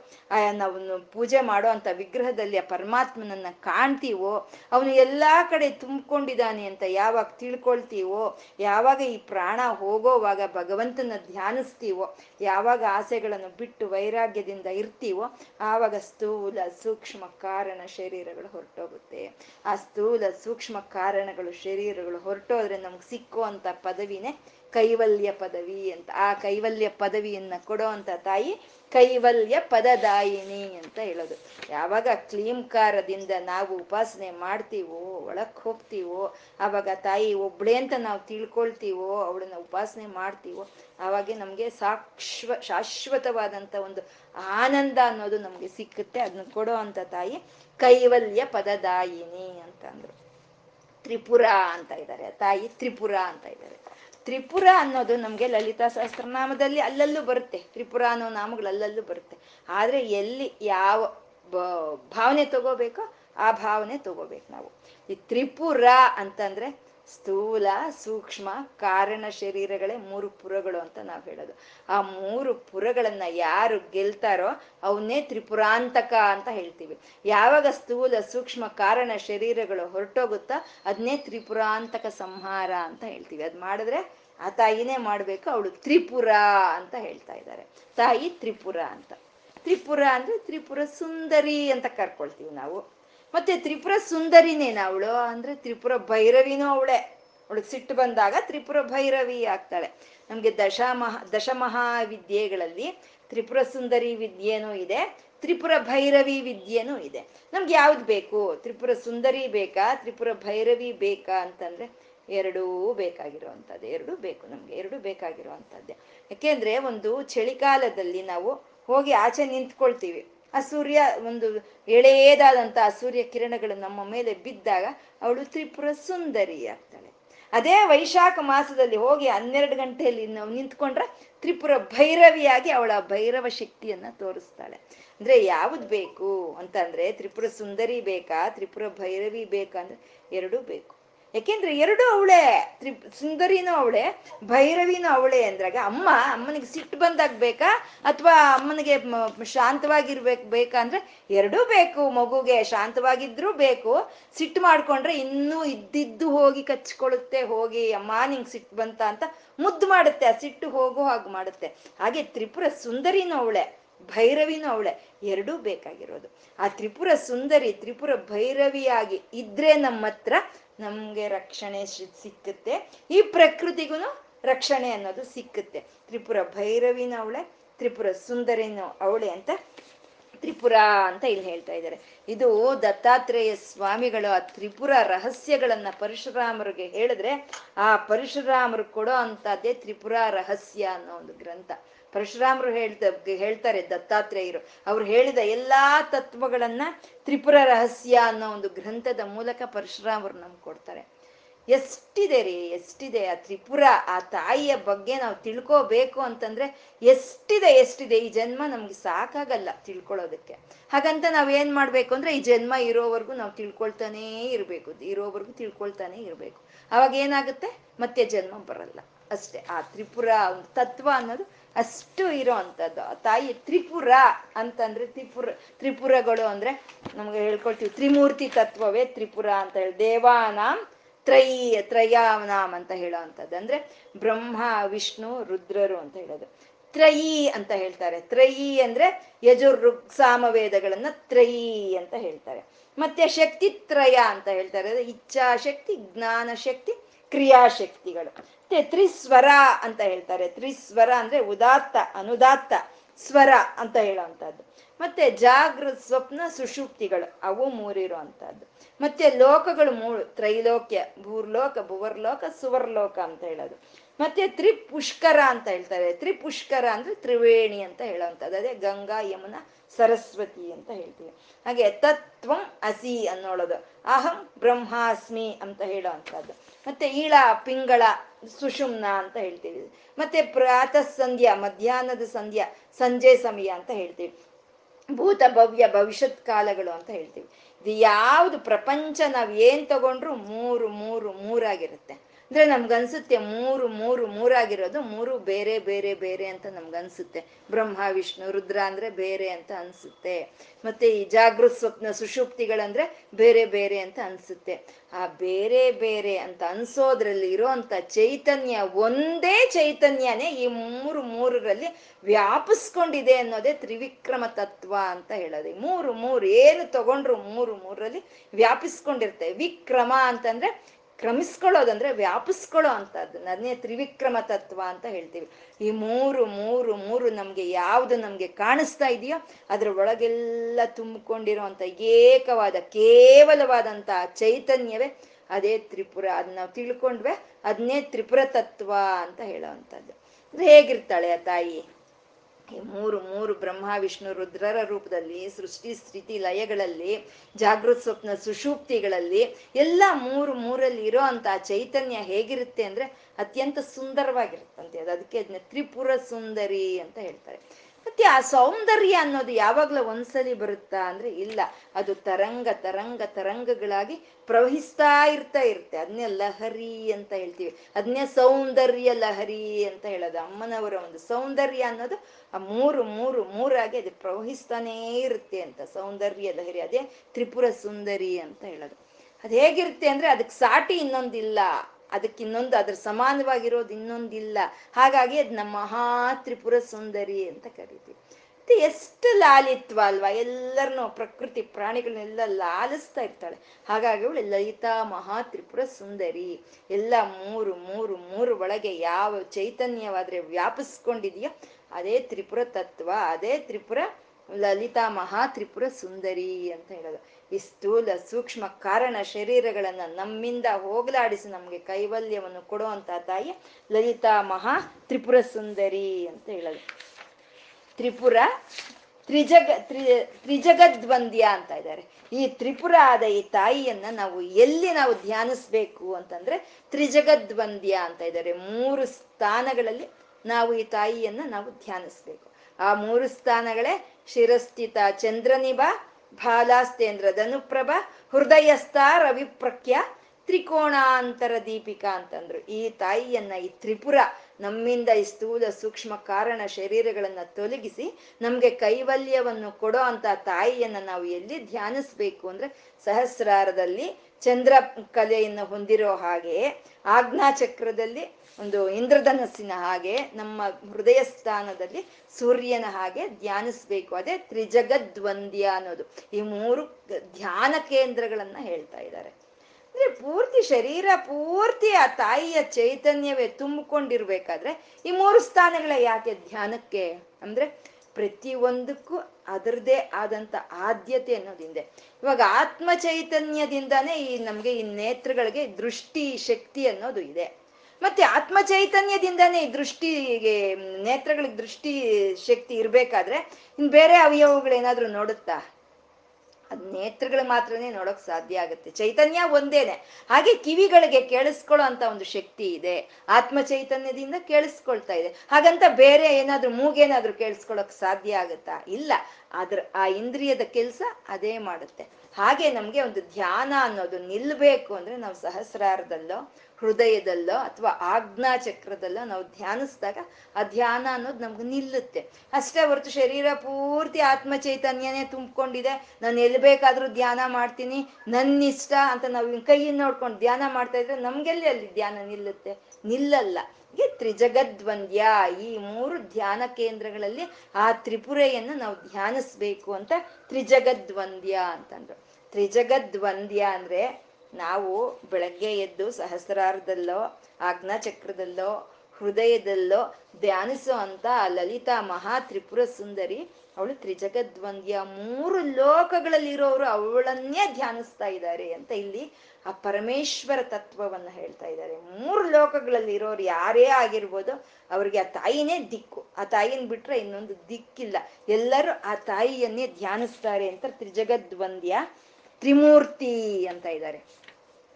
ನಾವು ಪೂಜೆ ಮಾಡೋ ಅಂತ ವಿಗ್ರಹದಲ್ಲಿ ಆ ಪರಮಾತ್ಮನನ್ನ ಕಾಣ್ತೀವೋ, ಅವನು ಎಲ್ಲಾ ಕಡೆ ತುಂಬಿಕೊಂಡಿದ್ದಾನೆ ಅಂತ ಯಾವಾಗ ತಿಳ್ಕೊಳ್ತೀವೋ, ಯಾವಾಗ ಈ ಪ್ರಾಣ ಹೋಗೋವಾಗ ಭಗವಂತನ ಧ್ಯಾನಿಸ್ತೀವೋ, ಯಾವಾಗ ಆಸೆಗಳನ್ನು ಬಿಟ್ಟು ವೈರಾಗ್ಯದಿಂದ ಇರ್ತೀವೋ, ಆವಾಗ ಸ್ಥೂಲ ಸೂಕ್ಷ್ಮ ಕಾರಣ ಶರೀರಗಳು ಹೊರಟೋಗುತ್ತೆ. ಆ ಸ್ಥೂಲ ಸೂಕ್ಷ್ಮ ಕಾರಣಗಳು ಶರೀರಗಳು ಹೊರಟೋದ್ರೆ ನಮ್ಗೆ ಸಿಕ್ಕುವಂತ ಪದವಿನೇ ಕೈವಲ್ಯ ಪದವಿ ಅಂತ. ಆ ಕೈವಲ್ಯ ಪದವಿಯನ್ನ ಕೊಡೋವಂಥ ತಾಯಿ ಕೈವಲ್ಯ ಪದದಾಯಿನಿ ಅಂತ ಹೇಳೋದು. ಯಾವಾಗ ಕ್ಲೀಂಕಾರದಿಂದ ನಾವು ಉಪಾಸನೆ ಮಾಡ್ತೀವೋ, ಒಳಕ್ ಹೋಗ್ತೀವೋ ಆವಾಗ ತಾಯಿ ಒಬ್ಳೆ ಅಂತ ನಾವು ತಿಳ್ಕೊಳ್ತೀವೋ, ಅವಳನ್ನ ಉಪಾಸನೆ ಮಾಡ್ತೀವೋ ಆವಾಗ ನಮಗೆ ಸಾಕ್ಷ್ವ, ಶಾಶ್ವತವಾದಂತ ಒಂದು ಆನಂದ ಅನ್ನೋದು ನಮ್ಗೆ ಸಿಕ್ಕುತ್ತೆ. ಅದನ್ನ ಕೊಡೋ ಅಂಥ ತಾಯಿ ಕೈವಲ್ಯ ಪದದಾಯಿನಿ ಅಂತ ಅಂದ್ರು. ತ್ರಿಪುರ ಅಂತ ಇದ್ದಾರೆ, ತಾಯಿ ತ್ರಿಪುರ ಅಂತ ಇದ್ದಾರೆ. ತ್ರಿಪುರ ಅನ್ನೋದು ನಮಗೆ ಲಲಿತಾ ಸಹಸ್ರನಾಮದಲ್ಲಿ ಅಲ್ಲಲ್ಲೂ ಬರುತ್ತೆ. ತ್ರಿಪುರ ಅನ್ನೋ ನಾಮಗಳು ಅಲ್ಲಲ್ಲೂ ಬರುತ್ತೆ. ಆದರೆ ಎಲ್ಲಿ ಯಾವ ಭಾವನೆ ತಗೋಬೇಕೋ ಆ ಭಾವನೆ ತಗೋಬೇಕು ನಾವು. ಈ ತ್ರಿಪುರ ಅಂತಂದ್ರೆ ಸ್ಥೂಲ, ಸೂಕ್ಷ್ಮ, ಕಾರಣ ಶರೀರಗಳೇ ಮೂರು ಪುರಗಳು ಅಂತ ನಾವು ಹೇಳೋದು. ಆ ಮೂರು ಪುರಗಳನ್ನ ಯಾರು ಗೆಲ್ತಾರೋ ಅವನ್ನೇ ತ್ರಿಪುರಾಂತಕ ಅಂತ ಹೇಳ್ತೀವಿ. ಯಾವಾಗ ಸ್ಥೂಲ, ಸೂಕ್ಷ್ಮ, ಕಾರಣ ಶರೀರಗಳು ಹೊರಟೋಗುತ್ತಾ ಅದನ್ನೇ ತ್ರಿಪುರಾಂತಕ ಸಂಹಾರ ಅಂತ ಹೇಳ್ತೀವಿ. ಅದ್ ಮಾಡಿದ್ರೆ ಆ ತಾಯಿನೇ ಮಾಡಬೇಕು, ಅವಳು ತ್ರಿಪುರ ಅಂತ ಹೇಳ್ತಾ ಇದ್ದಾರೆ. ತಾಯಿ ತ್ರಿಪುರ ಅಂತ. ತ್ರಿಪುರ ಅಂದ್ರೆ ತ್ರಿಪುರ ಸುಂದರಿ ಅಂತ ಕರ್ಕೊಳ್ತೀವಿ ನಾವು. ಮತ್ತೆ ತ್ರಿಪುರ ಸುಂದರಿನೇನ ಅವಳು? ಅಂದ್ರೆ ತ್ರಿಪುರ ಭೈರವಿನೂ ಅವಳೆ. ಅವಳಿಗೆ ಸಿಟ್ಟು ಬಂದಾಗ ತ್ರಿಪುರ ಭೈರವಿ ಆಗ್ತಾಳೆ. ನಮ್ಗೆ ದಶಮಹಾ, ದಶಮಹಾವಿದ್ಯೆಗಳಲ್ಲಿ ತ್ರಿಪುರ ಸುಂದರಿ ವಿದ್ಯೆನೂ ಇದೆ, ತ್ರಿಪುರ ಭೈರವಿ ವಿದ್ಯೆನೂ ಇದೆ. ನಮ್ಗೆ ಯಾವ್ದು ಬೇಕು? ತ್ರಿಪುರ ಸುಂದರಿ ಬೇಕಾ, ತ್ರಿಪುರ ಭೈರವಿ ಬೇಕಾ ಅಂತಂದ್ರೆ ಎರಡೂ ಬೇಕಾಗಿರುವಂಥದ್ದು, ಎರಡೂ ಬೇಕು ನಮ್ಗೆ, ಎರಡೂ ಬೇಕಾಗಿರುವಂಥದ್ದೇ. ಯಾಕೆಂದ್ರೆ ಒಂದು ಚಳಿಗಾಲದಲ್ಲಿ ನಾವು ಹೋಗಿ ಆಚೆ ನಿಂತ್ಕೊಳ್ತೀವಿ. ಆ ಸೂರ್ಯ ಒಂದು ಎಳೆಯದಾದಂಥ ಆ ಸೂರ್ಯ ಕಿರಣಗಳು ನಮ್ಮ ಮೇಲೆ ಬಿದ್ದಾಗ ಅವಳು ತ್ರಿಪುರ ಸುಂದರಿ ಆಗ್ತಾಳೆ. ಅದೇ ವೈಶಾಖ ಮಾಸದಲ್ಲಿ ಹೋಗಿ ಹನ್ನೆರಡು ಗಂಟೆಯಲ್ಲಿ ನಾವು ನಿಂತ್ಕೊಂಡ್ರೆ ತ್ರಿಪುರ ಭೈರವಿಯಾಗಿ ಅವಳ ಭೈರವ ಶಕ್ತಿಯನ್ನ ತೋರಿಸ್ತಾಳೆ. ಅಂದ್ರೆ ಯಾವ್ದು ಬೇಕು ಅಂತಂದ್ರೆ ತ್ರಿಪುರ ಸುಂದರಿ ಬೇಕಾ, ತ್ರಿಪುರ ಭೈರವಿ ಬೇಕಾ ಅಂದ್ರೆ ಎರಡೂ ಬೇಕು. ಯಾಕೆಂದ್ರೆ ಎರಡು ಅವಳೆ, ತ್ರಿ, ಸುಂದರಿನೂ ಅವಳೆ, ಭೈರವಿನೂ ಅವಳೆ ಅಂದ್ರಾಗ ಅಮ್ಮ ಅಮ್ಮನಿಗೆ ಸಿಟ್ಟು ಬಂದಾಗ ಬೇಕಾ? ಅಥವಾ ಅಮ್ಮನಿಗೆ ಶಾಂತವಾಗಿರ್ಬೇಕು ಬೇಕಾ ಅಂದ್ರೆ ಎರಡೂ ಬೇಕು. ಮಗುಗೆ ಶಾಂತವಾಗಿದ್ರೂ ಬೇಕು. ಸಿಟ್ಟು ಮಾಡ್ಕೊಂಡ್ರೆ ಇನ್ನೂ ಇದ್ದಿದ್ದು ಹೋಗಿ ಕಚ್ಕೊಳ್ಳುತ್ತೆ ಹೋಗಿ ಅಮ್ಮ ನಿಂಗೆ ಸಿಟ್ಟು ಬಂತ ಅಂತ ಮುದ್ದು ಮಾಡುತ್ತೆ. ಆ ಸಿಟ್ಟು ಹೋಗೋ ಹಾಗೆ ಮಾಡುತ್ತೆ. ಹಾಗೆ ತ್ರಿಪುರ ಸುಂದರಿನೂ ಅವಳೆ, ಭೈರವಿನೂ ಅವಳೆ ಎರಡೂ ಬೇಕಾಗಿರೋದು. ಆ ತ್ರಿಪುರ ಸುಂದರಿ, ತ್ರಿಪುರ ಭೈರವಿಯಾಗಿ ಇದ್ರೆ ನಮ್ಮ ಹತ್ರ ನಮ್ಗೆ ರಕ್ಷಣೆ ಸಿಕ್ಕುತ್ತೆ. ಈ ಪ್ರಕೃತಿಗೂ ರಕ್ಷಣೆ ಅನ್ನೋದು ಸಿಕ್ಕುತ್ತೆ. ತ್ರಿಪುರ ಭೈರವಿನ ಅವಳೆ, ತ್ರಿಪುರ ಸುಂದರಿನ ಅವಳೆ ಅಂತ ತ್ರಿಪುರ ಅಂತ ಇಲ್ಲಿ ಹೇಳ್ತಾ ಇದ್ದಾರೆ. ಇದು ದತ್ತಾತ್ರೇಯ ಸ್ವಾಮಿಗಳು ಆ ತ್ರಿಪುರ ರಹಸ್ಯಗಳನ್ನ ಪರಶುರಾಮರಿಗೆ ಹೇಳಿದ್ರೆ ಆ ಪರಶುರಾಮರು ಕೊಡೋ ಅಂತದ್ದೇ ತ್ರಿಪುರ ರಹಸ್ಯ ಅನ್ನೋ ಒಂದು ಗ್ರಂಥ. ಪರಶುರಾಮರು ಹೇಳ್ತ ಹೇಳ್ತಾರೆ ದತ್ತಾತ್ರೇಯರು. ಅವ್ರು ಹೇಳಿದ ಎಲ್ಲಾ ತತ್ವಗಳನ್ನ ತ್ರಿಪುರ ರಹಸ್ಯ ಅನ್ನೋ ಒಂದು ಗ್ರಂಥದ ಮೂಲಕ ಪರಶುರಾಮರು ನಮ್ಗೆ ಕೊಡ್ತಾರೆ. ಎಷ್ಟಿದೆ ರೀ, ಎಷ್ಟಿದೆ ಆ ತ್ರಿಪುರ, ಆ ತಾಯಿಯ ಬಗ್ಗೆ ನಾವು ತಿಳ್ಕೋಬೇಕು ಅಂತಂದ್ರೆ ಎಷ್ಟಿದೆ ಎಷ್ಟಿದೆ ಈ ಜನ್ಮ ನಮ್ಗೆ ಸಾಕಾಗಲ್ಲ ತಿಳ್ಕೊಳ್ಳೋದಕ್ಕೆ ಹಾಗಂತ ನಾವ್ ಏನ್ ಮಾಡ್ಬೇಕು ಅಂದ್ರೆ ಈ ಜನ್ಮ ಇರೋವರೆಗೂ ನಾವು ತಿಳ್ಕೊಳ್ತಾನೇ ಇರ್ಬೇಕು, ಇರೋವರೆಗೂ ತಿಳ್ಕೊಳ್ತಾನೆ ಇರ್ಬೇಕು. ಅವಾಗ ಏನಾಗುತ್ತೆ? ಮತ್ತೆ ಜನ್ಮ ಬರಲ್ಲ. ಅಷ್ಟೇ. ಆ ತ್ರಿಪುರ ತತ್ವ ಅನ್ನೋದು ಅಷ್ಟು ಇರೋ ಅಂಥದ್ದು. ಆ ತಾಯಿ ತ್ರಿಪುರ ಅಂತಂದ್ರೆ ತ್ರಿಪುರ, ತ್ರಿಪುರಗಳು ಅಂದ್ರೆ ನಮ್ಗೆ ಹೇಳ್ಕೊಳ್ತೀವಿ ತ್ರಿಮೂರ್ತಿ ತತ್ವವೇ ತ್ರಿಪುರ ಅಂತ ಹೇಳಿ, ದೇವಾನಾಂ ತ್ರೈ ತ್ರಯಾನಾಮ್ ಅಂತ ಹೇಳೋ ಅಂಥದ್ದು. ಅಂದ್ರೆ ಬ್ರಹ್ಮ, ವಿಷ್ಣು, ರುದ್ರರು ಅಂತ ಹೇಳೋದು. ತ್ರಯಿ ಅಂತ ಹೇಳ್ತಾರೆ. ತ್ರಯಿ ಅಂದ್ರೆ ಯಜುರ್ ಋಗ್ ಸಾಮವೇದಗಳನ್ನ ತ್ರಯಿ ಅಂತ ಹೇಳ್ತಾರೆ. ಮತ್ತೆ ಶಕ್ತಿ ತ್ರಯ ಅಂತ ಹೇಳ್ತಾರೆ. ಇಚ್ಛಾಶಕ್ತಿ ಜ್ಞಾನ ಶಕ್ತಿ ಕ್ರಿಯಾಶಕ್ತಿಗಳು. ಮತ್ತೆ ತ್ರಿಸ್ವರ ಅಂತ ಹೇಳ್ತಾರೆ. ತ್ರಿಸ್ವರ ಅಂದ್ರೆ ಉದಾತ್ತ, ಅನುದಾತ್ತ, ಸ್ವರ ಅಂತ ಹೇಳುವಂತಹದ್ದು ಮತ್ತೆ ಜಾಗೃತ, ಸ್ವಪ್ನ ಸುಷುಪ್ತಿಗಳು, ಅವು ಮೂರಿರುವಂತಹದ್ದು ಮತ್ತೆ ಲೋಕಗಳು ಮೂರು, ತ್ರೈಲೋಕ್ಯ, ಭೂರ್ಲೋಕ, ಭುವರ್ಲೋಕ, ಸುವರ್ಲೋಕ ಅಂತ ಹೇಳೋದು. ಮತ್ತೆ ತ್ರಿಪುಷ್ಕರ ಅಂತ ಹೇಳ್ತಾರೆ. ತ್ರಿಪುಷ್ಕರ ಅಂದ್ರೆ ತ್ರಿವೇಣಿ ಅಂತ ಹೇಳೋವಂಥದ್ದು. ಅದೇ ಗಂಗಾ, ಯಮುನ, ಸರಸ್ವತಿ ಅಂತ ಹೇಳ್ತೀವಿ. ಹಾಗೆ ತತ್ವಂ ಅಸಿ ಅನ್ನೋಳೋದು. ಅಹಂ ಬ್ರಹ್ಮಾಸ್ಮಿ ಅಂತ ಹೇಳುವಂಥದ್ದು. ಮತ್ತೆ ಈಳ, ಪಿಂಗಳ ಸುಷುಮ್ನ ಅಂತ ಹೇಳ್ತೀವಿ. ಮತ್ತೆ ಪ್ರಾತಃ ಸಂಧ್ಯಾ, ಮಧ್ಯಾಹ್ನದ ಸಂಧ್ಯಾ, ಸಂಜೆ ಸಮಯ ಅಂತ ಹೇಳ್ತೀವಿ. ಭೂತ ಭವ್ಯ ಭವಿಷ್ಯತ್ ಕಾಲಗಳು ಅಂತ ಹೇಳ್ತೀವಿ. ಇದು ಯಾವುದು ಪ್ರಪಂಚ ನಾವ್ ಏನ್ ತಗೊಂಡ್ರು ಮೂರು ಮೂರು, ಮೂರಾಗಿರುತ್ತೆ. ಅಂದ್ರೆ ನಮ್ಗನ್ಸುತ್ತೆ ಮೂರು ಮೂರು, ಮೂರಾಗಿರೋದು ಮೂರು ಬೇರೆ ಬೇರೆ ಬೇರೆ ಅಂತ ನಮ್ಗನ್ಸುತ್ತೆ. ಬ್ರಹ್ಮ, ವಿಷ್ಣು, ರುದ್ರ ಅಂದ್ರೆ ಬೇರೆ ಅಂತ ಅನ್ಸುತ್ತೆ. ಮತ್ತೆ ಈ ಜಾಗೃತ ಸ್ವಪ್ನ ಸುಷುಪ್ತಿಗಳಂದ್ರೆ ಬೇರೆ ಬೇರೆ ಅಂತ ಅನ್ಸುತ್ತೆ. ಆ ಬೇರೆ ಬೇರೆ ಅಂತ ಅನ್ಸೋದ್ರಲ್ಲಿ ಇರೋಂಥ ಚೈತನ್ಯ ಒಂದೇ ಚೈತನ್ಯನೇ ಈ ಮೂರು, ಮೂರರಲ್ಲಿ ವ್ಯಾಪಿಸ್ಕೊಂಡಿದೆ ಅನ್ನೋದೇ ತ್ರಿವಿಕ್ರಮ ತತ್ವ ಅಂತ ಹೇಳೋದು. ಮೂರು ಮೂರು, ಏನು ತಗೊಂಡ್ರು ಮೂರು, ಮೂರರಲ್ಲಿ ವ್ಯಾಪಿಸ್ಕೊಂಡಿರ್ತೇವೆ ವಿಕ್ರಮ ಅಂತಂದ್ರೆ ಕ್ರಮಿಸ್ಕೊಳ್ಳೋದಂದ್ರೆ ವ್ಯಾಪಿಸ್ಕೊಳ್ಳೋ ಅಂತದ್ದು ಅದನ್ನೇ ತ್ರಿವಿಕ್ರಮ ತತ್ವ ಅಂತ ಹೇಳ್ತೀವಿ. ಈ ಮೂರು ಮೂರು ಮೂರು ನಮ್ಗೆ ಯಾವುದು ನಮ್ಗೆ ಕಾಣಿಸ್ತಾ ಇದೆಯೋ ಅದ್ರ ಒಳಗೆಲ್ಲ ತುಂಬಿಕೊಂಡಿರುವಂತ ಏಕವಾದ ಕೇವಲವಾದಂತ ಚೈತನ್ಯವೇ ಅದೇ ತ್ರಿಪುರ. ಅದನ್ನ ನಾವು ತಿಳ್ಕೊಂಡ್ವೆ ಅದನ್ನೇ ತ್ರಿಪುರ ತತ್ವ ಅಂತ ಹೇಳೋ ಅಂಥದ್ದು. ಅಂದ್ರೆ ಹೇಗಿರ್ತಾಳೆ ಆ ತಾಯಿ? ಮೂರು ಮೂರು ಬ್ರಹ್ಮ, ವಿಷ್ಣು, ರುದ್ರರ ರೂಪದಲ್ಲಿ ಸೃಷ್ಟಿ, ಸ್ಥಿತಿ, ಲಯಗಳಲ್ಲಿ, ಜಾಗೃತ ಸ್ವಪ್ನ ಸುಷೂಪ್ತಿಗಳಲ್ಲಿ ಎಲ್ಲ ಮೂರು, ಮೂರಲ್ಲಿ ಇರೋ ಅಂತ ಚೈತನ್ಯ ಹೇಗಿರುತ್ತೆ ಅಂದ್ರೆ ಅತ್ಯಂತ ಸುಂದರವಾಗಿರುತ್ತಂತೆ. ಅದು ಅದಕ್ಕೆ ಅದನ್ನ ತ್ರಿಪುರ ಸುಂದರಿ ಅಂತ ಹೇಳ್ತಾರೆ. ಮತ್ತೆ ಆ ಸೌಂದರ್ಯ ಅನ್ನೋದು ಯಾವಾಗ್ಲೂ ಒಂದ್ಸಲಿ ಬರುತ್ತಾ ಅಂದ್ರೆ ಇಲ್ಲ. ಅದು ತರಂಗ ತರಂಗ, ತರಂಗಗಳಾಗಿ ಪ್ರವಹಿಸ್ತಾ ಇರ್ತಾ ಇರುತ್ತೆ. ಅದನ್ನೇ ಲಹರಿ ಅಂತ ಹೇಳ್ತೀವಿ. ಅದನ್ನೇ ಸೌಂದರ್ಯ ಲಹರಿ ಅಂತ ಹೇಳೋದು ಅಮ್ಮನವರ ಒಂದು ಸೌಂದರ್ಯ ಅನ್ನೋದು ಆ ಮೂರು ಮೂರು, ಮೂರಾಗಿ ಅದು ಪ್ರವಹಿಸ್ತಾನೇ ಇರುತ್ತೆ ಅಂತ. ಸೌಂದರ್ಯ ಲಹರಿ, ಅದೇ ತ್ರಿಪುರ ಸುಂದರಿ ಅಂತ ಹೇಳೋದು. ಅದು ಹೇಗಿರುತ್ತೆ ಅಂದ್ರೆ ಅದಕ್ಕೆ ಸಾಟಿ ಇನ್ನೊಂದಿಲ್ಲ. ಅದಕ್ಕೆ ಇನ್ನೊಂದು, ಅದ್ರ ಸಮಾನವಾಗಿರೋದು ಇನ್ನೊಂದಿಲ್ಲ. ಹಾಗಾಗಿ ಅದ್ ನಮ್ಮ ಮಹಾ ತ್ರಿಪುರ ಸುಂದರಿ ಅಂತ ಕರಿತೀವಿ. ಮತ್ತೆ ಎಷ್ಟು ಲಾಲಿತ್ವ ಅಲ್ವಾ? ಎಲ್ಲರನ್ನೂ, ಪ್ರಕೃತಿ ಪ್ರಾಣಿಗಳನ್ನೆಲ್ಲ ಲಾಲಿಸ್ತಾ ಇರ್ತಾಳೆ. ಹಾಗಾಗಿ ಅವಳು ಲಲಿತಾ ಮಹಾ ತ್ರಿಪುರ ಸುಂದರಿ. ಎಲ್ಲ ಮೂರು ಮೂರು ಮೂರು ಒಳಗೆ ಯಾವ ಚೈತನ್ಯವಾದ್ರೆ ವ್ಯಾಪಿಸ್ಕೊಂಡಿದೆಯೋ, ಅದೇ ತ್ರಿಪುರ ತತ್ವ, ಅದೇ ತ್ರಿಪುರ ಲಲಿತಾ ಮಹಾ ತ್ರಿಪುರ ಸುಂದರಿ ಅಂತ ಹೇಳೋದು. ಈ ಸ್ಥೂಲ ಸೂಕ್ಷ್ಮ ಕಾರಣ ಶರೀರಗಳನ್ನ ನಮ್ಮಿಂದ ಹೋಗಲಾಡಿಸಿ ನಮ್ಗೆ ಕೈವಲ್ಯವನ್ನು ಕೊಡುವಂತ ತಾಯಿ ಲಲಿತಾ ಮಹಾ ತ್ರಿಪುರ ಸುಂದರಿ ಅಂತ ಹೇಳೋದು. ತ್ರಿಪುರ ತ್ರಿಜಗ, ತ್ರಿ, ತ್ರಿಜಗದ್ವಂದ್ಯ ಅಂತ ಇದ್ದಾರೆ. ಈ ತ್ರಿಪುರ ಆದ ಈ ತಾಯಿಯನ್ನ ನಾವು ಎಲ್ಲಿ ನಾವು ಧ್ಯಾನಿಸ್ಬೇಕು ಅಂತಂದ್ರೆ ತ್ರಿಜಗದ್ವಂದ್ಯ ಅಂತ ಇದ್ದಾರೆ. ಮೂರು ಸ್ಥಾನಗಳಲ್ಲಿ ನಾವು ಈ ತಾಯಿಯನ್ನ ನಾವು ಧ್ಯಾನಿಸ್ಬೇಕು. ಆ ಮೂರು ಸ್ಥಾನಗಳೇ ಶಿರಸ್ಥಿತ ಚಂದ್ರನಿಭ ಬಾಲಾಸ್ತೇಂದ್ರ ಧನುಪ್ರಭ ಹೃದಯಸ್ಥ ರವಿಪ್ರಖ್ಯ, ತ್ರಿಕೋಣಾಂತರ ದೀಪಿಕಾ ಅಂತಂದ್ರು. ಈ ತಾಯಿಯನ್ನ ಈ ತ್ರಿಪುರ ನಮ್ಮಿಂದ ಈ ಸ್ಥೂಲ ಸೂಕ್ಷ್ಮ ಕಾರಣ ಶರೀರಗಳನ್ನ ತೊಲಗಿಸಿ ನಮ್ಗೆ ಕೈವಲ್ಯವನ್ನು ಕೊಡೋ ಅಂತ ತಾಯಿಯನ್ನ ನಾವು ಎಲ್ಲಿ ಧ್ಯಾನಿಸ್ಬೇಕು ಅಂದ್ರೆ ಸಹಸ್ರಾರದಲ್ಲಿ ಚಂದ್ರ ಕಲೆಯನ್ನು ಹೊಂದಿರೋ ಹಾಗೆ ಚಕ್ರದಲ್ಲಿ ಒಂದು ಇಂದ್ರಧನಸ್ಸಿನ ಹಾಗೆ ನಮ್ಮ ಹೃದಯ ಸ್ಥಾನದಲ್ಲಿ ಸೂರ್ಯನ ಹಾಗೆ ಧ್ಯಾನಿಸ್ಬೇಕು. ಅದೇ ತ್ರಿಜಗದ್ವಂದ್ಯ ಅನ್ನೋದು. ಈ ಮೂರು ಧ್ಯಾನ ಕೇಂದ್ರಗಳನ್ನ ಹೇಳ್ತಾ ಇದ್ದಾರೆ. ಅಂದ್ರೆ ಪೂರ್ತಿ ಶರೀರ ಪೂರ್ತಿ ಆ ತಾಯಿಯ ಚೈತನ್ಯವೇ ತುಂಬಿಕೊಂಡಿರ್ಬೇಕಾದ್ರೆ ಈ ಮೂರು ಸ್ಥಾನಗಳ ಯಾಕೆ ಧ್ಯಾನಕ್ಕೆ? ಅಂದ್ರೆ ಪ್ರತಿಯೊಂದಕ್ಕೂ ಅದರದೇ ಆದಂತ ಆದ್ಯತೆ ಅನ್ನೋದಿಂದೆ ಇವಾಗ ಆತ್ಮ ಚೈತನ್ಯದಿಂದಾನೇ ಈ ನಮ್ಗೆ ಈ ನೇತ್ರಗಳಿಗೆ ದೃಷ್ಟಿ ಶಕ್ತಿ ಅನ್ನೋದು ಇದೆ. ಮತ್ತೆ ಆತ್ಮ ಚೈತನ್ಯದಿಂದಾನೇ ಈ ದೃಷ್ಟಿಗೆ, ನೇತ್ರಗಳಿಗೆ ದೃಷ್ಟಿ ಶಕ್ತಿ ಇರ್ಬೇಕಾದ್ರೆ ಇನ್ ಬೇರೆ ಅವಯವಗಳೇನಾದರೂ ನೋಡುತ್ತಾ? ಅದ್ ನೇತ್ರಗಳು ಮಾತ್ರನೇ ನೋಡೋಕ್ ಸಾಧ್ಯ ಆಗುತ್ತೆ. ಚೈತನ್ಯ ಒಂದೇನೆ. ಹಾಗೆ ಕಿವಿಗಳಿಗೆ ಕೇಳಿಸ್ಕೊಳ್ಳೋ ಅಂತ ಒಂದು ಶಕ್ತಿ ಇದೆ. ಆತ್ಮ ಚೈತನ್ಯದಿಂದ ಕೇಳಿಸ್ಕೊಳ್ತಾ ಇದೆ. ಹಾಗಂತ ಬೇರೆ ಏನಾದ್ರೂ ಮೂಗೇನಾದ್ರೂ ಕೇಳಿಸ್ಕೊಳಕ್ ಸಾಧ್ಯ ಆಗುತ್ತಾ? ಇಲ್ಲ. ಅದ್ರ ಆ ಇಂದ್ರಿಯದ ಕೆಲಸ ಅದೇ ಮಾಡುತ್ತೆ. ಹಾಗೆ ನಮ್ಗೆ ಒಂದು ಧ್ಯಾನ ಅನ್ನೋದು ನಿಲ್ಬೇಕು ಅಂದ್ರೆ ನಾವು ಸಹಸ್ರಾರದಲ್ಲೋ ಹೃದಯದಲ್ಲೋ ಅಥವಾ ಆಜ್ಞಾ ಚಕ್ರದಲ್ಲೋ ನಾವು ಧ್ಯಾನಿಸ್ದಾಗ ಆ ಧ್ಯಾನ ಅನ್ನೋದು ನಮ್ಗೆ ನಿಲ್ಲುತ್ತೆ. ಅಷ್ಟೇ ಹೊರತು ಶರೀರ ಪೂರ್ತಿ ಆತ್ಮ ಚೈತನ್ಯನೇ ತುಂಬಿಕೊಂಡಿದೆ. ನಾನು ಎಲ್ಲಿ ಬೇಕಾದ್ರೂ ಧ್ಯಾನ ಮಾಡ್ತೀನಿ. ನನ್ನ ಇಷ್ಟ ಅಂತ ನಾವು ಕೈಯಿಂದ ನೋಡ್ಕೊಂಡು ಧ್ಯಾನ ಮಾಡ್ತಾ ಇದ್ರೆ ನಮ್ಗೆಲ್ಲಿ ಅಲ್ಲಿ ಧ್ಯಾನ ನಿಲ್ಲುತ್ತೆ? ನಿಲ್ಲಲ್ಲ. ಹೀಗೆ ತ್ರಿಜಗದ್ವಂದ್ಯ, ಈ ಮೂರು ಧ್ಯಾನ ಕೇಂದ್ರಗಳಲ್ಲಿ ಆ ತ್ರಿಪುರೆಯನ್ನು ನಾವು ಧ್ಯಾನಿಸ್ಬೇಕು ಅಂತ ತ್ರಿಜಗದ್ವಂದ್ಯ ಅಂತಂದ್ರು. ತ್ರಿಜಗದ್ವಂದ್ಯ ಅಂದ್ರೆ ನಾವು ಬೆಳಗ್ಗೆ ಎದ್ದು ಸಹಸ್ರಾರದಲ್ಲೋ ಚಕ್ರದಲ್ಲೋ ಹೃದಯದಲ್ಲೋ ಧ್ಯಾನಿಸೋ ಅಂತ ಲಲಿತಾ ಮಹಾ ತ್ರಿಪುರ ಸುಂದರಿ, ಅವಳು ತ್ರಿಜಗದ್ವಂದ್ಯ ಮೂರು ಲೋಕಗಳಲ್ಲಿರೋರು ಅವಳನ್ನೇ ಧ್ಯಾನಿಸ್ತಾ ಇದ್ದಾರೆ ಅಂತ ಇಲ್ಲಿ ಆ ಪರಮೇಶ್ವರ ತತ್ವವನ್ನ ಹೇಳ್ತಾ ಇದ್ದಾರೆ. ಮೂರು ಲೋಕಗಳಲ್ಲಿ ಇರೋರು ಯಾರೇ ಆಗಿರ್ಬೋದು, ಅವ್ರಿಗೆ ಆ ತಾಯಿನೇ ದಿಕ್ಕು. ಆ ತಾಯಿನ ಬಿಟ್ರೆ ಇನ್ನೊಂದು ದಿಕ್ಕಿಲ್ಲ. ಎಲ್ಲರೂ ಆ ತಾಯಿಯನ್ನೇ ಧ್ಯಾನಿಸ್ತಾರೆ ಅಂತ ತ್ರಿಜಗದ್ವಂದ್ಯ ತ್ರಿಮೂರ್ತಿ ಅಂತ ಇದ್ದಾರೆ.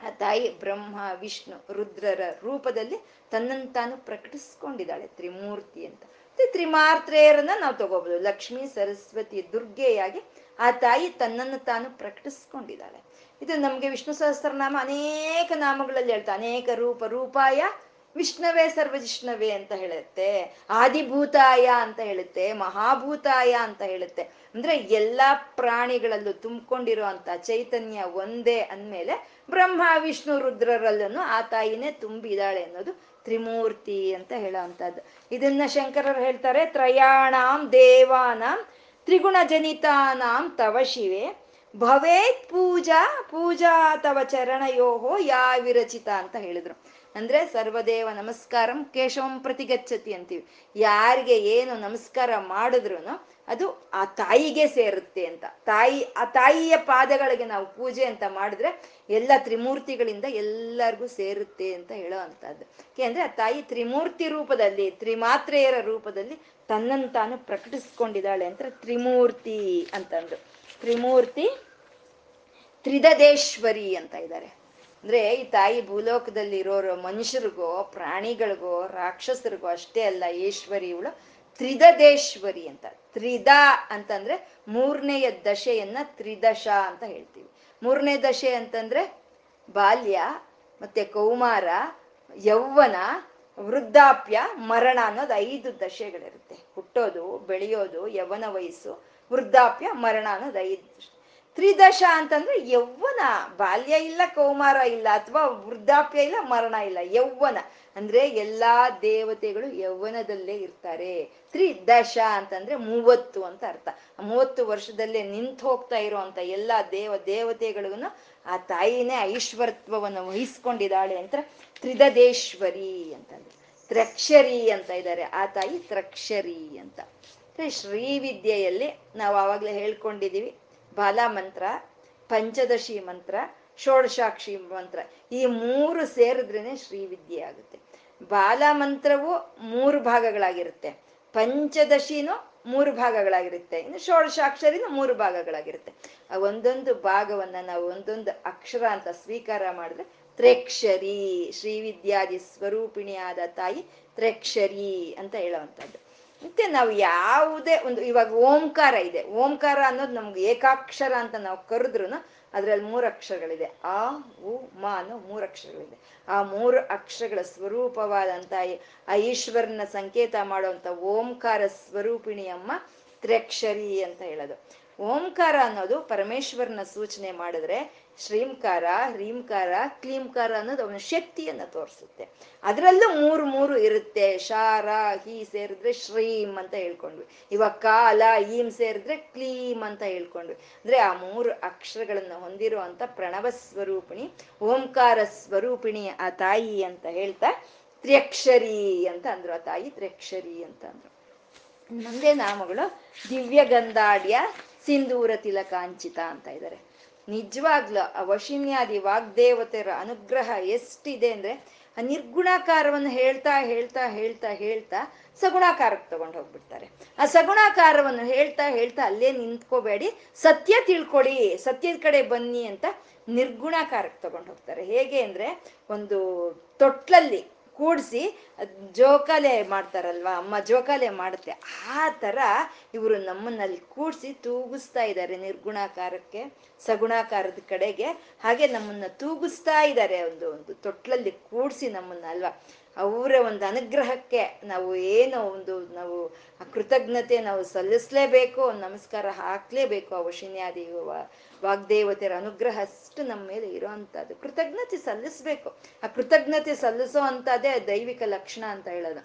ಆ ತಾಯಿ ಬ್ರಹ್ಮ, ವಿಷ್ಣು, ರುದ್ರರ ರೂಪದಲ್ಲಿ ತನ್ನನ್ನು ತಾನು ಪ್ರಕಟಿಸ್ಕೊಂಡಿದ್ದಾಳೆ ತ್ರಿಮೂರ್ತಿ ಅಂತ. ಮತ್ತೆ ತ್ರಿಮಾತ್ರೆಯರನ್ನ ನಾವು ತಗೋಬಹುದು ಲಕ್ಷ್ಮಿ, ಸರಸ್ವತಿ, ದುರ್ಗೆಯಾಗಿ ಆ ತಾಯಿ ತನ್ನನ್ನು ತಾನು ಪ್ರಕಟಿಸ್ಕೊಂಡಿದ್ದಾಳೆ. ಇದು ನಮ್ಗೆ ವಿಷ್ಣು ಸಹಸ್ರನಾಮ ಅನೇಕ ನಾಮಗಳಲ್ಲಿ ಹೇಳ್ತಾ, ಅನೇಕ ರೂಪ, ರೂಪಾಯ, ವಿಷ್ಣವೇ ಸರ್ವಜಿಷ್ಣವೇ ಅಂತ ಹೇಳುತ್ತೆ. ಆದಿಭೂತಾಯ ಅಂತ ಹೇಳುತ್ತೆ, ಮಹಾಭೂತಾಯ ಅಂತ ಹೇಳುತ್ತೆ. ಅಂದ್ರೆ ಎಲ್ಲಾ ಪ್ರಾಣಿಗಳಲ್ಲೂ ತುಂಬಿಕೊಂಡಿರುವಂತ ಚೈತನ್ಯ ಒಂದೇ ಅಂದ್ಮೇಲೆ ಬ್ರಹ್ಮ, ವಿಷ್ಣು, ರುದ್ರರಲ್ಲೂ ಆ ತಾಯಿನೇ ತುಂಬಿದಾಳೆ ಅನ್ನೋದು ತ್ರಿಮೂರ್ತಿ ಅಂತ ಹೇಳೋವಂಥದ್ದು ಇದನ್ನ ಶಂಕರರು ಹೇಳ್ತಾರೆ, ತ್ರಯಾಣಾಂ ದೇವಾನಾಂ ತ್ರಿಗುಣ ಜನಿತಾನಾಂ ತವ ಶಿವೆ. ಭವೇತ್ ಪೂಜಾ ಪೂಜಾ ತವ ಚರಣಯೋಹೋ ಯಾ ವಿರಚಿತ ಅಂತ ಹೇಳಿದ್ರು. ಅಂದ್ರೆ ಸರ್ವದೇವ ನಮಸ್ಕಾರಂ ಕೇಶವಂ ಪ್ರತಿಗಚ್ಚತಿ ಅಂತೀವಿ. ಯಾರಿಗೆ ಏನು ನಮಸ್ಕಾರ ಮಾಡಿದ್ರು ಅದು ಆ ತಾಯಿಗೆ ಸೇರುತ್ತೆ ಅಂತ. ತಾಯಿ, ಆ ತಾಯಿಯ ಪಾದಗಳಿಗೆ ನಾವು ಪೂಜೆ ಅಂತ ಮಾಡಿದ್ರೆ ಎಲ್ಲ ತ್ರಿಮೂರ್ತಿಗಳಿಂದ ಎಲ್ಲರಿಗೂ ಸೇರುತ್ತೆ ಅಂತ ಹೇಳೋ ಅಂತದ್ದು ಯಾಕೆಂದ್ರೆ ಆ ತಾಯಿ ತ್ರಿಮೂರ್ತಿ ರೂಪದಲ್ಲಿ, ತ್ರಿಮಾತ್ರೆಯರ ರೂಪದಲ್ಲಿ ತನ್ನನ್ನು ತಾನು ಪ್ರಕಟಿಸ್ಕೊಂಡಿದ್ದಾಳೆ ಅಂತ ತ್ರಿಮೂರ್ತಿ ಅಂತಂದು. ತ್ರಿಮೂರ್ತಿ ತ್ರಿದದೇಶ್ವರಿ ಅಂತ ಇದ್ದಾರೆ. ಅಂದ್ರೆ ಈ ತಾಯಿ ಭೂಲೋಕದಲ್ಲಿ ಇರೋರು ಮನುಷ್ಯರಿಗೋ ಪ್ರಾಣಿಗಳಿಗೋ ರಾಕ್ಷಸರಿಗೋ ಅಷ್ಟೇ ಅಲ್ಲ, ಈಶ್ವರಿ ಇವಳು ತ್ರಿದದೇಶ್ವರಿ ಅಂತ. ತ್ರಿದ ಅಂತಂದ್ರೆ ಮೂರನೆಯ ದಶೆಯನ್ನ ತ್ರಿದಶ ಅಂತ ಹೇಳ್ತೀವಿ. ಮೂರನೇ ದಶೆ ಅಂತಂದ್ರೆ ಬಾಲ್ಯ, ಮತ್ತೆ ಕೌಮಾರ, ಯೌವನ, ವೃದ್ಧಾಪ್ಯ, ಮರಣ ಅನ್ನೋದು ಐದು ದಶೆಗಳಿರುತ್ತೆ. ಹುಟ್ಟೋದು, ಬೆಳೆಯೋದು, ಯೌವನ ವಯಸ್ಸು, ವೃದ್ಧಾಪ್ಯ, ಮರಣ ಅನ್ನೋದು ಐದು ತ್ರಿದಶ ಅಂತಂದ್ರೆ ಯೌವನ ಬಾಲ್ಯ ಇಲ್ಲ, ಕೌಮಾರ ಇಲ್ಲ, ಅಥವಾ ವೃದ್ಧಾಪ್ಯ ಇಲ್ಲ, ಮರಣ ಇಲ್ಲ. ಯೌವನ ಅಂದ್ರೆ ಎಲ್ಲಾ ದೇವತೆಗಳು ಯೌವನದಲ್ಲೇ ಇರ್ತಾರೆ. ತ್ರಿದಶ ಅಂತಂದ್ರೆ ಮೂವತ್ತು ಅಂತ ಅರ್ಥ. ಮೂವತ್ತು ವರ್ಷದಲ್ಲೇ ನಿಂತು ಹೋಗ್ತಾ ಇರುವಂತ ಎಲ್ಲಾ ದೇವ ದೇವತೆಗಳಿಗೂ ಆ ತಾಯಿನೇ ಐಶ್ವರತ್ವವನ್ನು ವಹಿಸ್ಕೊಂಡಿದ್ದಾಳೆ ಅಂತ ತ್ರಿದದೇಶ್ವರಿ ಅಂತಂದ್ರೆ. ತ್ರಕ್ಷರಿ ಅಂತ ಇದ್ದಾರೆ. ಆ ತಾಯಿ ತ್ರಕ್ಷರಿ ಅಂತ. ಶ್ರೀವಿದ್ಯೆಯಲ್ಲಿ ನಾವು ಆವಾಗಲೇ ಹೇಳ್ಕೊಂಡಿದೀವಿ ಬಾಲ ಮಂತ್ರ, ಪಂಚದಶಿ ಮಂತ್ರ, ಷೋಡಶಾಕ್ಷಿ ಮಂತ್ರ, ಈ ಮೂರು ಸೇರಿದ್ರೇನೆ ಶ್ರೀವಿದ್ಯೆ ಆಗುತ್ತೆ. ಬಾಲ ಮಂತ್ರವು ಮೂರು ಭಾಗಗಳಾಗಿರುತ್ತೆ. ಪಂಚದಶಿನೂ ಮೂರು ಭಾಗಗಳಾಗಿರುತ್ತೆ. ಇನ್ನು ಷೋಡಶಾಕ್ಷರಿನೂ ಮೂರು ಭಾಗಗಳಾಗಿರುತ್ತೆ. ಆ ಒಂದೊಂದು ಭಾಗವನ್ನ ನಾವು ಒಂದೊಂದು ಅಕ್ಷರ ಅಂತ ಸ್ವೀಕಾರ ಮಾಡಿದ್ರೆ ತ್ರೇಕ್ಷರಿ ಶ್ರೀವಿದ್ಯಾದಿ ಸ್ವರೂಪಿಣಿಯಾದ ತಾಯಿ ತ್ರೇಕ್ಷರಿ ಅಂತ ಹೇಳುವಂಥದ್ದು. ಮತ್ತೆ ನಾವು ಯಾವುದೇ ಒಂದು, ಇವಾಗ ಓಂಕಾರ ಇದೆ. ಓಂಕಾರ ಅನ್ನೋದು ನಮ್ಗೆ ಏಕಾಕ್ಷರ ಅಂತ ನಾವು ಕರೆದ್ರು ಅದ್ರಲ್ಲಿ ಮೂರು ಅಕ್ಷರಗಳಿದೆ. ಆ, ಉ, ಮ ಅನ್ನೋ ಮೂರು ಅಕ್ಷರಗಳಿದೆ. ಆ ಮೂರು ಅಕ್ಷರಗಳ ಸ್ವರೂಪವಾದಂತ ಆ ಈಶ್ವರನ ಸಂಕೇತ ಮಾಡುವಂತ ಓಂಕಾರ ಸ್ವರೂಪಿಣಿಯಮ್ಮ ತ್ರ್ಯಕ್ಷರಿ ಅಂತ ಹೇಳೋದು. ಓಂಕಾರ ಅನ್ನೋದು ಪರಮೇಶ್ವರನ ಸೂಚನೆ ಮಾಡಿದ್ರೆ ಶ್ರೀಂಕಾರ ಹ್ರೀಂಕಾರ ಕ್ಲೀಂಕಾರ ಅನ್ನೋದು ಅವನ ಶಕ್ತಿಯನ್ನ ತೋರಿಸುತ್ತೆ. ಅದರಲ್ಲೂ ಮೂರು ಮೂರು ಇರುತ್ತೆ. ಶಾರ, ಹೀ ಸೇರಿದ್ರೆ ಶ್ರೀಂ ಅಂತ ಹೇಳ್ಕೊಂಡ್ವಿ. ಇವಾಗ ಕಾಲ ಈಂ ಸೇರಿದ್ರೆ ಕ್ಲೀಮ್ ಅಂತ ಹೇಳ್ಕೊಂಡ್ವಿ. ಅಂದ್ರೆ ಆ ಮೂರು ಅಕ್ಷರಗಳನ್ನ ಹೊಂದಿರುವಂತ ಪ್ರಣವ ಸ್ವರೂಪಿಣಿ, ಓಂಕಾರ ಸ್ವರೂಪಿಣಿ ಆ ತಾಯಿ ಅಂತ ಹೇಳ್ತಾ ತ್ರ್ಯಕ್ಷರಿ ಅಂತ ಅಂದ್ರು. ಆ ತಾಯಿ ತ್ರ್ಯಕ್ಷರಿ ಅಂತ ಅಂದ್ರು. ಮುಂದೆ ನಾಮಗಳು ದಿವ್ಯಗಂಧಾಡ್ಯ ಸಿಂಧೂರ ತಿಲಕಾಂಚಿತ ಅಂತ ಇದ್ದಾರೆ ನಿಜವಾಗ್ಲೂ ಆ ವಶಿನ್ಯಾದಿ ವಾಗ್ದೇವತೆಯರ ಅನುಗ್ರಹ ಎಷ್ಟಿದೆ ಅಂದ್ರೆ, ಆ ನಿರ್ಗುಣಾಕಾರವನ್ನು ಹೇಳ್ತಾ ಹೇಳ್ತಾ ಹೇಳ್ತಾ ಹೇಳ್ತಾ ಸಗುಣಾಕಾರಕ್ಕೆ ತಗೊಂಡು ಹೋಗ್ಬಿಡ್ತಾರೆ. ಆ ಸಗುಣಾಕಾರವನ್ನು ಹೇಳ್ತಾ ಹೇಳ್ತಾ ಅಲ್ಲೇ ನಿಂತ್ಕೋಬೇಡಿ, ಸತ್ಯ ತಿಳ್ಕೊಡಿ, ಸತ್ಯದ ಕಡೆ ಬನ್ನಿ ಅಂತ ನಿರ್ಗುಣಾಕಾರಕ್ಕೆ ತಗೊಂಡು ಹೋಗ್ತಾರೆ. ಹೇಗೆ ಅಂದ್ರೆ, ಒಂದು ತೊಟ್ಲಲ್ಲಿ ಕೂಡಿಸಿ ಜೋಕಾಲೆ ಮಾಡ್ತಾರಲ್ವ, ಅಮ್ಮ ಜೋಕಾಲೆ ಮಾಡುತ್ತೆ. ಆ ಥರ ಇವರು ನಮ್ಮನ್ನಲ್ಲಿ ಕೂಡಿಸಿ ತೂಗಿಸ್ತಾ ಇದ್ದಾರೆ ನಿರ್ಗುಣಾಕಾರಕ್ಕೆ, ಸಗುಣಾಕಾರದ ಕಡೆಗೆ. ಹಾಗೆ ನಮ್ಮನ್ನ ತೂಗಿಸ್ತಾ ಇದ್ದಾರೆ ಒಂದು ಒಂದು ತೊಟ್ಲಲ್ಲಿ ಕೂಡಿಸಿ ನಮ್ಮನ್ನ ಅಲ್ವಾ. ಅವರ ಒಂದು ಅನುಗ್ರಹಕ್ಕೆ ನಾವು ಏನೋ ಒಂದು, ನಾವು ಕೃತಜ್ಞತೆ ನಾವು ಸಲ್ಲಿಸಲೇಬೇಕು, ನಮಸ್ಕಾರ ಹಾಕ್ಲೇಬೇಕು ಆ ವಶಿನ್ಯಾದಿ ವಾಗ್ದೇವತೆಯರ ಅನುಗ್ರಹ ಅಷ್ಟು ನಮ್ಮ ಮೇಲೆ ಇರೋವಂಥದ್ದು ಕೃತಜ್ಞತೆ ಸಲ್ಲಿಸ್ಬೇಕು. ಆ ಕೃತಜ್ಞತೆ ಸಲ್ಲಿಸೋ ಅಂತದೇ ದೈವಿಕ ಲಕ್ಷಣ ಅಂತ ಹೇಳೋದು.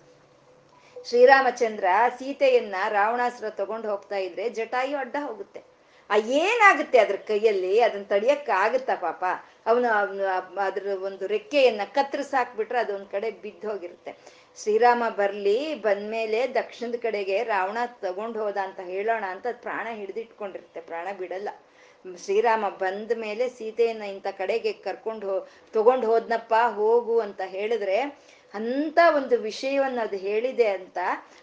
ಶ್ರೀರಾಮಚಂದ್ರ ಸೀತೆಯನ್ನ ರಾವಣಾಸುರ ತಗೊಂಡು ಹೋಗ್ತಾ ಇದ್ರೆ ಜಟಾಯು ಅಡ್ಡ ಹೋಗುತ್ತೆ. ಆ ಏನಾಗುತ್ತೆ ಅದ್ರ ಕೈಯಲ್ಲಿ? ಅದನ್ನ ತಡಿಯಕ್ ಆಗುತ್ತಾ ಪಾಪ? ಅವನು ಅದ್ರ ಒಂದು ರೆಕ್ಕೆಯನ್ನ ಕತ್ತರಿಸಾಕ್ಬಿಟ್ರೆ ಅದೊಂದ್ ಕಡೆ ಬಿದ್ದು ಹೋಗಿರುತ್ತೆ. ಶ್ರೀರಾಮ ಬರ್ಲಿ, ಬಂದ್ಮೇಲೆ ದಕ್ಷಿಣದ ಕಡೆಗೆ ರಾವಣ ತಗೊಂಡ್ ಹೋದ ಅಂತ ಹೇಳೋಣ ಅಂತ ಪ್ರಾಣ ಹಿಡಿದಿಟ್ಕೊಂಡಿರುತ್ತೆ. ಪ್ರಾಣ ಬಿಡಲ್ಲ. ಶ್ರೀರಾಮ ಬಂದ ಮೇಲೆ ಸೀತೆಯನ್ನ ಇಂಥ ಕಡೆಗೆ ಕರ್ಕೊಂಡು ಹೋ, ತಗೊಂಡು ಹೋದ್ನಪ್ಪ, ಹೋಗು ಅಂತ ಹೇಳಿದ್ರೆ ಅಂತ ಒಂದು ವಿಷಯವನ್ನ ಅದು ಹೇಳಿದೆ ಅಂತ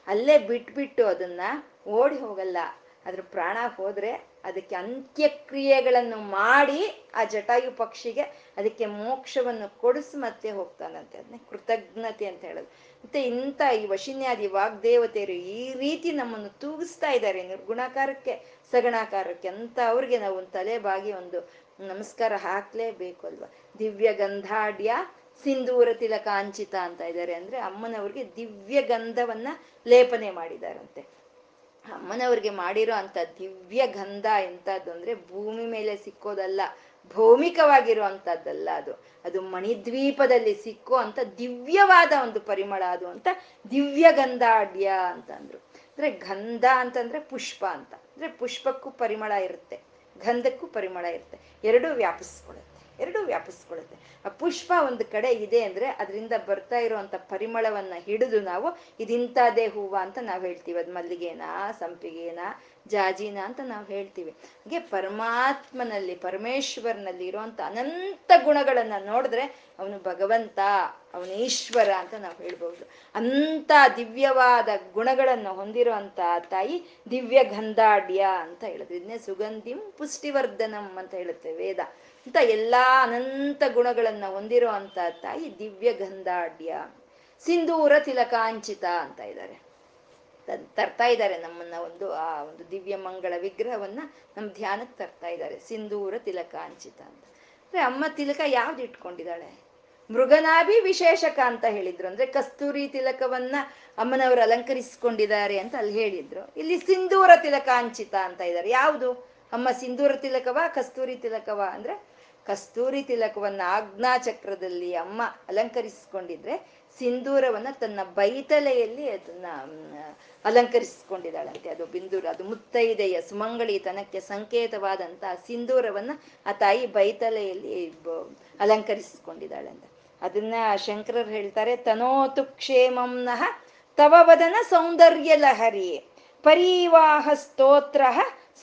ಅಲ್ಲೇ ಬಿಟ್ಬಿಟ್ಟು ಅದನ್ನ ಓಡಿ ಹೋಗಲ್ಲ. ಅದ್ರ ಪ್ರಾಣ ಹೋದ್ರೆ ಅದಕ್ಕೆ ಅಂತ್ಯಕ್ರಿಯೆಗಳನ್ನು ಮಾಡಿ ಆ ಜಟಾಯು ಪಕ್ಷಿಗೆ ಅದಕ್ಕೆ ಮೋಕ್ಷವನ್ನು ಕೊಡಿಸಿ ಮತ್ತೆ ಹೋಗ್ತಾನಂತೆ. ಅದನ್ನ ಕೃತಜ್ಞತೆ ಅಂತ ಹೇಳೋದು. ಮತ್ತೆ ಇಂಥ ಈ ವಶಿನ್ಯಾದಿ ವಾಗ್ದೇವತೆಯರು ಈ ರೀತಿ ನಮ್ಮನ್ನು ತೂಗಿಸ್ತಾ ಇದ್ದಾರೆ ನಿರ್ಗುಣಾಕಾರಕ್ಕೆ. ಸಗಣಾಕಾರಕ್ಕೆ ಅಂತ ಅವ್ರಿಗೆ ನಾವು ಒಂದು ತಲೆ ಬಾಗಿ ಒಂದು ನಮಸ್ಕಾರ ಹಾಕ್ಲೇಬೇಕು ಅಲ್ವಾ ದಿವ್ಯ ಗಂಧಾಢ್ಯ ಸಿಂಧೂರ ತಿಲಕಾಂಚಿತ ಅಂತ ಇದ್ದಾರೆ ಅಂದ್ರೆ ಅಮ್ಮನವ್ರಿಗೆ ದಿವ್ಯ ಗಂಧವನ್ನ ಲೇಪನೆ ಮಾಡಿದಾರಂತೆ. ಅಮ್ಮನವ್ರಿಗೆ ಮಾಡಿರೋ ಅಂತ ದಿವ್ಯ ಗಂಧ ಎಂತದ್ದು ಅಂದ್ರೆ ಭೂಮಿ ಮೇಲೆ ಸಿಕ್ಕೋದಲ್ಲ, ಭೌಮಿಕವಾಗಿರೋ ಅಂತದ್ದಲ್ಲ ಅದು. ಅದು ಮಣಿದ್ವೀಪದಲ್ಲಿ ಸಿಕ್ಕೋ ಅಂತ ದಿವ್ಯವಾದ ಒಂದು ಪರಿಮಳ ಅದು ಅಂತ ದಿವ್ಯ ಗಂಧಾಢ್ಯ ಅಂತ ಅಂದ್ರು ಗಂಧ ಅಂತಂದ್ರೆ ಪುಷ್ಪ ಅಂತ. ಅಂದ್ರೆ ಪುಷ್ಪಕ್ಕೂ ಪರಿಮಳ ಇರುತ್ತೆ. ಗಂಧಕ್ಕೂ ಪರಿಮಳ ಇರುತ್ತೆ. ಎರಡೂ ವ್ಯಾಪಿಸ್ಕೊಳುತ್ತೆ ಎರಡೂ ವ್ಯಾಪಿಸ್ಕೊಳ್ಳುತ್ತೆ. ಆ ಪುಷ್ಪ ಒಂದು ಕಡೆ ಇದೆ ಅಂದ್ರೆ ಅದರಿಂದ ಬರ್ತಾ ಇರುವಂತ ಪರಿಮಳವನ್ನ ಹಿಡಿದು ನಾವು ಇದಿಂತದೇ ಹೂವ ಅಂತ ನಾವು ಹೇಳ್ತೀವಿ. ಅದು ಮಲ್ಲಿಗೆನಾ, ಸಂಪಿಗೆನ ಜಾಜಿನ ಅಂತ ನಾವು ಹೇಳ್ತೀವಿ. ಹಾಗೆ ಪರಮಾತ್ಮನಲ್ಲಿ, ಪರಮೇಶ್ವರನಲ್ಲಿ ಇರುವಂತ ಅನಂತ ಗುಣಗಳನ್ನ ನೋಡಿದ್ರೆ ಅವನು ಭಗವಂತ, ಅವನು ಈಶ್ವರ ಅಂತ ನಾವು ಹೇಳ್ಬಹುದು. ಅಂತ ದಿವ್ಯವಾದ ಗುಣಗಳನ್ನು ಹೊಂದಿರುವಂತ ತಾಯಿ ದಿವ್ಯ ಗಂಧಾಢ್ಯ ಅಂತ ಹೇಳಿದ್ರು ಇದನ್ನೇ ಸುಗಂಧಿಂ ಪುಷ್ಟಿವರ್ಧನಂ ಅಂತ ಹೇಳುತ್ತೆ ವೇದ. ಅಂತ ಎಲ್ಲಾ ಅನಂತ ಗುಣಗಳನ್ನ ಹೊಂದಿರುವಂತ ತಾಯಿ ದಿವ್ಯ ಗಂಧಾಢ್ಯ ಸಿಂಧೂರ ತಿಲಕಾಂಚಿತ ಅಂತ ಇದ್ದಾರೆ. ತರ್ತಾ ಇದ್ದಾರೆ ನಮ್ಮನ್ನ ಒಂದು, ಆ ಒಂದು ದಿವ್ಯ ಮಂಗಳ ವಿಗ್ರಹವನ್ನ ನಮ್ಮ ಧ್ಯಾನಕ್ಕೆ ತರ್ತಾ ಇದ್ದಾರೆ. ಸಿಂಧೂರ ತಿಲಕ ಅಂಚಿತ ಅಂತ. ಅಂದ್ರೆ ಅಮ್ಮ ತಿಲಕ ಯಾವ್ದು ಇಟ್ಕೊಂಡಿದ್ದಾಳೆ? ಮೃಗನಾಭಿ ವಿಶೇಷಕ ಅಂತ ಹೇಳಿದ್ರು. ಅಂದ್ರೆ ಕಸ್ತೂರಿ ತಿಲಕವನ್ನ ಅಮ್ಮನವರು ಅಲಂಕರಿಸಿಕೊಂಡಿದ್ದಾರೆ ಅಂತ ಅಲ್ಲಿ ಹೇಳಿದ್ರು. ಇಲ್ಲಿ ಸಿಂಧೂರ ತಿಲಕ ಅಂಚಿತ ಅಂತ ಇದ್ದಾರೆ. ಯಾವುದು? ಅಮ್ಮ ಸಿಂಧೂರ ತಿಲಕವ, ಕಸ್ತೂರಿ ತಿಲಕವ? ಅಂದ್ರೆ ಕಸ್ತೂರಿ ತಿಲಕವನ್ನ ಆಜ್ಞಾ ಚಕ್ರದಲ್ಲಿ ಅಮ್ಮ ಅಲಂಕರಿಸಿಕೊಂಡಿದ್ರೆ ಸಿಂಧೂರವನ್ನ ತನ್ನ ಬೈತಲೆಯಲ್ಲಿ ಅದನ್ನ ಅಲಂಕರಿಸಿಕೊಂಡಿದ್ದಾಳಂತೆ. ಅದು ಬಿಂದೂರ, ಅದು ಮುತ್ತೈದೆಯ ಸುಮಂಗಳಿತನಕ್ಕೆ ಸಂಕೇತವಾದಂತ ಸಿಂಧೂರವನ್ನ ಆ ತಾಯಿ ಬೈತಲೆಯಲ್ಲಿ ಅಲಂಕರಿಸಿಕೊಂಡಿದ್ದಾಳಂತೆ. ಅದನ್ನ ಶಂಕರರು ಹೇಳ್ತಾರೆ ತನೋತು ಕ್ಷೇಮಂನಃ ತವ ವದನ ಸೌಂದರ್ಯ ಲಹರಿ ಪರಿವಾಹ ಸ್ತೋತ್ರ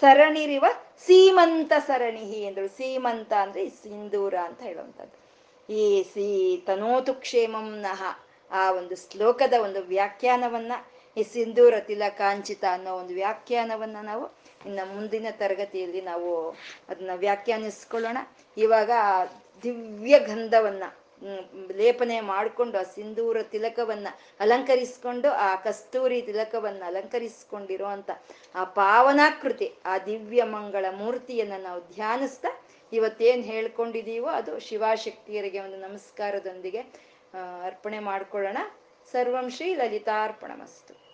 ಸರಣಿರಿವ ಸೀಮಂತ ಸರಣಿಹಿ ಎಂದರು ಸೀಮಂತ ಅಂದ್ರೆ ಸಿಂಧೂರ ಅಂತ ಹೇಳುವಂಥದ್ದು. ಈ ಸಿ ತನೋತು ಕ್ಷೇಮಂನಃ ಆ ಒಂದು ಶ್ಲೋಕದ ಒಂದು ವ್ಯಾಖ್ಯಾನವನ್ನ, ಈ ಸಿಂಧೂರ ತಿಲಕಾಂಚಿತ ಅನ್ನೋ ಒಂದು ವ್ಯಾಖ್ಯಾನವನ್ನ ನಾವು ಇನ್ನು ಮುಂದಿನ ತರಗತಿಯಲ್ಲಿ ನಾವು ಅದನ್ನ ವ್ಯಾಖ್ಯಾನಿಸ್ಕೊಳ್ಳೋಣ. ಇವಾಗ ದಿವ್ಯ ಗಂಧವನ್ನ ಲೇಪನೆ ಮಾಡಿಕೊಂಡು ಆ ಸಿಂಧೂರ ತಿಲಕವನ್ನ ಅಲಂಕರಿಸ್ಕೊಂಡು, ಆ ಕಸ್ತೂರಿ ತಿಲಕವನ್ನ ಅಲಂಕರಿಸ್ಕೊಂಡಿರೋ ಅಂತ ಆ ಪಾವನಾಕೃತಿ, ಆ ದಿವ್ಯ ಮಂಗಳ ಮೂರ್ತಿಯನ್ನ ನಾವು ಧ್ಯಾನಿಸ್ತಾ ಇವತ್ತೇನ್ ಹೇಳ್ಕೊಂಡಿದೀವೋ ಅದು ಶಿವಶಕ್ತಿಯರಿಗೆ ಒಂದು ನಮಸ್ಕಾರದೊಂದಿಗೆ ಅರ್ಪಣೆ ಮಾಡ್ಕೊಳ್ಳೋಣ. ಸರ್ವಂ ಶ್ರೀ ಲಲಿತಾರ್ಪಣಮಸ್ತು.